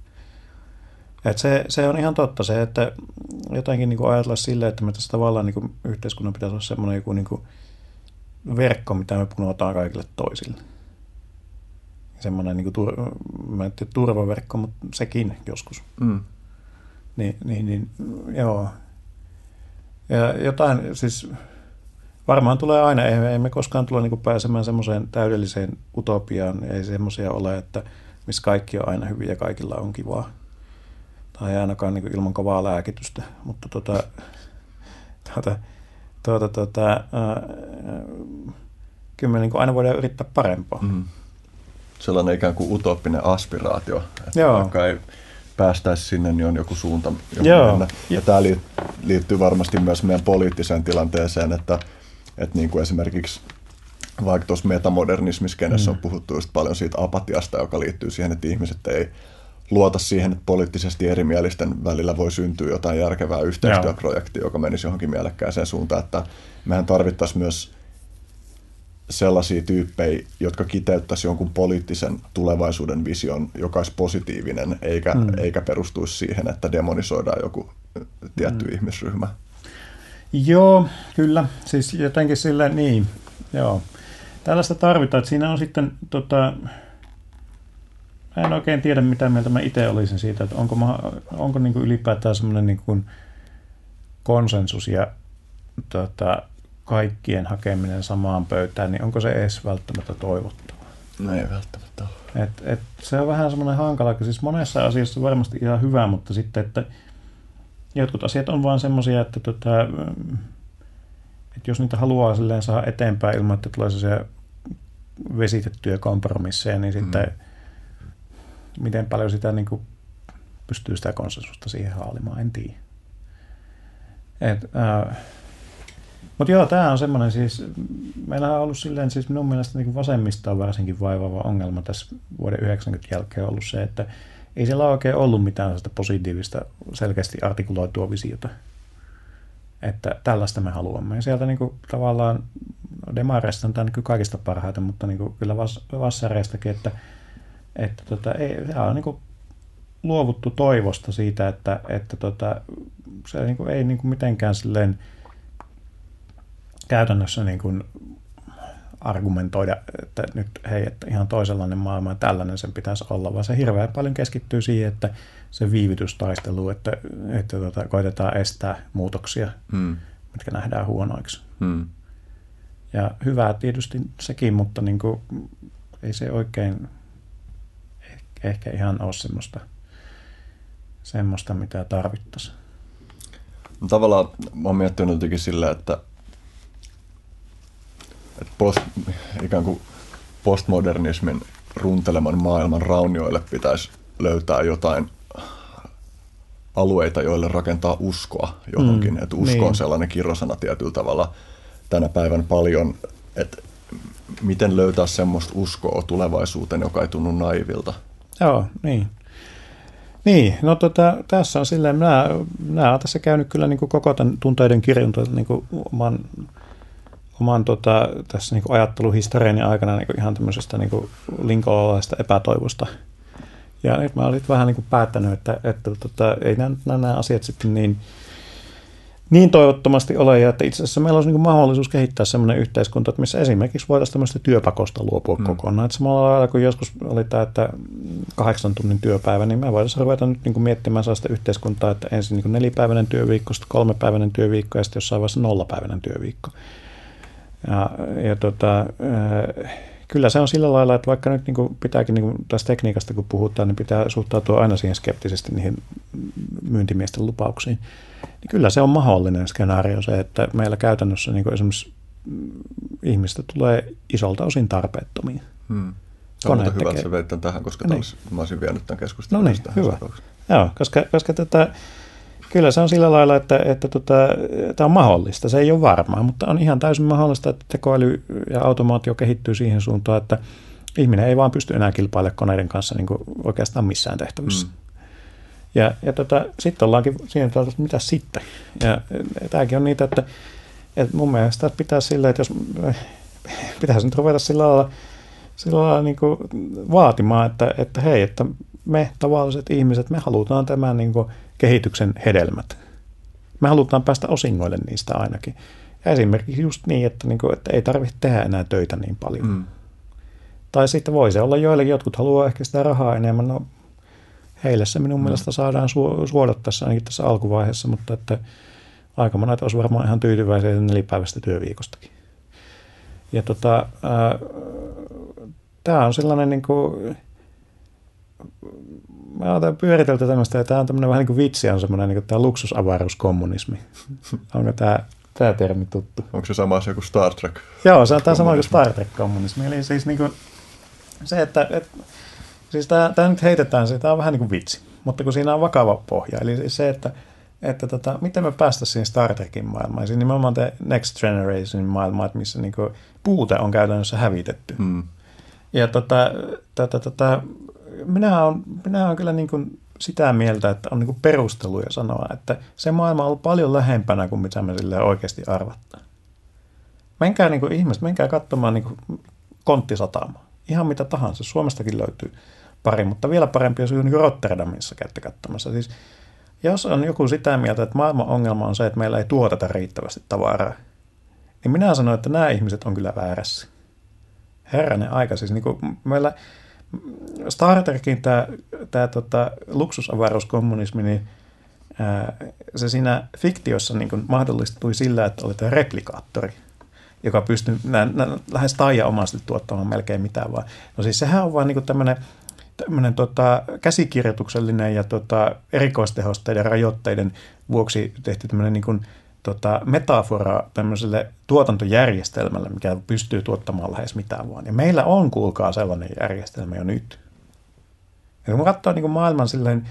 Et se, se on ihan totta se, että jotenkin niin ajatella silleen, että me tässä tavallaan niin kuin yhteiskunnan pitäisi olla semmoinen joku niin kuin verkko, mitä me punotaan kaikille toisille. Semmoinen niin kuin tur, mä en tiedä, turvaverkko, mutta sekin joskus. Mm. Niin, niin, niin, joo. Ja jotain, siis varmaan tulee aina, ei, ei me koskaan tule niin pääsemään semmoiseen täydelliseen utopiaan, ei semmoisia ole, että missä kaikki on aina hyvin ja kaikilla on kivaa. Tai ainakaan niin ilman kovaa lääkitystä, mutta tota, tuota, tuota, tuota, ää, kyllä me niin aina voidaan yrittää parempaa. Mm. Sellainen ikään kuin utooppinen aspiraatio, että Joo. vaikka ei päästäisiin sinne, niin on joku suunta, johon Joo. mennä. Ja tämä liittyy varmasti myös meidän poliittiseen tilanteeseen, että että niin kuin esimerkiksi vaikka tuossa metamodernismiskenessä mm. on puhuttu just paljon siitä apatiasta, joka liittyy siihen, että ihmiset ei luota siihen, että poliittisesti erimielisten välillä voi syntyä jotain järkevää yhteistyöprojektia, joka menisi johonkin mielekkääseen suuntaan, että mehän tarvittaisiin myös sellaisia tyyppejä, jotka kiteyttäisi jonkun poliittisen tulevaisuuden vision, joka olisi positiivinen, eikä, mm. eikä perustuisi siihen, että demonisoidaan joku tietty mm. ihmisryhmä. Joo, kyllä. Siis jotenkin sillä niin, joo. Tällaista tarvitaan, että siinä on sitten tota, mä en oikein tiedä, mitä mieltä mä itse olisin siitä, että onko, mä, onko niin kuin ylipäätään semmoinen niin kuin konsensus ja tota, kaikkien hakeminen samaan pöytään, niin onko se edes välttämättä toivottavaa? No ei välttämättä et, et se on vähän semmoinen hankala, siis monessa asiassa varmasti ihan hyvä, mutta sitten, että jotkut asiat on vaan semmoisia, että, tota, että jos niitä haluaa silleen saa eteenpäin ilman, että tulee sellaisia vesitettyjä kompromisseja, niin sitten mm. miten paljon sitä niin kuin, pystyy sitä konsensusta siihen haalimaan, en tiedä. Et, äh, mutta joo, tämä on semmoinen siis, meillä on ollut silleen siis minun mielestä niin vasemmista on varsinkin vaivaava ongelma tässä vuoden 90 jälkeen ollut se, että ei siellä oikein ollut mitään sitä positiivista, selkeästi artikuloitua visiota. Että tällaista me haluamme. Ja sieltä niin kuin, tavallaan demareista on tämä niin kaikista parhaita, mutta niin kuin, kyllä vas, vassareistakin, että, että tota, ei, on niin kuin, luovuttu toivosta siitä, että, että tota, se niin kuin, ei niin kuin, mitenkään silleen käytännössä niin kuin, argumentoida, että nyt hei, että ihan toisenlainen maailma ja tällainen sen pitäisi olla, vaan se hirveän paljon keskittyy siihen, että se viivytystaistelu, että, että tota, koitetaan estää muutoksia, hmm. mitkä nähdään huonoiksi. Hmm. Ja hyvää tietysti sekin, mutta niin kuin, ei se oikein ehkä ihan ole semmoista, semmoista mitä tarvittaisiin. Tavallaan mä oon miettinyt jotenkin sillä, että että post, ikään kuin postmodernismin runteleman maailman raunioille pitäisi löytää jotain alueita, joille rakentaa uskoa johonkin. Mm, että usko niin. on sellainen kirrosana tietyllä tavalla tänä päivän paljon, että miten löytää semmoista uskoa tulevaisuuteen, joka ei tunnu naivilta. Joo, niin. Niin, no tota, tässä on silleen, minä, minä olen tässä käynyt kyllä niin kuin koko tämän tunteiden kirjon niin kuin oman oman tota, tässä niin ajatteluhistoriani aikana niin ihan tämmöisestä niin linkolalaisesta epätoivosta. Ja nyt mä olin vähän niin päättänyt, että, että tota, ei nämä, nämä asiat sitten niin niin toivottomasti ole, ja että itse asiassa meillä olisi niin mahdollisuus kehittää sellainen yhteiskunta, että missä esimerkiksi voitaisiin tämmöistä työpakosta luopua hmm. kokonaan. Että samalla lailla kuin joskus oli tämä, että kahdeksan tunnin työpäivä, niin me voitaisiin ruveta nyt niin kuin miettimään sellaista yhteiskuntaa, että ensin niin kuin nelipäiväinen työviikko, sitten kolmepäiväinen työviikko ja sitten jossain vaiheessa nollapäiväinen työviikko. Ja, ja tota, äh, kyllä se on sillä lailla, että vaikka nyt niin kuin pitääkin niin kuin tästä tekniikasta kun puhutaan, niin pitää suhtautua aina siihen skeptisesti niihin myyntimiesten lupauksiin. Niin kyllä se on mahdollinen skenaario se, että meillä käytännössä niin kuin esimerkiksi ihmistä tulee isolta osin tarpeettomia. Hmm. On mutta hyvä, että sä veit tähän, koska niin. olisi, mä olisin vienyt tämän keskustelun. No niin, hyvä. Joo, koska, koska tätä, Kyllä se on sillä lailla, että, että tota, tämä on mahdollista. Se ei ole varmaa, mutta on ihan täysin mahdollista, että tekoäly ja automaatio kehittyy siihen suuntaan, että ihminen ei vaan pysty enää kilpailemaan koneiden kanssa niin oikeastaan missään tehtävissä. Mm. Ja, ja tota, sitten ollaankin siinä, että mitä sitten. Ja, ja tämäkin on niitä, että, että mun mielestä pitää sillä, että jos pitäisi nyt ruveta sillä lailla, sillä lailla niin vaatimaan, että, että hei, että me tavalliset ihmiset, me halutaan tämän niin kuin kehityksen hedelmät. Me halutaan päästä osingoille niistä ainakin. Ja esimerkiksi just niin, että, niin kuin, että ei tarvitse tehdä enää töitä niin paljon. Mm. Tai sitten voi se olla joillekin, jotkut haluaa ehkä sitä rahaa enemmän. No, heille se minun mm. mielestä saadaan su- suoda tässä ainakin tässä alkuvaiheessa, mutta että aika monet olisivat varmaan ihan tyytyväisiä nelipäiväistä työviikostakin. Ja tota, tämä on sellainen niin kuin, mä otan pyöritelty tämmöistä, ja tämä on tämmöinen vähän niin kuin vitsi, on semmoinen niin kuin tämä luksusavaruuskommunismi. Onko tämä, tämä termi tuttu? Onko se sama asia kuin Star Trek? Joo, se on tämä sama kuin Star Trek-kommunismi. Eli siis niin kuin se, että, että siis tämä, tämä nyt heitetään, se, tämä on vähän niin kuin vitsi, mutta kun siinä on vakava pohja. Eli siis se, että, että tota, miten me päästäisiin Star Trekin maailmaan, siis nimenomaan te Next Generation maailmaan, missä niin kuin puute on käytännössä hävitetty. Hmm. Ja tota, tota, tota, minä olen, minä olen kyllä niin kuin sitä mieltä, että on niin perusteluja sanoa, että se maailma on ollut paljon lähempänä kuin mitä me sille oikeasti arvattaa. Menkää niin kuin ihmiset, menkää katsomaan niin konttisatamaa. Ihan mitä tahansa. Suomestakin löytyy pari, mutta vielä parempi jos niin Rotterdamissa käytte katsomassa. Siis, jos on joku sitä mieltä, että maailman ongelma on se, että meillä ei tuoteta riittävästi tavaraa, niin minä sanon, että nämä ihmiset on kyllä väärässä. Herranen aika, siis niin kuin meillä Star Trekin tämä, tämä tota, luksusavaruuskommunismi, niin ää, se siinä fiktiossa niin mahdollistui sillä, että oli tämä replikaattori, joka pystyy nä, nä, lähes taianomaisesti tuottamaan melkein mitään vaan. No siis sehän on vaan niin tämmöinen tämmöinen tota, käsikirjoituksellinen ja tota, erikoistehosteiden rajoitteiden vuoksi tehty tämmöinen niin tota, metafora tämmöiselle tuotantojärjestelmälle, mikä pystyy tuottamaan lähes mitään vaan. Ja meillä on, kuulkaa, sellainen järjestelmä jo nyt. Ja kun katsoo niin kuin maailman silleen,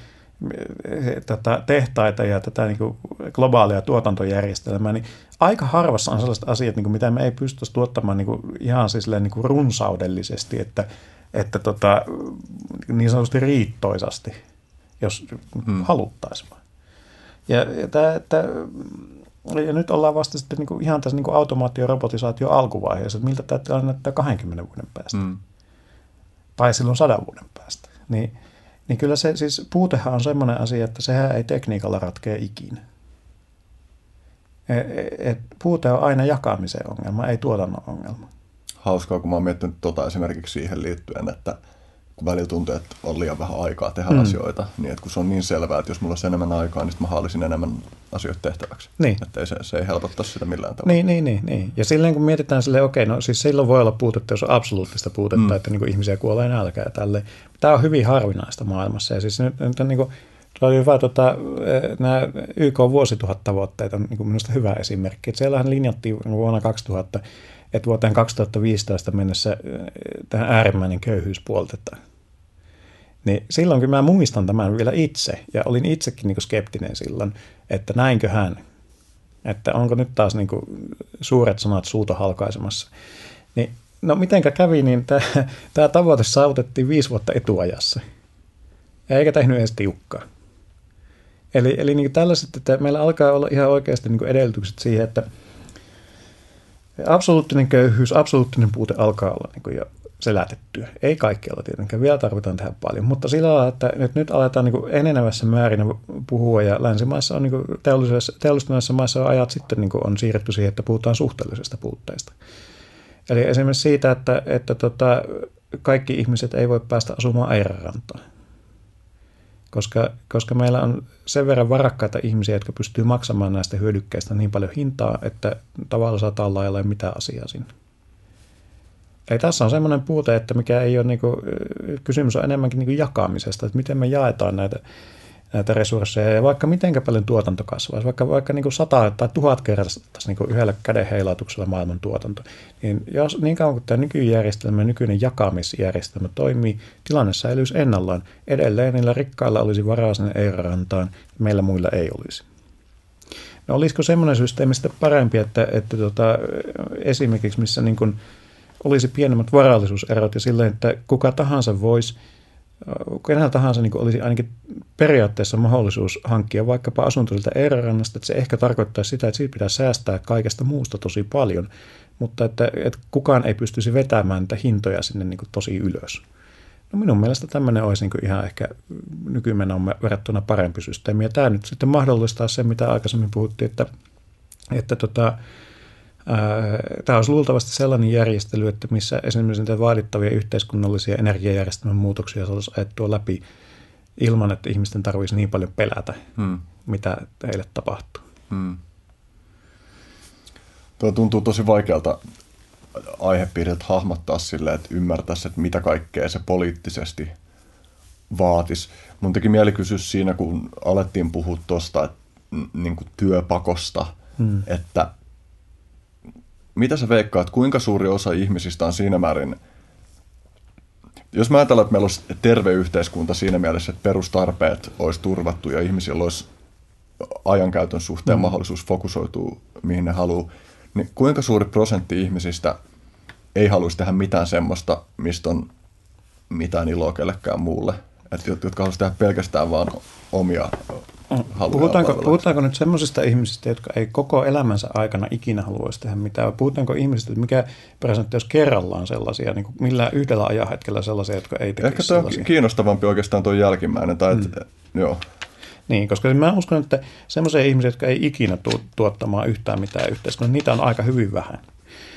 eh, tätä tehtaita ja tätä niin kuin globaalia tuotantojärjestelmää, niin aika harvassa on sellaiset asiat, niin kuin mitä me ei pystyisi tuottamaan niin kuin ihan siis niin kuin runsaudellisesti, että, että tota, niin sanotusti riittoisasti, jos hmm. haluttaisiin. Ja, ja tämä, että ja nyt ollaan vasta sitten niin kuin ihan tässä niin kuin automaatio- ja robotisaatio alkuvaiheessa, että miltä tämä tilanne näyttää 20 vuoden päästä. Mm. Tai silloin 100 vuoden päästä. Niin, niin kyllä se siis puutehan on semmoinen asia, että sehän ei tekniikalla ratkea ikinä. Et, et, puute on aina jakamisen ongelma, ei tuotannon ongelma. Hauskaa, kun mä oon miettinyt tuota esimerkiksi siihen liittyen, että välillä tuntuu, että on liian vähän aikaa tehdä mm. asioita, niin että kun se on niin selvää, että jos mulla olisi enemmän aikaa, niin mä haalisin enemmän asioita tehtäväksi. Niin. Että ei se, se ei helpottaa sitä millään tavalla. Niin, niin, niin. niin. Ja silleen kun mietitään silleen, okei, no siis silloin voi olla puutetta, jos on absoluuttista puutetta, mm. että niin kuin ihmisiä kuolee nälkää ja tälleen. Tämä on hyvin harvinaista maailmassa. Ja siis nyt, nyt on niin kuin, oli hyvä, tota, nämä YK vuosituhattavoitteet on niin minusta hyvä esimerkki. Että siellähän linjattiin vuonna 2000, että vuoteen 2015 mennessä tähän äärimmäinen köyhyys puoltetaan. Niin silloin kun mä muistan tämän vielä itse, ja olin itsekin niin skeptinen silloin, että näinköhän, että onko nyt taas niin suuret sanat suuta halkaisemassa. Niin, no mitenkä kävi, niin tämä tavoite saavutettiin viisi vuotta etuajassa. Eikä tehnyt edes tiukkaa. Eli, eli niin tällaiset, että meillä alkaa olla ihan oikeasti niin edellytykset siihen, että absoluuttinen köyhyys, absoluuttinen puute alkaa olla niin jo selätettyä. Ei kaikkialla tietenkään, vielä tarvitaan tehdä paljon, mutta sillä lailla, että nyt, nyt aletaan niin enenevässä määrin puhua ja länsimaissa on niin teollistuneissa maissa on ajat sitten niin on siirretty siihen, että puhutaan suhteellisesta puutteesta. Eli esimerkiksi siitä, että, että tota, kaikki ihmiset ei voi päästä asumaan Eirarantaan. Koska, koska meillä on sen verran varakkaita ihmisiä, jotka pystyy maksamaan näistä hyödykkeistä niin paljon hintaa, että tavallisella talla ei ole mitään asiaa sinne. Eli tässä on semmoinen puute, että mikä ei ole, niin kuin, kysymys on enemmänkin niin jakamisesta, että miten me jaetaan näitä, näitä resursseja. Ja vaikka miten paljon tuotanto kasvaisi, vaikka, vaikka niin kuin sata tai tuhat kertaa niin yhdellä käden heilautuksella maailman tuotanto, niin jos niin kauan kuin tämä nykyjärjestelmä, nykyinen jakamisjärjestelmä toimii, tilanne säilyisi ennallaan. Edelleen niillä rikkailla olisi varaa sinne Eirarantaan, meillä muilla ei olisi. No olisiko semmoinen systeemi sitten parempi, että, että tota, esimerkiksi missä niin kuin, olisi pienemmät varallisuuserot ja silleen, että kuka tahansa voisi, kenellä tahansa niin olisi ainakin periaatteessa mahdollisuus hankkia vaikkapa asunto siltä että se ehkä tarkoittaa sitä, että siitä pitää säästää kaikesta muusta tosi paljon, mutta että, että kukaan ei pystyisi vetämään niitä hintoja sinne niin tosi ylös. No minun mielestä tämmöinen olisi niin ihan ehkä nykymenoon verrattuna parempi systeemi. Ja tämä nyt sitten mahdollistaa sen, mitä aikaisemmin puhuttiin, että, että tota, Tämä olisi luultavasti sellainen järjestely, että missä esimerkiksi niitä vaadittavia yhteiskunnallisia energiajärjestelmän muutoksia saataisiin ajettua läpi ilman, että ihmisten tarvitsisi niin paljon pelätä, hmm. mitä heille tapahtuu. Hmm. Tuo tuntuu tosi vaikealta aihepiiriltä hahmottaa silleen, että ymmärtäisi, että mitä kaikkea se poliittisesti vaatisi. Mun teki mieli kysyä siinä, kun alettiin puhua tuosta niin työpakosta, hmm. että mitä sä veikkaat, kuinka suuri osa ihmisistä on siinä määrin, jos mä ajattelen, että meillä olisi terve yhteiskunta siinä mielessä, että perustarpeet olisi turvattu ja ihmisillä olisi ajankäytön suhteen mm. mahdollisuus fokusoitua, mihin ne haluaa, niin kuinka suuri prosentti ihmisistä ei haluaisi tehdä mitään semmoista, mistä on mitään iloa kellekään muulle, että jotka haluaisivat tehdä pelkästään vaan omia Puhutaanko, puhutaanko nyt semmoisista ihmisistä, jotka ei koko elämänsä aikana ikinä haluaisi tehdä mitään? Puhutaanko ihmisistä, että mikä prosentti jos kerrallaan sellaisia, niin kuin millä yhdellä ajanhetkellä sellaisia, jotka ei tekisi Ehkä tämä on kiinnostavampi oikeastaan tuo jälkimmäinen. Tai mm. et, joo. Niin, koska mä uskon, että semmoisia ihmisiä, jotka ei ikinä tu- tuottamaan yhtään mitään yhteiskunnassa, niitä on aika hyvin vähän.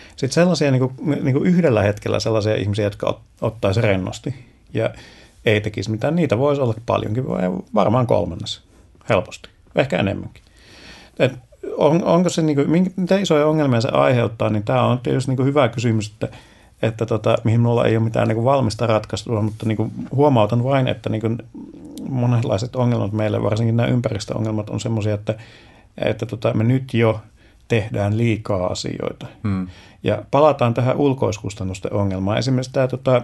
Sitten sellaisia niin kuin, niin kuin yhdellä hetkellä sellaisia ihmisiä, jotka ot, ottaisi rennosti ja ei tekisi mitään, niitä voisi olla paljonkin, varmaan kolmannessa helposti, ehkä enemmänkin. Et on, onko se, niin kuin, mitä isoja ongelmia se aiheuttaa, niin tämä on tietysti niin kuin hyvä kysymys, että, että tota, mihin minulla ei ole mitään niin kuin valmista ratkaisua, mutta niin kuin huomautan vain, että niin kuin monenlaiset ongelmat meille, varsinkin nämä ympäristöongelmat, on sellaisia, että, että tota, me nyt jo tehdään liikaa asioita. Hmm. Ja palataan tähän ulkoiskustannusten ongelmaan. Esimerkiksi tämä tota,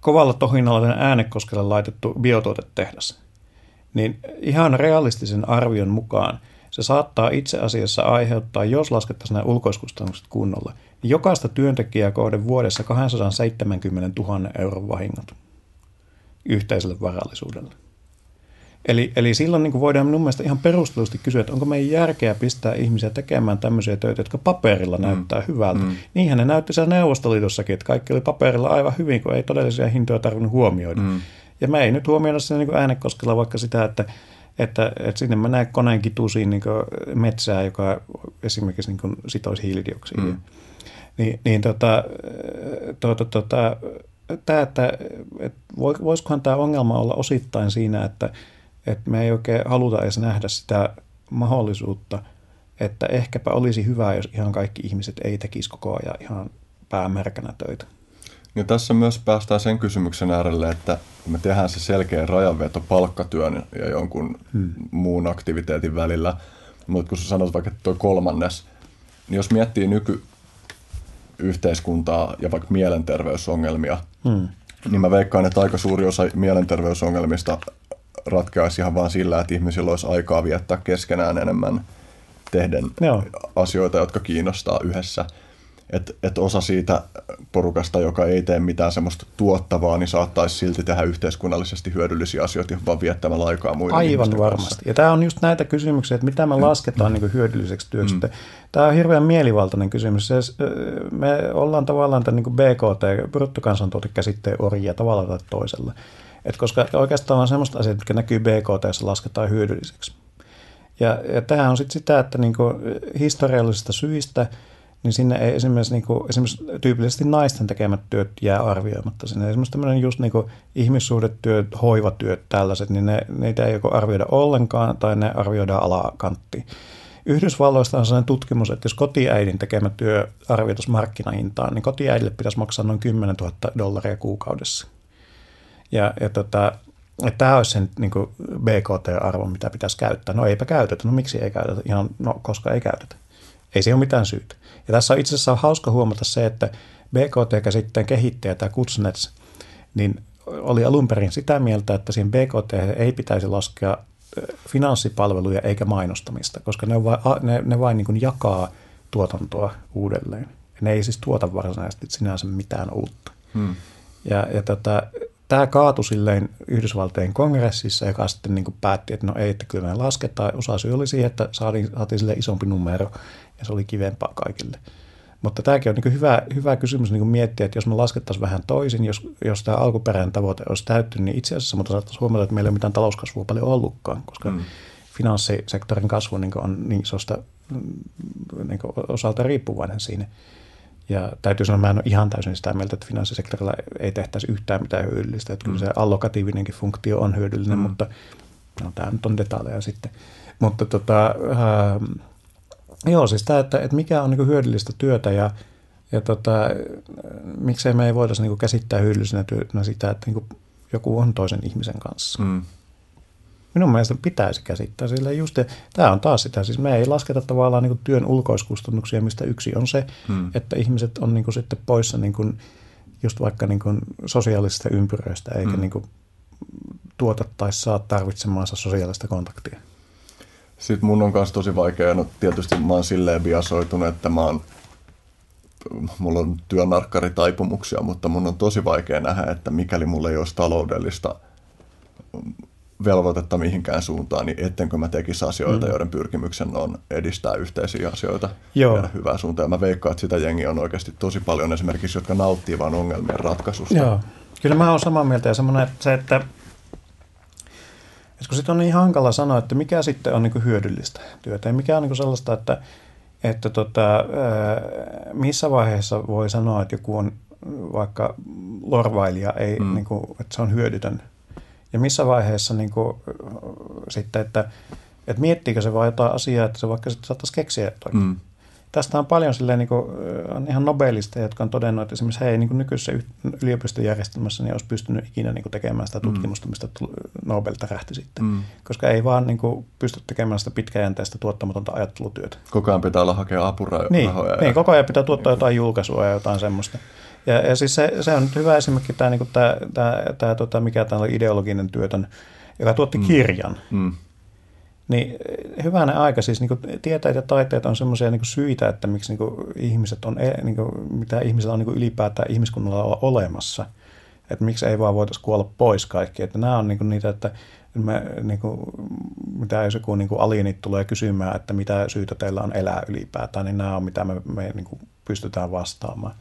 kovalla tohinnalla äänekoskelle laitettu biotuotetehdas niin ihan realistisen arvion mukaan se saattaa itse asiassa aiheuttaa, jos laskettaisiin nämä ulkoiskustannukset kunnolla, niin jokaista työntekijää kohden vuodessa 270 000 euron vahingot yhteiselle varallisuudelle. Eli, eli silloin niin kuin voidaan minun mielestä ihan perustellusti kysyä, että onko meidän järkeä pistää ihmisiä tekemään tämmöisiä töitä, jotka paperilla mm. näyttää hyvältä. Mm. Niinhän ne näytti siellä Neuvostoliitossakin, että kaikki oli paperilla aivan hyvin, kun ei todellisia hintoja tarvinnut huomioida. Mm. Ja mä ei nyt huomioida siinä niin äänekoskella vaikka sitä, että, että, että sinne mä näen koneen kitusiin niin metsää, joka esimerkiksi niin sitoisi hiilidioksidia. Mm. Niin, niin tota, tuota, tuota, tämä, että, että voisikohan tämä ongelma olla osittain siinä, että, että me ei oikein haluta edes nähdä sitä mahdollisuutta, että ehkäpä olisi hyvä, jos ihan kaikki ihmiset ei tekisi koko ajan ihan päämärkänä töitä. Ja tässä myös päästään sen kysymyksen äärelle, että me tehdään se selkeä rajanveto palkkatyön ja jonkun hmm. muun aktiviteetin välillä, mutta kun sä sanot vaikka tuo kolmannes, niin jos miettii nykyyhteiskuntaa ja vaikka mielenterveysongelmia, hmm. niin mä veikkaan, että aika suuri osa mielenterveysongelmista ratkeaisi ihan vaan sillä, että ihmisillä olisi aikaa viettää keskenään enemmän tehden Joo. asioita, jotka kiinnostaa yhdessä – että et osa siitä porukasta, joka ei tee mitään semmoista tuottavaa, niin saattaisi silti tehdä yhteiskunnallisesti hyödyllisiä asioita, vaan viettämällä aikaa muiden Aivan varmasti. Kanssa. Ja tämä on just näitä kysymyksiä, että mitä me mm. lasketaan niin hyödylliseksi työksi. Mm. Tämä on hirveän mielivaltainen kysymys. Se, me ollaan tavallaan tämän niin BKT, bruttokansantuotekäsitteen orjia tavalla tai toisella. Et koska oikeastaan on semmoista asiaa, mitkä näkyy BKT, lasketaan hyödylliseksi. Ja, ja tämä on sitten sitä, että niin historiallisista syistä – niin sinne ei esimerkiksi, niin kuin, esimerkiksi tyypillisesti naisten tekemät työt jää arvioimatta. Sinne esimerkiksi tämmöinen just niin kuin ihmissuhdetyöt, hoivatyöt, tällaiset, niin ne, niitä ei joko arvioida ollenkaan tai ne arvioidaan alakanttiin. Yhdysvalloista on sellainen tutkimus, että jos kotiäidin tekemä työ arvioitaisiin markkinahintaan, niin kotiäidille pitäisi maksaa noin 10 000 dollaria kuukaudessa. Ja, ja tota, että tämä olisi sen niin BKT-arvo, mitä pitäisi käyttää. No eipä käytetä. No miksi ei käytetä? Ihan, no koska ei käytetä. Ei se ole mitään syytä. Ja tässä on itse asiassa hauska huomata se, että BKT-käsitteen kehittäjä, tämä Kutsnets, niin oli alun perin sitä mieltä, että siihen BKT ei pitäisi laskea finanssipalveluja eikä mainostamista, koska ne, vain, ne, ne vain niin jakaa tuotantoa uudelleen. Ne ei siis tuota varsinaisesti sinänsä mitään uutta. Hmm. Ja, ja tota, tämä kaatui silleen Yhdysvaltojen kongressissa, joka sitten niin päätti, että no ei, että kyllä me lasketaan. Osa syy oli siihen, että saatiin, saatiin sille isompi numero ja se oli kivempaa kaikille. Mutta tämäkin on niin hyvä, hyvä kysymys niin miettiä, että jos me laskettaisiin vähän toisin, jos, jos tämä alkuperäinen tavoite olisi täyttynyt, niin itse asiassa mutta saattaisi huomata, että meillä ei ole mitään talouskasvua paljon ollutkaan, koska mm. finanssisektorin kasvu niin on niin isosta mm, niin osalta riippuvainen siinä. Ja täytyy sanoa, että mä en ole ihan täysin sitä mieltä, että finanssisektorilla ei tehtäisi yhtään mitään hyödyllistä. Että mm. kyllä se allokatiivinenkin funktio on hyödyllinen, mm. mutta no, tämä nyt on detaljeja sitten. Mutta tota, äh, Joo, siis tämä, että, että mikä on niin hyödyllistä työtä ja, ja tota, miksei me ei voitaisiin niin käsittää hyödyllisenä työtä sitä, että niin joku on toisen ihmisen kanssa. Mm. Minun mielestä pitäisi käsittää sillä just, ja tämä on taas sitä, siis me ei lasketa tavallaan niin työn ulkoiskustannuksia, mistä yksi on se, mm. että ihmiset on niin sitten poissa niin kuin, just vaikka niin kuin sosiaalisista ympyröistä, eikä mm. niin kuin tuota tai saa tarvitsemaansa sosiaalista kontaktia. Sitten mun on kanssa tosi vaikea, no tietysti mä oon silleen biasoitunut, että mä oon, mulla on työnarkkaritaipumuksia, mutta mun on tosi vaikea nähdä, että mikäli mulla ei olisi taloudellista velvoitetta mihinkään suuntaan, niin ettenkö mä tekisi asioita, mm. joiden pyrkimyksen on edistää yhteisiä asioita Joo. ja hyvää suuntaan. Ja mä veikkaan, että sitä jengiä on oikeasti tosi paljon esimerkiksi, jotka nauttii vain ongelmien ratkaisusta. Joo. Kyllä mä oon samaa mieltä ja semmoinen, että se, että et kun sitten on niin hankala sanoa, että mikä sitten on niin hyödyllistä työtä ja mikä on niin sellaista, että, että tota, missä vaiheessa voi sanoa, että joku on vaikka lorvailija, ei, mm. niin kuin, että se on hyödytön. Ja missä vaiheessa niin kuin, sitten, että, että miettiikö se vain jotain asiaa, että se vaikka sitten saattaisi keksiä jotain. Mm tästä on paljon silleen, niin kuin, on ihan Nobelista, jotka on todennut, että esimerkiksi he ei niin nykyisessä yliopistojärjestelmässä niin olisi pystynyt ikinä niin kuin tekemään sitä mm. tutkimusta, mistä Nobel tärähti sitten. Mm. Koska ei vaan niin kuin, pysty tekemään sitä pitkäjänteistä tuottamatonta ajattelutyötä. Koko ajan pitää olla hakea apurahoja. Niin, ja... niin, koko ajan pitää tuottaa jotain julkaisua ja jotain semmoista. Ja, ja siis se, se on nyt hyvä esimerkki tämä, niin kuin tämä, tämä, tämä tota, mikä tämä oli ideologinen työtön, joka tuotti mm. kirjan. Mm niin hyvänä aika, siis niin tieteet ja taiteet on semmoisia niin syitä, että miksi niin ihmiset on, e, niin kuin, mitä ihmisillä on niin ylipäätään ihmiskunnalla olla olemassa. Että miksi ei vaan voitaisiin kuolla pois kaikki. Että nämä on niin niitä, että me, niin kuin, mitä jos joku niin alienit tulee kysymään, että mitä syytä teillä on elää ylipäätään, niin nämä on mitä me, me niin kuin pystytään vastaamaan.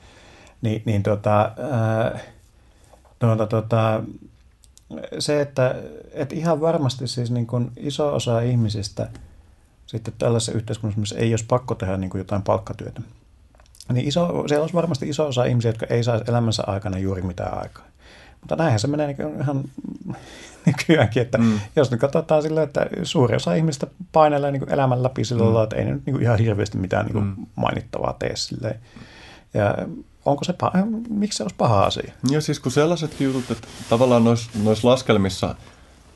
Ni, niin tota, ää, tuota, tuota, se, että, että ihan varmasti siis niin kuin iso osa ihmisistä sitten tällaisessa yhteiskunnassa, missä ei olisi pakko tehdä niin kuin jotain palkkatyötä, niin iso, siellä olisi varmasti iso osa ihmisiä, jotka ei saisi elämänsä aikana juuri mitään aikaa. Mutta näinhän se menee niin ihan nykyäänkin, että mm. jos nyt katsotaan silleen, että suuri osa ihmistä painelee niin elämän läpi sillä mm. lailla, että ei nyt niin ihan hirveästi mitään niin mm. mainittavaa tee silleen. Ja onko se paha, miksi se olisi paha asia? Joo, siis kun sellaiset jutut, että tavallaan noissa nois laskelmissa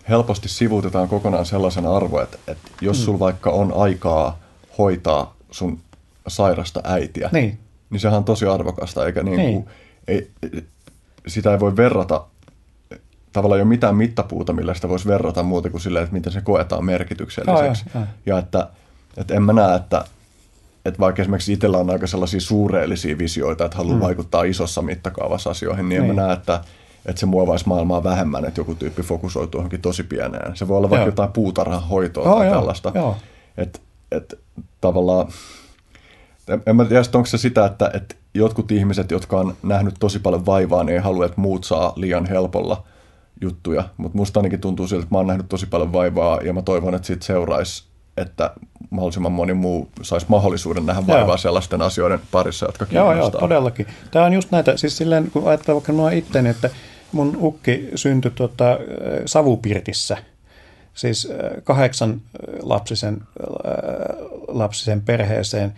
helposti sivuutetaan kokonaan sellaisen arvo, että, että jos mm. sulla vaikka on aikaa hoitaa sun sairasta äitiä, niin, niin sehän on tosi arvokasta, eikä niin, niin. Kuin, ei, sitä ei voi verrata, tavallaan ei ole mitään mittapuuta, millä sitä voisi verrata muuta kuin silleen, että miten se koetaan merkitykselliseksi. Ja, ja. ja että, että en mä näe, että että vaikka esimerkiksi itsellä on aika sellaisia suureellisia visioita, että haluaa mm. vaikuttaa isossa mittakaavassa asioihin, niin, niin. en mä näe, että, että se muovaisi maailmaa vähemmän, että joku tyyppi fokusoituu johonkin tosi pieneen. Se voi olla vaikka joo. jotain puutarhan hoitoa joo, tai joo, tällaista. Joo. Et, et, tavallaan, en mä tiedä, onko se sitä, että, että jotkut ihmiset, jotka on nähnyt tosi paljon vaivaa, niin ei halua, että muut saa liian helpolla juttuja. Mutta musta ainakin tuntuu siltä, että mä oon nähnyt tosi paljon vaivaa ja mä toivon, että siitä seuraisi että mahdollisimman moni muu saisi mahdollisuuden nähdä vaivaa joo. sellaisten asioiden parissa, jotka kiinnostaa. Joo, joo, todellakin. Tämä on just näitä, siis silleen, kun ajattelee vaikka minua itseäni, että mun ukki syntyi tuota, Savupirtissä, siis kahdeksan lapsisen, lapsisen perheeseen,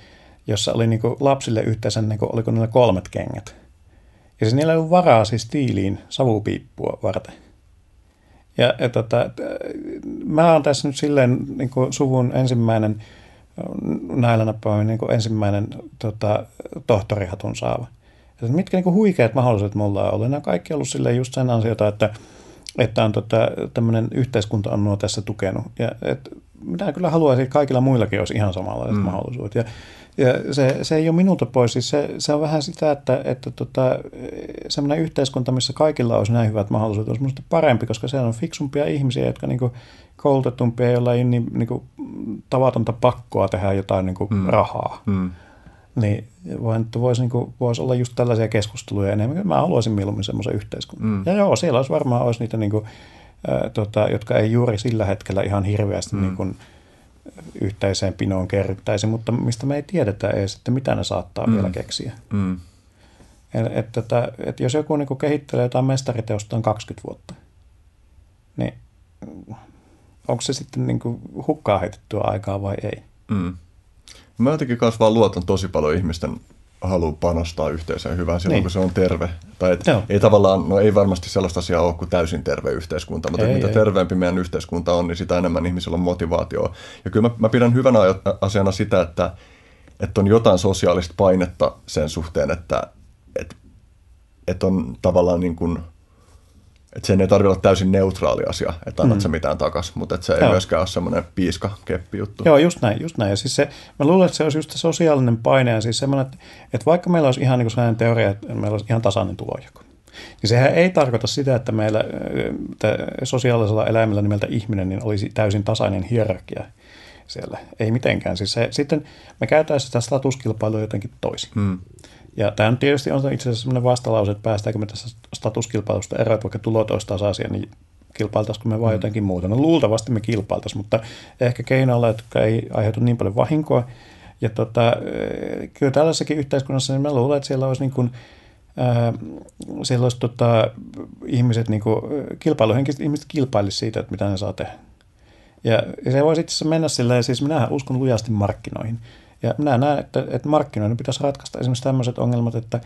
jossa oli niin lapsille yhteensä, niin kuin, oliko niillä kolmet kengät. Ja siis niillä ei ollut varaa siis tiiliin savupiippua varten. Ja, ja tota, mä oon tässä nyt silleen niin kuin suvun ensimmäinen näillä nappaaminen niin ensimmäinen tota, tohtorihatun saava. Ja mitkä niin kuin huikeat mahdollisuudet mulla on ollut. Nämä kaikki on ollut silleen just sen ansiota, että, että on tota, tämmöinen yhteiskunta on minua tässä tukenut. Ja et, minä kyllä haluaisin, että kaikilla muillakin olisi ihan samanlaiset mm. mahdollisuudet. Ja ja se, se ei ole minulta pois. Siis se, se on vähän sitä, että, että tota, semmoinen yhteiskunta, missä kaikilla olisi näin hyvät mahdollisuudet, olisi minusta parempi, koska se on fiksumpia ihmisiä, jotka niin koulutetumpia, joilla ei niin, niin kuin, tavatonta pakkoa tehdä jotain niin kuin, mm. rahaa. Mm. Niin voisi, niin kuin, voisi olla just tällaisia keskusteluja enemmän. Mä haluaisin mieluummin semmoisen yhteiskunnan. Mm. Ja joo, siellä olisi varmaan olisi niitä, niin kuin, ää, tota, jotka ei juuri sillä hetkellä ihan hirveästi mm. niin kuin, yhteiseen pinoon kerryttäisi, mutta mistä me ei tiedetä edes, että mitä ne saattaa mm. vielä keksiä. Mm. Että, että, että jos joku niin kehittelee jotain mestariteosta on 20 vuotta, niin onko se sitten niin hukkaa heitettyä aikaa vai ei? Mm. Mä jotenkin kanssa vaan luotan tosi paljon ihmisten haluaa panostaa yhteiseen hyvään silloin, niin. kun se on terve. Tai et, ei tavallaan, no ei varmasti sellaista asiaa ole kuin täysin terve yhteiskunta, mutta ei, mitä ei. terveempi meidän yhteiskunta on, niin sitä enemmän ihmisillä on motivaatio. Ja kyllä mä, mä pidän hyvänä asiana sitä, että, että on jotain sosiaalista painetta sen suhteen, että, että, että on tavallaan niin kuin – että sen ei tarvitse olla täysin neutraali asia, että annat mm. sä mitään takas, mutta että se ei Joo. myöskään ole semmoinen piiska keppi juttu. Joo, just näin, just näin. Ja siis se, mä luulen, että se olisi just se sosiaalinen paine ja siis semmoinen, että, että vaikka meillä olisi ihan niin kuin sellainen teoria, että meillä olisi ihan tasainen tulojako, niin sehän ei tarkoita sitä, että meillä että sosiaalisella eläimellä nimeltä ihminen niin olisi täysin tasainen hierarkia siellä. Ei mitenkään. Siis se, sitten me käytäisiin sitä statuskilpailua jotenkin toisin. Hmm. Ja tämä on tietysti on itse asiassa sellainen vastalause, että päästäänkö me tässä statuskilpailusta eroon, vaikka tulot olisi tasaisia, niin kilpailtaisiko me vaan mm. jotenkin muuta. No luultavasti me kilpailtaisiin, mutta ehkä keinoilla, jotka ei aiheutu niin paljon vahinkoa. Ja tota, eh, kyllä tällaisessakin yhteiskunnassa niin mä luulen, että siellä olisi niin kuin, ää, siellä olisi tota, ihmiset, niin kuin, kilpailuhenkiset ihmiset kilpailisi siitä, että mitä ne saa tehdä. Ja, ja se voisi itse asiassa mennä silleen, siis minähän uskon lujasti markkinoihin. Ja minä näen, että, että markkinoiden pitäisi ratkaista esimerkiksi tämmöiset ongelmat, että,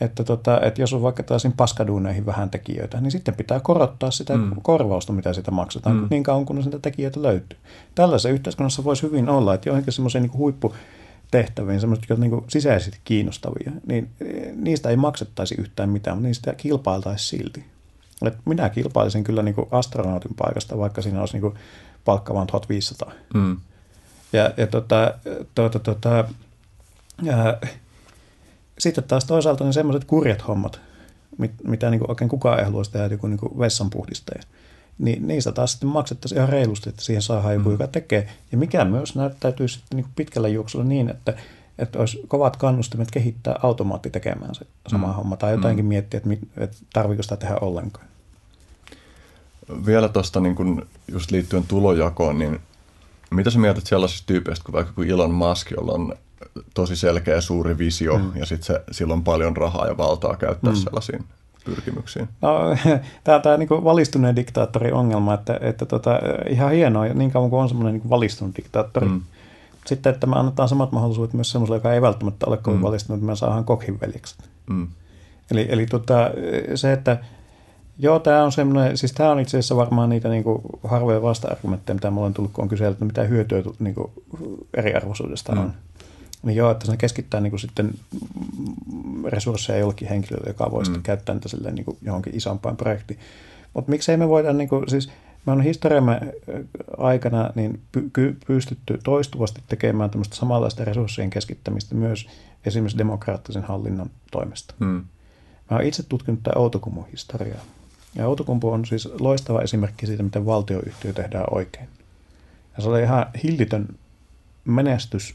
että, tota, että jos on vaikka tällaisiin paskaduuneihin vähän tekijöitä, niin sitten pitää korottaa sitä mm. korvausta, mitä siitä maksetaan, mm. niin kauan kun niitä tekijöitä löytyy. Tällaisessa yhteiskunnassa voisi hyvin olla, että johonkin semmoiseen niin huipputehtäviin, semmoiset, jotka niin sisäisesti kiinnostavia, niin eh, niistä ei maksettaisi yhtään mitään, mutta niistä kilpailtaisi silti. Et minä kilpailisin kyllä niin astronautin paikasta, vaikka siinä olisi niin palkka vain 1500. Mm. Ja, ja tota, tuota, tuota, ja, sitten taas toisaalta niin semmoiset kurjat hommat, mit, mitä niin kuin oikein kukaan ei haluaisi tehdä, joku niin vessanpuhdistaja, niin niistä taas sitten maksettaisiin ihan reilusti, että siihen saadaan joku, mm. joka tekee. Ja mikä myös näyttäytyy sitten niin pitkällä juoksulla niin, että, että olisi kovat kannustimet kehittää automaatti tekemään se sama mm. homma, tai jotenkin mm. miettiä, että, että tarviko sitä tehdä ollenkaan. Vielä tuosta niin just liittyen tulojakoon, niin mitä sä mietit sellaisista tyypeistä kuin vaikka kuin Elon Musk, jolla on tosi selkeä suuri visio mm. ja sitten se, sillä on paljon rahaa ja valtaa käyttää mm. sellaisiin pyrkimyksiin? No, tämä on tämä niin valistuneen diktaattorin ongelma, että, että tota, ihan hienoa, niin kauan kuin on semmoinen niin valistunut diktaattori. Mm. Sitten, että me annetaan samat mahdollisuudet myös semmoiselle, joka ei välttämättä ole kovin mm. valistunut, että me saadaan kokhin veljekset. Mm. Eli, eli tota, se, että Joo, tämä on semmoinen, siis tämä on itse asiassa varmaan niitä niin kuin, harvoja vasta-argumentteja, mitä mulla on tullut, kun on kysellyt, että mitä hyötyä niin kuin, eriarvoisuudesta mm. on. Niin joo, että se keskittää niin kuin, sitten resursseja jollekin henkilölle, joka voi mm. sitten käyttää niitä silleen, niin kuin, johonkin isompaan projektiin. Mutta miksei me voida, niin kuin, siis me on historiamme aikana niin py- pystytty toistuvasti tekemään tämmöistä samanlaista resurssien keskittämistä myös esimerkiksi demokraattisen hallinnon toimesta. Hmm. Mä olen itse tutkinut tätä Outokumpun historiaa. Ja Outokumpu on siis loistava esimerkki siitä, miten valtioyhtiö tehdään oikein. Ja se oli ihan hillitön menestys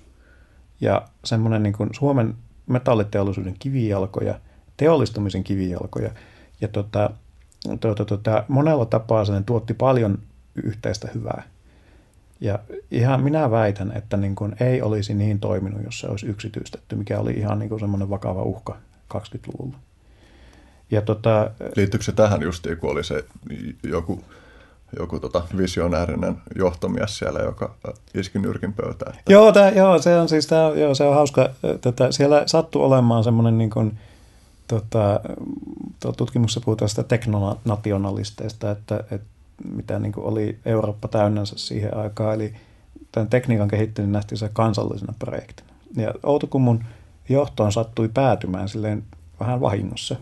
ja semmoinen niin kuin Suomen metalliteollisuuden kivijalkoja, teollistumisen kivijalkoja. Ja tota, tuota, tuota, monella tapaa sen tuotti paljon yhteistä hyvää. Ja ihan minä väitän, että niin kuin ei olisi niin toiminut, jos se olisi yksityistetty, mikä oli ihan niin kuin semmoinen vakava uhka 20-luvulla. Ja tota, Liittyykö se tähän justiin, kun oli se joku, joku tota visionäärinen johtomies siellä, joka iski nyrkin pöytään? Että... Joo, tää, joo, se on siis tää, joo, se on hauska. Tätä, siellä sattui olemaan semmoinen niin kuin, tota, tutkimuksessa puhutaan sitä teknonationalisteista, että, että mitä niin kuin oli Eurooppa täynnänsä siihen aikaan. Eli tämän tekniikan kehittely nähtiin se kansallisena projektina. Ja Outokummun johtoon sattui päätymään silleen vähän vahingossa.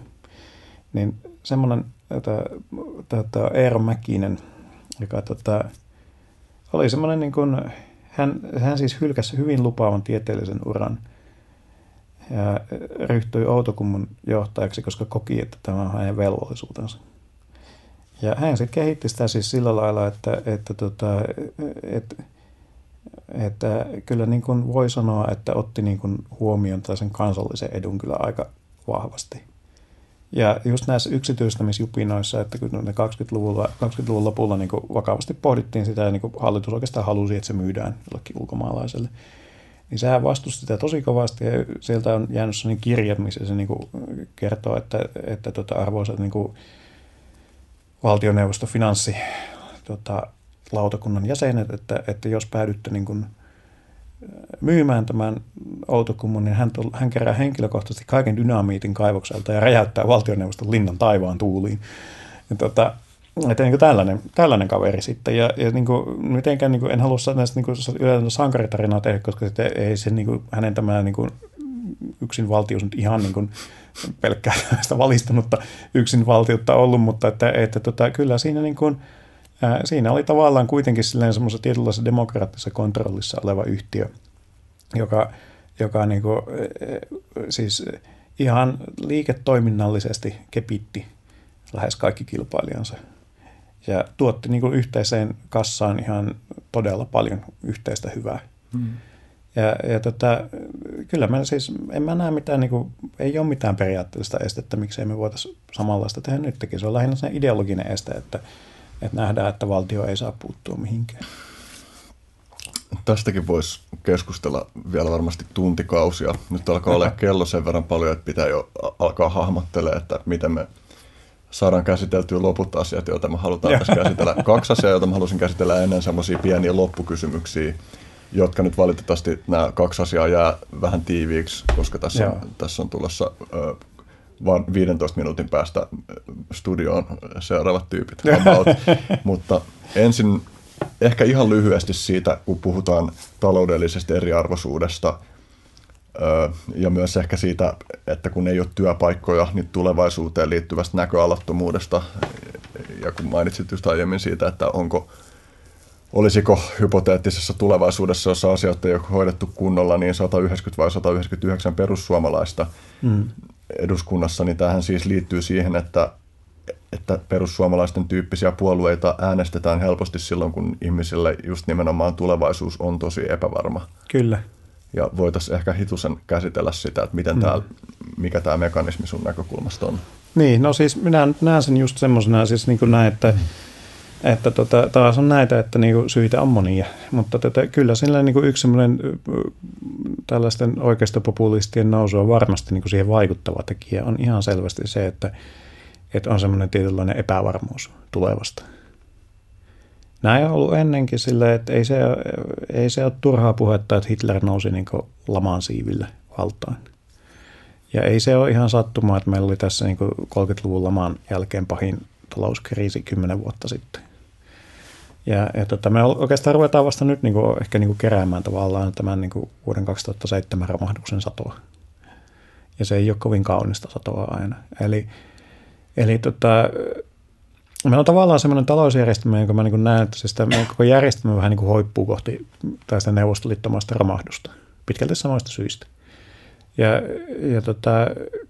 Niin semmoinen tota, Eero Mäkinen, joka tota, oli semmoinen niin kuin, hän, hän siis hylkäsi hyvin lupaavan tieteellisen uran – ja ryhtyi Outokummun johtajaksi, koska koki, että tämä on hänen velvollisuutensa. Ja hän sitten kehitti sitä siis sillä lailla, että, että, tota, että, että kyllä niin kuin voi sanoa, että otti niin kuin huomioon sen kansallisen edun kyllä aika vahvasti. Ja just näissä yksityistämisjupinoissa, että kun ne 20-luvulla, 20-luvun lopulla niin vakavasti pohdittiin sitä, ja niin hallitus oikeastaan halusi, että se myydään jollekin ulkomaalaiselle, niin sehän vastusti sitä tosi kovasti ja sieltä on jäänyt sellainen kirja, missä se niin kertoo, että, että tota, arvoisat niin kuin valtioneuvosto finanssi tota, lautakunnan jäsenet, että, että jos päädytte niin kuin myymään tämän Outokummun, niin hän, hän kerää henkilökohtaisesti kaiken dynamiitin kaivokselta ja räjäyttää valtioneuvoston linnan taivaan tuuliin. Ja tota, että niin tällainen, tällainen kaveri sitten. Ja, ja niin kuin, mitenkään niin kuin, en halua näistä niin kuin, sankaritarinaa tehdä, koska sitten ei se niin kuin, hänen tämä niin kuin, yksin valtius nyt ihan niin kuin, pelkkää sitä valistunutta yksin valtiutta ollut, mutta että, että tota, kyllä siinä, niin kuin, siinä oli tavallaan kuitenkin semmoisessa tietynlaisessa demokraattisessa kontrollissa oleva yhtiö, joka, joka niin kuin, siis ihan liiketoiminnallisesti kepitti lähes kaikki kilpailijansa ja tuotti niin kuin yhteiseen kassaan ihan todella paljon yhteistä hyvää. Hmm. Ja, ja tota, kyllä mä siis, en mä näe mitään, niin kuin, ei ole mitään periaatteellista estettä, miksei me voitaisiin samanlaista tehdä nytkin. Se on lähinnä se ideologinen este, että, että nähdään, että valtio ei saa puuttua mihinkään. Tästäkin voisi keskustella vielä varmasti tuntikausia. Nyt alkaa olla kello sen verran paljon, että pitää jo alkaa hahmottelemaan, että miten me saadaan käsiteltyä loput asiat, joita me halutaan tässä käsitellä. Kaksi asiaa, joita mä halusin käsitellä ennen semmoisia pieniä loppukysymyksiä, jotka nyt valitettavasti nämä kaksi asiaa jää vähän tiiviiksi, koska tässä, on, tässä on tulossa ö, vain 15 minuutin päästä studioon seuraavat tyypit. Mutta ensin ehkä ihan lyhyesti siitä, kun puhutaan taloudellisesta eriarvoisuudesta – ja myös ehkä siitä, että kun ei ole työpaikkoja, niin tulevaisuuteen liittyvästä näköalattomuudesta. Ja kun mainitsit just aiemmin siitä, että onko, olisiko hypoteettisessa tulevaisuudessa, jossa asioita ei ole hoidettu kunnolla, niin 190 vai 199 perussuomalaista mm. Eduskunnassa, niin tähän siis liittyy siihen, että, että perussuomalaisten tyyppisiä puolueita äänestetään helposti silloin, kun ihmisille just nimenomaan tulevaisuus on tosi epävarma. Kyllä ja voitaisiin ehkä hitusen käsitellä sitä, että miten mm. tämä, mikä tämä mekanismi sun näkökulmasta on. Niin, no siis minä näen sen just semmoisena, siis niin kuin näin, että, mm. Että tota, taas on näitä, että niin kuin syitä on monia, mutta tota, kyllä sillä niin kuin yksi tällaisten oikeistopopulistien nousu on varmasti niin kuin siihen vaikuttava tekijä on ihan selvästi se, että, että on semmoinen tietynlainen epävarmuus tulevasta. Näin on ollut ennenkin sillä, että ei se, ei se ole turhaa puhetta, että Hitler nousi niin laman siiville valtaan. Ja ei se ole ihan sattumaa, että meillä oli tässä niin 30-luvun laman jälkeen pahin talouskriisi 10 vuotta sitten. Ja, ja tota, me oikeastaan ruvetaan vasta nyt niin kuin, ehkä niin kuin keräämään tavallaan tämän niin kuin vuoden 2007 romahduksen satoa. Ja se ei ole kovin kaunista satoa aina. Eli, eli tota, meillä on tavallaan semmoinen talousjärjestelmä, jonka mä niin näen, että se sitä, meidän koko järjestelmä vähän niin kuin hoippuu kohti tästä neuvostoliittomaista romahdusta, pitkälti samoista syistä. Ja, ja tota,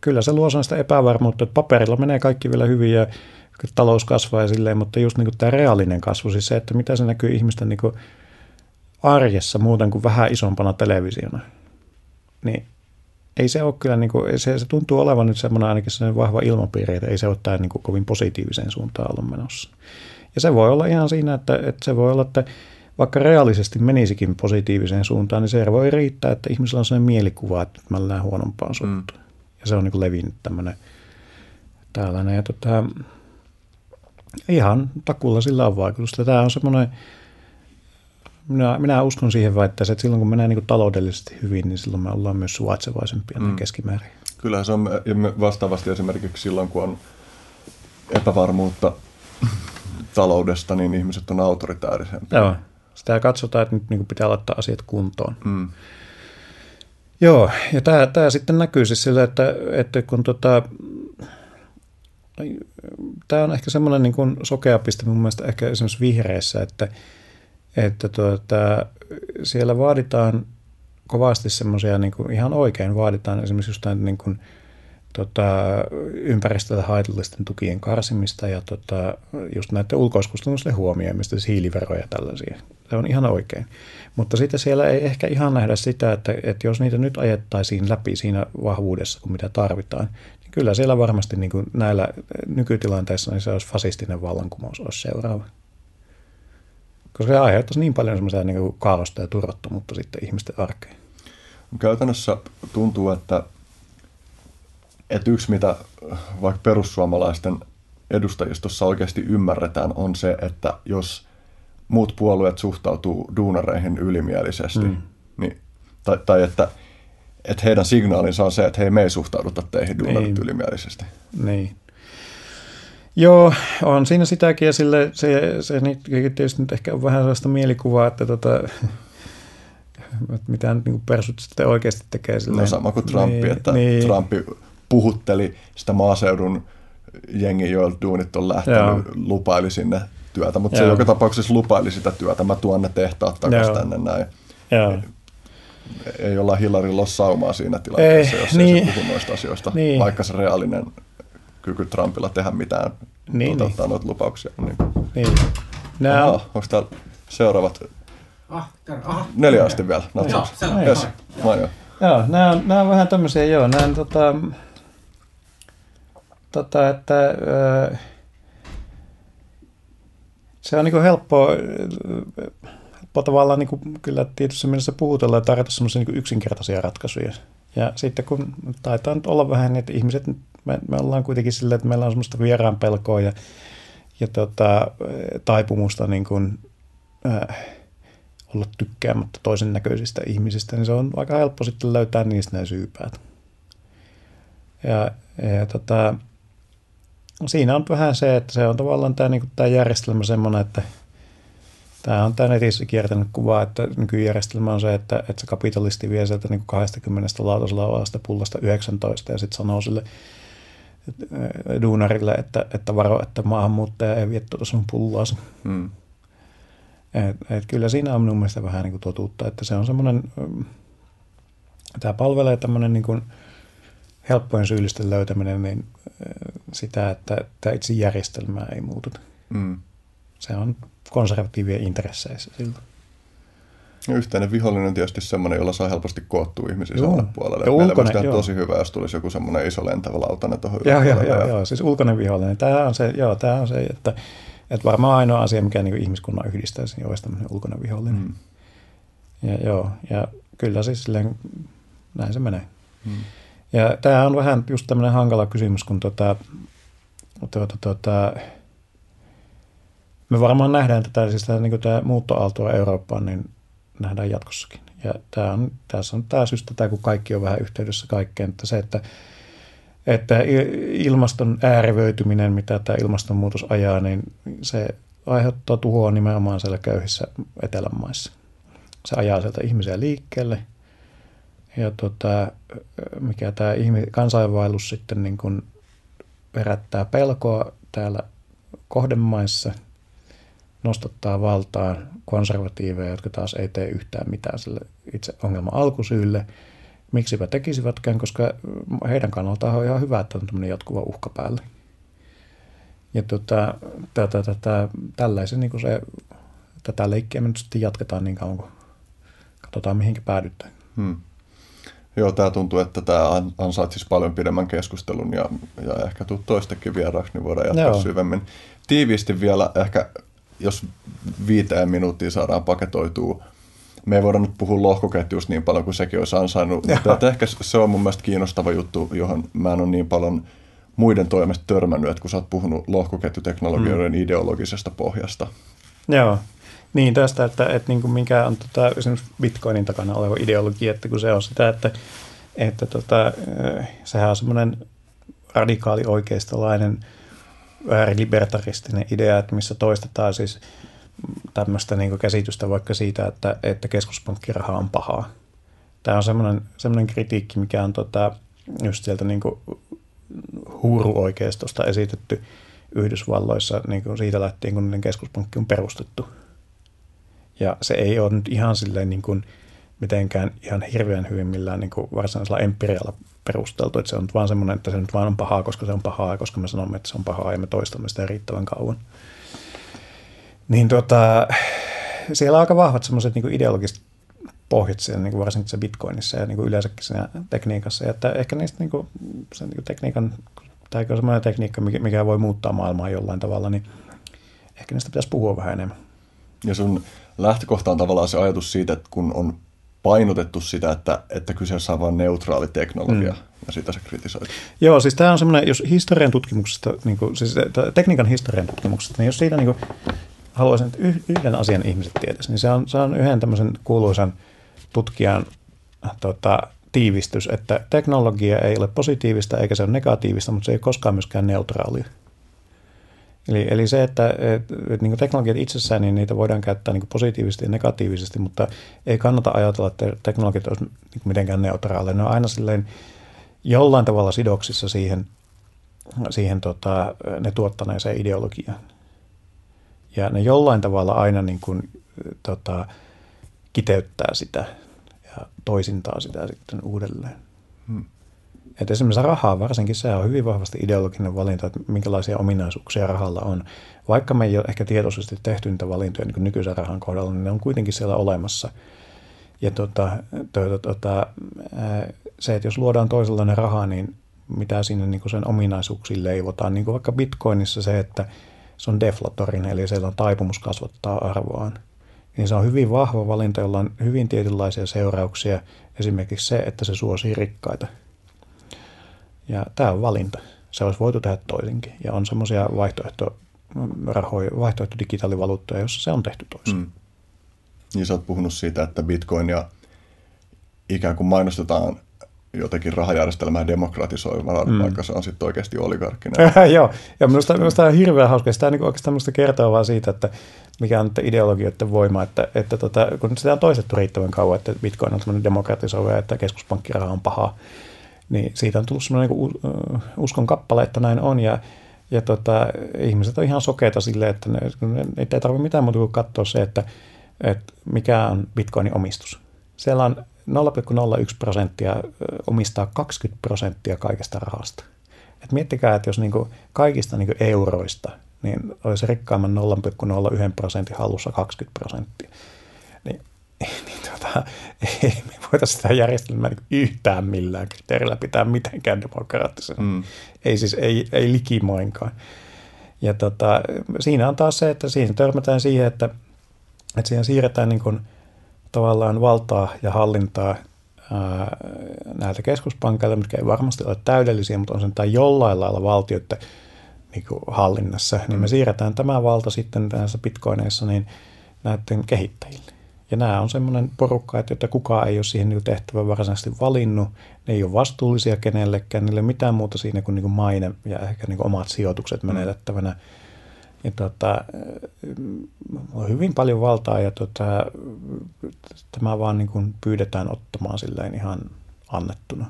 kyllä se luo sellaista epävarmuutta, että paperilla menee kaikki vielä hyvin ja talous kasvaa ja silleen, mutta just niin kuin tämä reaalinen kasvu, siis se, että mitä se näkyy ihmisten niin kuin arjessa muuten kuin vähän isompana televisiona, niin ei se ole kyllä, niin kuin, se, se tuntuu olevan nyt semmoinen ainakin sellainen vahva ilmapiiri, että ei se ole tämä niin kuin kovin positiiviseen suuntaan ollut menossa. Ja se voi olla ihan siinä, että, että se voi olla, että vaikka reaalisesti menisikin positiiviseen suuntaan, niin se voi riittää, että ihmisellä on sellainen mielikuva, että mä lähden huonompaan suuntaan. Mm. Ja se on niin levinnyt tämmöinen tällainen. Ja tota, ihan takulla sillä on vaikutusta. Tämä on semmoinen, minä, minä uskon siihen väittäisiin, että silloin kun menee niin taloudellisesti hyvin, niin silloin me ollaan myös suvaitsevaisempia mm. keskimäärin. Kyllähän se on vastaavasti esimerkiksi silloin, kun on epävarmuutta taloudesta, niin ihmiset on autoritäärisempiä. Joo, sitä katsotaan, että nyt niin pitää laittaa asiat kuntoon. Mm. Joo, ja tämä, tämä sitten näkyy siis sillä, että, että kun tota, tämä on ehkä semmoinen niin kuin sokea piste mun mielestä ehkä esimerkiksi vihreissä, että, että tuota, siellä vaaditaan kovasti semmoisia niin kuin ihan oikein vaaditaan esimerkiksi jostain niin kuin, tota, ympäristölle haitallisten tukien karsimista ja tota, just näiden ulkoiskustannusten huomioimista, siis hiiliveroja ja tällaisia. Se on ihan oikein. Mutta sitten siellä ei ehkä ihan nähdä sitä, että, että jos niitä nyt ajettaisiin läpi siinä vahvuudessa, kuin mitä tarvitaan, kyllä siellä varmasti niin kuin näillä nykytilanteissa niin se olisi fasistinen vallankumous olisi seuraava. Koska se aiheuttaisi niin paljon semmoisia niin kaaosta ja turvattomuutta sitten ihmisten arkeen. Käytännössä tuntuu, että, että yksi mitä vaikka perussuomalaisten edustajistossa oikeasti ymmärretään on se, että jos muut puolueet suhtautuu duunareihin ylimielisesti, mm. niin, tai, tai että, että heidän signaalinsa on se, että hei, me ei suhtauduta teihin duunarit niin. ylimielisesti. Niin. Joo, on siinä sitäkin ja sille, se, se tietysti nyt ehkä on vähän sellaista mielikuvaa, että tota, mitä nyt niin persut sitten oikeasti tekee. Silleen. No sama kuin Trumpi, niin, että niin. Trumpi puhutteli sitä maaseudun jengi, joilta duunit on lähtenyt, Joo. lupaili sinne työtä, mutta Joo. se joka tapauksessa lupaili sitä työtä, mä tuon ne tehtaat takaisin tänne näin. Joo. Ei olla Hillarylla saumaa siinä tilanteessa, ei, jos niin, ei se puhu noista asioista, niin. vaikka se reaalinen kyky Trumpilla tehdä mitään, niin, toteuttaa niin. noita lupauksia. Niin. niin. Nämä on... onko täällä seuraavat Ah, aha. Neljä asti vielä. No, joo, yes. joo. joo, nämä on, nämä on vähän tämmöisiä, joo, nämä on tota, tota että ö, se on niin helppoa tavallaan niin kuin, kyllä tietyssä mielessä puhutella ja tarjota semmoisia niin yksinkertaisia ratkaisuja. Ja sitten kun taitaa nyt olla vähän, niin että ihmiset, me, me ollaan kuitenkin sillä, että meillä on semmoista vieraan pelkoa ja, ja tota, taipumusta niin kuin, äh, olla tykkäämättä toisen näköisistä ihmisistä, niin se on aika helppo sitten löytää niistä ne syypäät. Ja, ja tota, siinä on vähän se, että se on tavallaan tämä, niin tämä järjestelmä semmoinen, että tämä on tämä netissä kiertänyt kuva, että nykyjärjestelmä on se, että, että se kapitalisti vie sieltä niin 20 lautasella olevasta pullasta 19 ja sitten sanoo sille duunarille, että, että varo, että maahanmuuttaja ei vie tuota sun pullaasi. Hmm. Et, et kyllä siinä on minun mielestä vähän niin kuin totuutta, että se on semmoinen, tämä palvelee tämmöinen niin kuin helppojen syyllisten löytäminen niin sitä, että tämä itse järjestelmää ei muututa. Mm. Se on konservatiivien intresseissä silloin. Ja yhteinen vihollinen on tietysti semmoinen, jolla saa helposti koottua ihmisiä Joo. samalle puolelle. Ja Meillä ulkoinen, tosi hyvä, jos tulisi joku semmoinen iso lentävä lautanen tuohon joo, joo, joo, joo, siis ulkoinen vihollinen. Tämä on se, joo, tämä on se että että varmaan ainoa asia, mikä niin ihmiskunnan yhdistäisi, niin olisi tämmöinen ulkoinen vihollinen. Mm. Ja, joo, ja kyllä siis silleen, näin se menee. Mm. Ja tämä on vähän just tämmöinen hankala kysymys, kun tota, tuota, tuota, me varmaan nähdään tätä, siis tämä, niin tämä muuttoaaltoa Eurooppaan, niin nähdään jatkossakin. Ja tämä on, tässä on tämä systeemi, kun kaikki on vähän yhteydessä kaikkeen, että se, että että ilmaston äärivöityminen, mitä tämä ilmastonmuutos ajaa, niin se aiheuttaa tuhoa nimenomaan siellä köyhissä etelämaissa. Se ajaa sieltä ihmisiä liikkeelle. Ja tota, mikä tämä kansainvaellus sitten niin kuin herättää pelkoa täällä kohdemaissa, nostattaa valtaan konservatiiveja, jotka taas ei tee yhtään mitään sille itse ongelman alkusyylle. Miksipä tekisivätkään, koska heidän kannaltaan on ihan hyvä, että on tämmöinen jatkuva uhka päällä. Ja tota, tätä, tätä, tällaisen niin se, tätä leikkiä me nyt sitten jatketaan niin kauan, kun katsotaan mihinkä päädytään. Hmm. Joo, tämä tuntuu, että tämä ansaitsisi paljon pidemmän keskustelun ja, ja ehkä tuu toistakin vieraaksi, niin voidaan jatkaa Joo. syvemmin. Tiiviisti vielä ehkä, jos viiteen minuuttia saadaan paketoitua, me ei voida nyt puhua lohkoketjusta niin paljon kuin sekin olisi ansainnut, mutta ehkä se on mun mielestä kiinnostava juttu, johon mä en ole niin paljon muiden toimesta törmännyt, että kun sä oot puhunut lohkoketjuteknologioiden mm. ideologisesta pohjasta. Joo, niin tästä, että, että niin kuin mikä on tota, esimerkiksi Bitcoinin takana oleva ideologia, että kun se on sitä, että, että tota, äh, sehän on semmoinen radikaali oikeistolainen libertaristinen idea, että missä toistetaan siis tämmöistä niin käsitystä vaikka siitä, että, että keskuspankkiraha on pahaa. Tämä on semmoinen, semmoinen kritiikki, mikä on tota, just sieltä niin huuruoikeistosta esitetty Yhdysvalloissa niin kuin siitä lähtien, kun keskuspankki on perustettu – ja se ei ole nyt ihan silleen niin kuin mitenkään ihan hirveän hyvin millään niin kuin varsinaisella empirialla perusteltu, että se on vaan semmoinen, että se nyt vaan on pahaa, koska se on pahaa, koska me sanomme, että se on pahaa, ja me toistamme sitä riittävän kauan. Niin tuota, siellä on aika vahvat semmoiset niin ideologiset pohjat siellä, niin kuin varsinkin se Bitcoinissa ja niin kuin yleensäkin siinä tekniikassa. Ja että ehkä niistä niin kuin, sen niin kuin tekniikan, tai semmoinen tekniikka, mikä voi muuttaa maailmaa jollain tavalla, niin ehkä niistä pitäisi puhua vähän enemmän. Ja sun lähtökohta on tavallaan se ajatus siitä, että kun on painotettu sitä, että, että kyseessä on vain neutraali teknologia, mm. ja sitä se kritisoit. Joo, siis tämä on semmoinen, jos historian tutkimuksesta, niin kuin, siis tekniikan historian tutkimuksesta, niin jos siitä niin kuin, haluaisin, että yhden asian ihmiset tietäisi, niin se on, se on yhden tämmöisen kuuluisan tutkijan tota, tiivistys, että teknologia ei ole positiivista eikä se ole negatiivista, mutta se ei koskaan myöskään neutraalia. Eli, eli se, että et, et, niin teknologiat itsessään, niin niitä voidaan käyttää niin positiivisesti ja negatiivisesti, mutta ei kannata ajatella, että teknologiat olisi niin mitenkään neutraaleja. Ne on aina silleen jollain tavalla sidoksissa siihen, siihen tota, ne tuottaneeseen ideologiaan. Ja ne jollain tavalla aina niin kuin, tota, kiteyttää sitä ja toisintaa sitä sitten uudelleen. Hmm. Että esimerkiksi rahaa, varsinkin se on hyvin vahvasti ideologinen valinta, että minkälaisia ominaisuuksia rahalla on. Vaikka me ei ole ehkä tietoisesti tehty niitä valintoja niin nykyisen rahan kohdalla, niin ne on kuitenkin siellä olemassa. Ja tota, tuota, tuota, se, että jos luodaan toisenlainen raha, niin mitä sinne niin sen ominaisuuksiin leivotaan. Niin kuin vaikka bitcoinissa se, että se on deflatorinen, eli siellä on taipumus kasvattaa arvoaan. Niin se on hyvin vahva valinta, jolla on hyvin tietynlaisia seurauksia. Esimerkiksi se, että se suosii rikkaita – ja tämä on valinta. Se olisi voitu tehdä toisinkin. Ja on semmoisia vaihtoehto, rahoja, vaihtoehto digitaalivaluuttoja, joissa se on tehty toisin. Mm. Niin sä oot puhunut siitä, että bitcoin ja ikään kuin mainostetaan jotenkin rahajärjestelmää demokratisoivana, mm. vaikka se on sitten oikeasti oligarkkinen. Joo, ja minusta, minusta on hirveän hauska. Sitä niin oikeastaan minusta kertoo vaan siitä, että mikä on ideologioiden voima, että, että tota, kun sitä on toistettu riittävän kauan, että bitcoin on tämmöinen demokratisoiva ja että keskuspankkiraha on pahaa, niin siitä on tullut semmoinen niin uskon kappale, että näin on. Ja, ja tota, ihmiset on ihan sokeita sille, että ne, ne ei tarvitse mitään muuta kuin katsoa se, että, että mikä on bitcoinin omistus. Siellä on 0,01 prosenttia omistaa 20 prosenttia kaikesta rahasta. Et miettikää, että jos niinku kaikista niinku euroista niin olisi rikkaimman 0,01 prosentin hallussa 20 prosenttia, niin tuota, ei me voitaisiin sitä järjestelmää niin yhtään millään kriteerillä pitää mitenkään demokraattisena. Mm. Ei siis, ei, ei likimainkaan. Ja tota, siinä on taas se, että siinä törmätään siihen, että, että siihen siirretään niin kuin tavallaan valtaa ja hallintaa ää, näiltä keskuspankeilta, mitkä ei varmasti ole täydellisiä, mutta on sen tai jollain lailla valtioiden niin kuin hallinnassa, niin me mm. siirretään tämä valta sitten näissä bitcoineissa niin näiden kehittäjille. Ja nämä on semmoinen porukka, että kukaan ei ole siihen niin tehtävän varsinaisesti valinnut. Ne ei ole vastuullisia kenellekään, niillä ei ole mitään muuta siinä kuin, niin kuin maine ja ehkä niin kuin omat sijoitukset mm. menetettävänä. Ja tota, on hyvin paljon valtaa ja tota, tämä vaan niin kuin pyydetään ottamaan silleen ihan annettuna.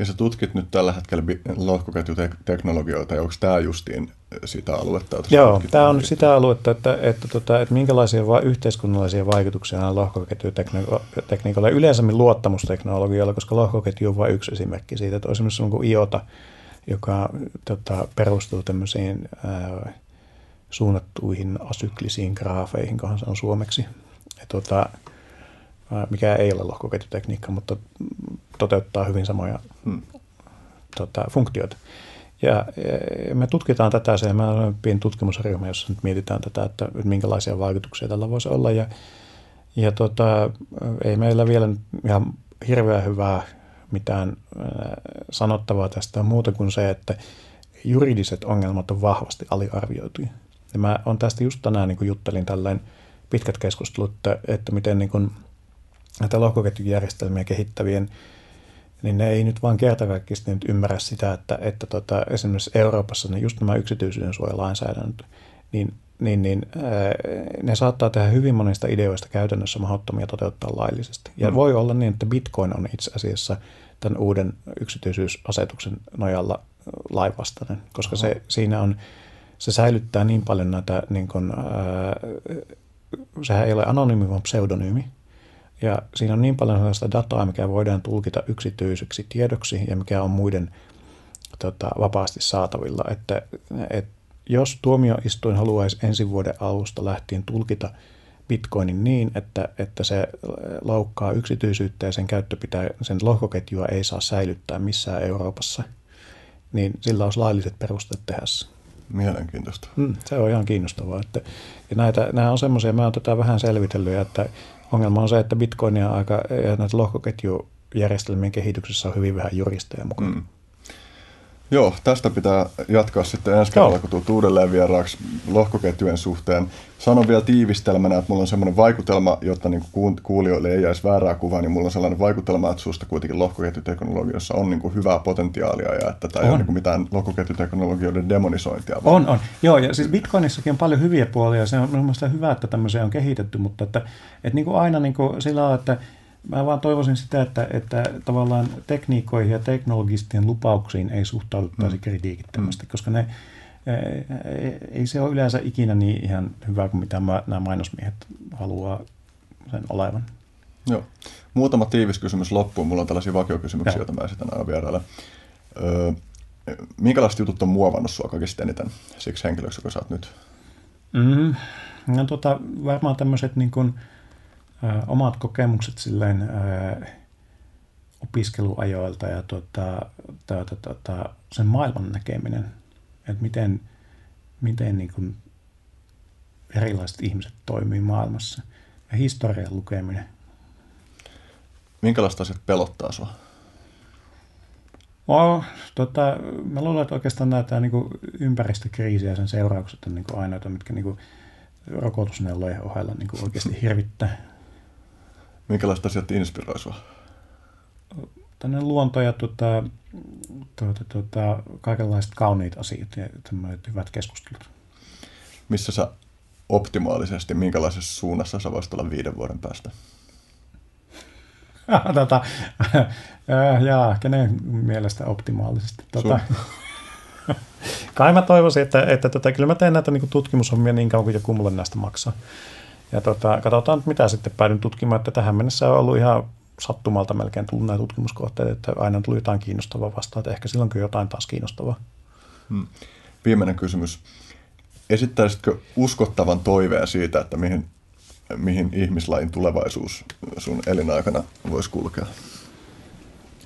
Ja sä tutkit nyt tällä hetkellä lohkoketjuteknologioita, ja onko tämä justiin sitä aluetta? Jota Joo, tämä on sitä aluetta, että, että, tota, että minkälaisia va- yhteiskunnallisia vaikutuksia on lohkoketjutekniikalla ja yleensäkin luottamusteknologialla, koska lohkoketju on vain yksi esimerkki siitä, että on esimerkiksi kuin IOTA, joka tota, perustuu tämmöisiin ää, suunnattuihin asyklisiin graafeihin, kohan se on suomeksi. Ja, tota, mikä ei ole lohkoketjutekniikka, mutta toteuttaa hyvin samoja hmm. tota, funktioita. Ja, ja me tutkitaan tätä, se olemme pieni tutkimusryhmä, jossa nyt mietitään tätä, että minkälaisia vaikutuksia tällä voisi olla. Ja, ja tota, ei meillä vielä ihan hirveän hyvää mitään sanottavaa tästä muuta kuin se, että juridiset ongelmat on vahvasti aliarvioituja. Ja mä on tästä just tänään niin juttelin tällainen pitkät keskustelut, että, että miten niin kuin näitä lohkoketjujärjestelmiä kehittävien, niin ne ei nyt vaan kertakaikkisesti nyt ymmärrä sitä, että, että tota, esimerkiksi Euroopassa ne just nämä yksityisyyden suojalainsäädännöt, niin, niin, niin ää, ne saattaa tehdä hyvin monista ideoista käytännössä mahdottomia toteuttaa laillisesti. Ja mm. voi olla niin, että Bitcoin on itse asiassa tämän uuden yksityisyysasetuksen nojalla lainvastainen, koska se, siinä on, se säilyttää niin paljon näitä, niin kuin, ää, sehän ei ole anonyymi, vaan pseudonyymi. Ja siinä on niin paljon sellaista dataa, mikä voidaan tulkita yksityiseksi tiedoksi ja mikä on muiden tota, vapaasti saatavilla. Että, et, jos tuomioistuin haluaisi ensi vuoden alusta lähtien tulkita bitcoinin niin, että, että se loukkaa yksityisyyttä ja sen käyttö pitää, sen lohkoketjua ei saa säilyttää missään Euroopassa, niin sillä olisi lailliset perusteet tehdä se. Mielenkiintoista. Mm, se on ihan kiinnostavaa. Että, ja näitä, nämä on semmoisia, mä oon tätä vähän selvitellyt, että ongelma on se, että bitcoinia aika, ja näitä lohkoketjujärjestelmien kehityksessä on hyvin vähän juristeja mukana. Mm. Joo, tästä pitää jatkaa sitten ensi kerralla, kun tulet uudelleen vieraaksi lohkoketjujen suhteen. Sanon vielä tiivistelmänä, että mulla on semmoinen vaikutelma, jotta niin kuulijoille ei jäisi väärää kuvaa, niin mulla on sellainen vaikutelma, että susta kuitenkin lohkoketjuteknologiassa on niin kuin hyvää potentiaalia ja että tämä ei on. ole niin kuin mitään lohkoketjuteknologioiden demonisointia. Vaan. On, on. Joo, ja siis Bitcoinissakin on paljon hyviä puolia, se on mielestäni hyvä, että tämmöisiä on kehitetty, mutta että, että niin kuin aina niin kuin sillä on, että Mä vaan toivoisin sitä, että, että tavallaan tekniikoihin ja teknologistien lupauksiin ei suhtauduttaisi mm. kritiikittömästi, mm. koska ne, ei se ole yleensä ikinä niin ihan hyvä kuin mitä nämä mainosmiehet haluaa sen olevan. Joo. Muutama tiivis kysymys loppuun. Mulla on tällaisia vakiokysymyksiä, joita mä esitän aina vieraille. Öö, minkälaiset jutut on muovannut sua kaikista eniten siksi henkilöksi, joka sä oot nyt? Mm, no, tota, varmaan tämmöiset niin kuin, omat kokemukset silleen opiskeluajoilta ja tota, tota, tota, sen maailman näkeminen, että miten, miten niin kuin erilaiset ihmiset toimii maailmassa ja historian lukeminen. Minkälaista asiat pelottaa sinua? No, tota, mä luulen, että oikeastaan nämä niin ympäristökriisi ja sen seuraukset on niin kuin ainoita, mitkä niin kuin rokotusneulojen ohella niin kuin oikeasti hirvittää. Minkälaiset asiat inspiroi sinua? Tänne luonto ja tuota, tuota, tuota, kaikenlaiset kauniit asiat ja hyvät keskustelut. Missä sä optimaalisesti, minkälaisessa suunnassa sä voisit olla viiden vuoden päästä? tota, jaa, kenen mielestä optimaalisesti? Tota, kai mä toivoisin, että, että tota, kyllä mä teen näitä niin tutkimushommia niin kauan kuin joku mulle näistä maksaa. Ja tota, katsotaan, mitä sitten päädyn tutkimaan, että tähän mennessä on ollut ihan sattumalta melkein tullut nämä tutkimuskohteet, että aina tullut jotain kiinnostavaa vastaan, että ehkä silloinkin jotain taas kiinnostavaa. Hmm. Viimeinen kysymys. Esittäisitkö uskottavan toiveen siitä, että mihin, mihin ihmislajin tulevaisuus sun elinaikana voisi kulkea?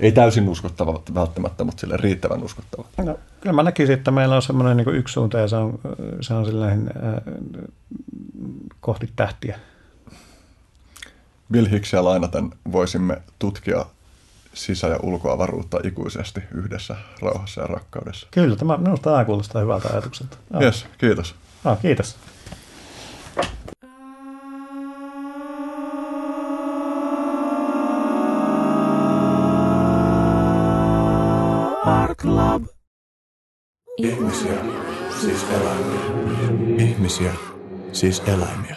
Ei täysin uskottava välttämättä, mutta sille riittävän uskottava. No, kyllä mä näkisin, että meillä on semmoinen niin yksi suunta ja se on, se on äh, kohti tähtiä. Bill Hicksia lainaten voisimme tutkia sisä- ja ulkoavaruutta ikuisesti yhdessä rauhassa ja rakkaudessa. Kyllä, tämä, minusta tämä kuulostaa hyvältä ajatukselta. Ah. Yes, kiitos. Ah, kiitos. Ihmisiä, siis eläimiä. Ihmisiä, siis eläimiä.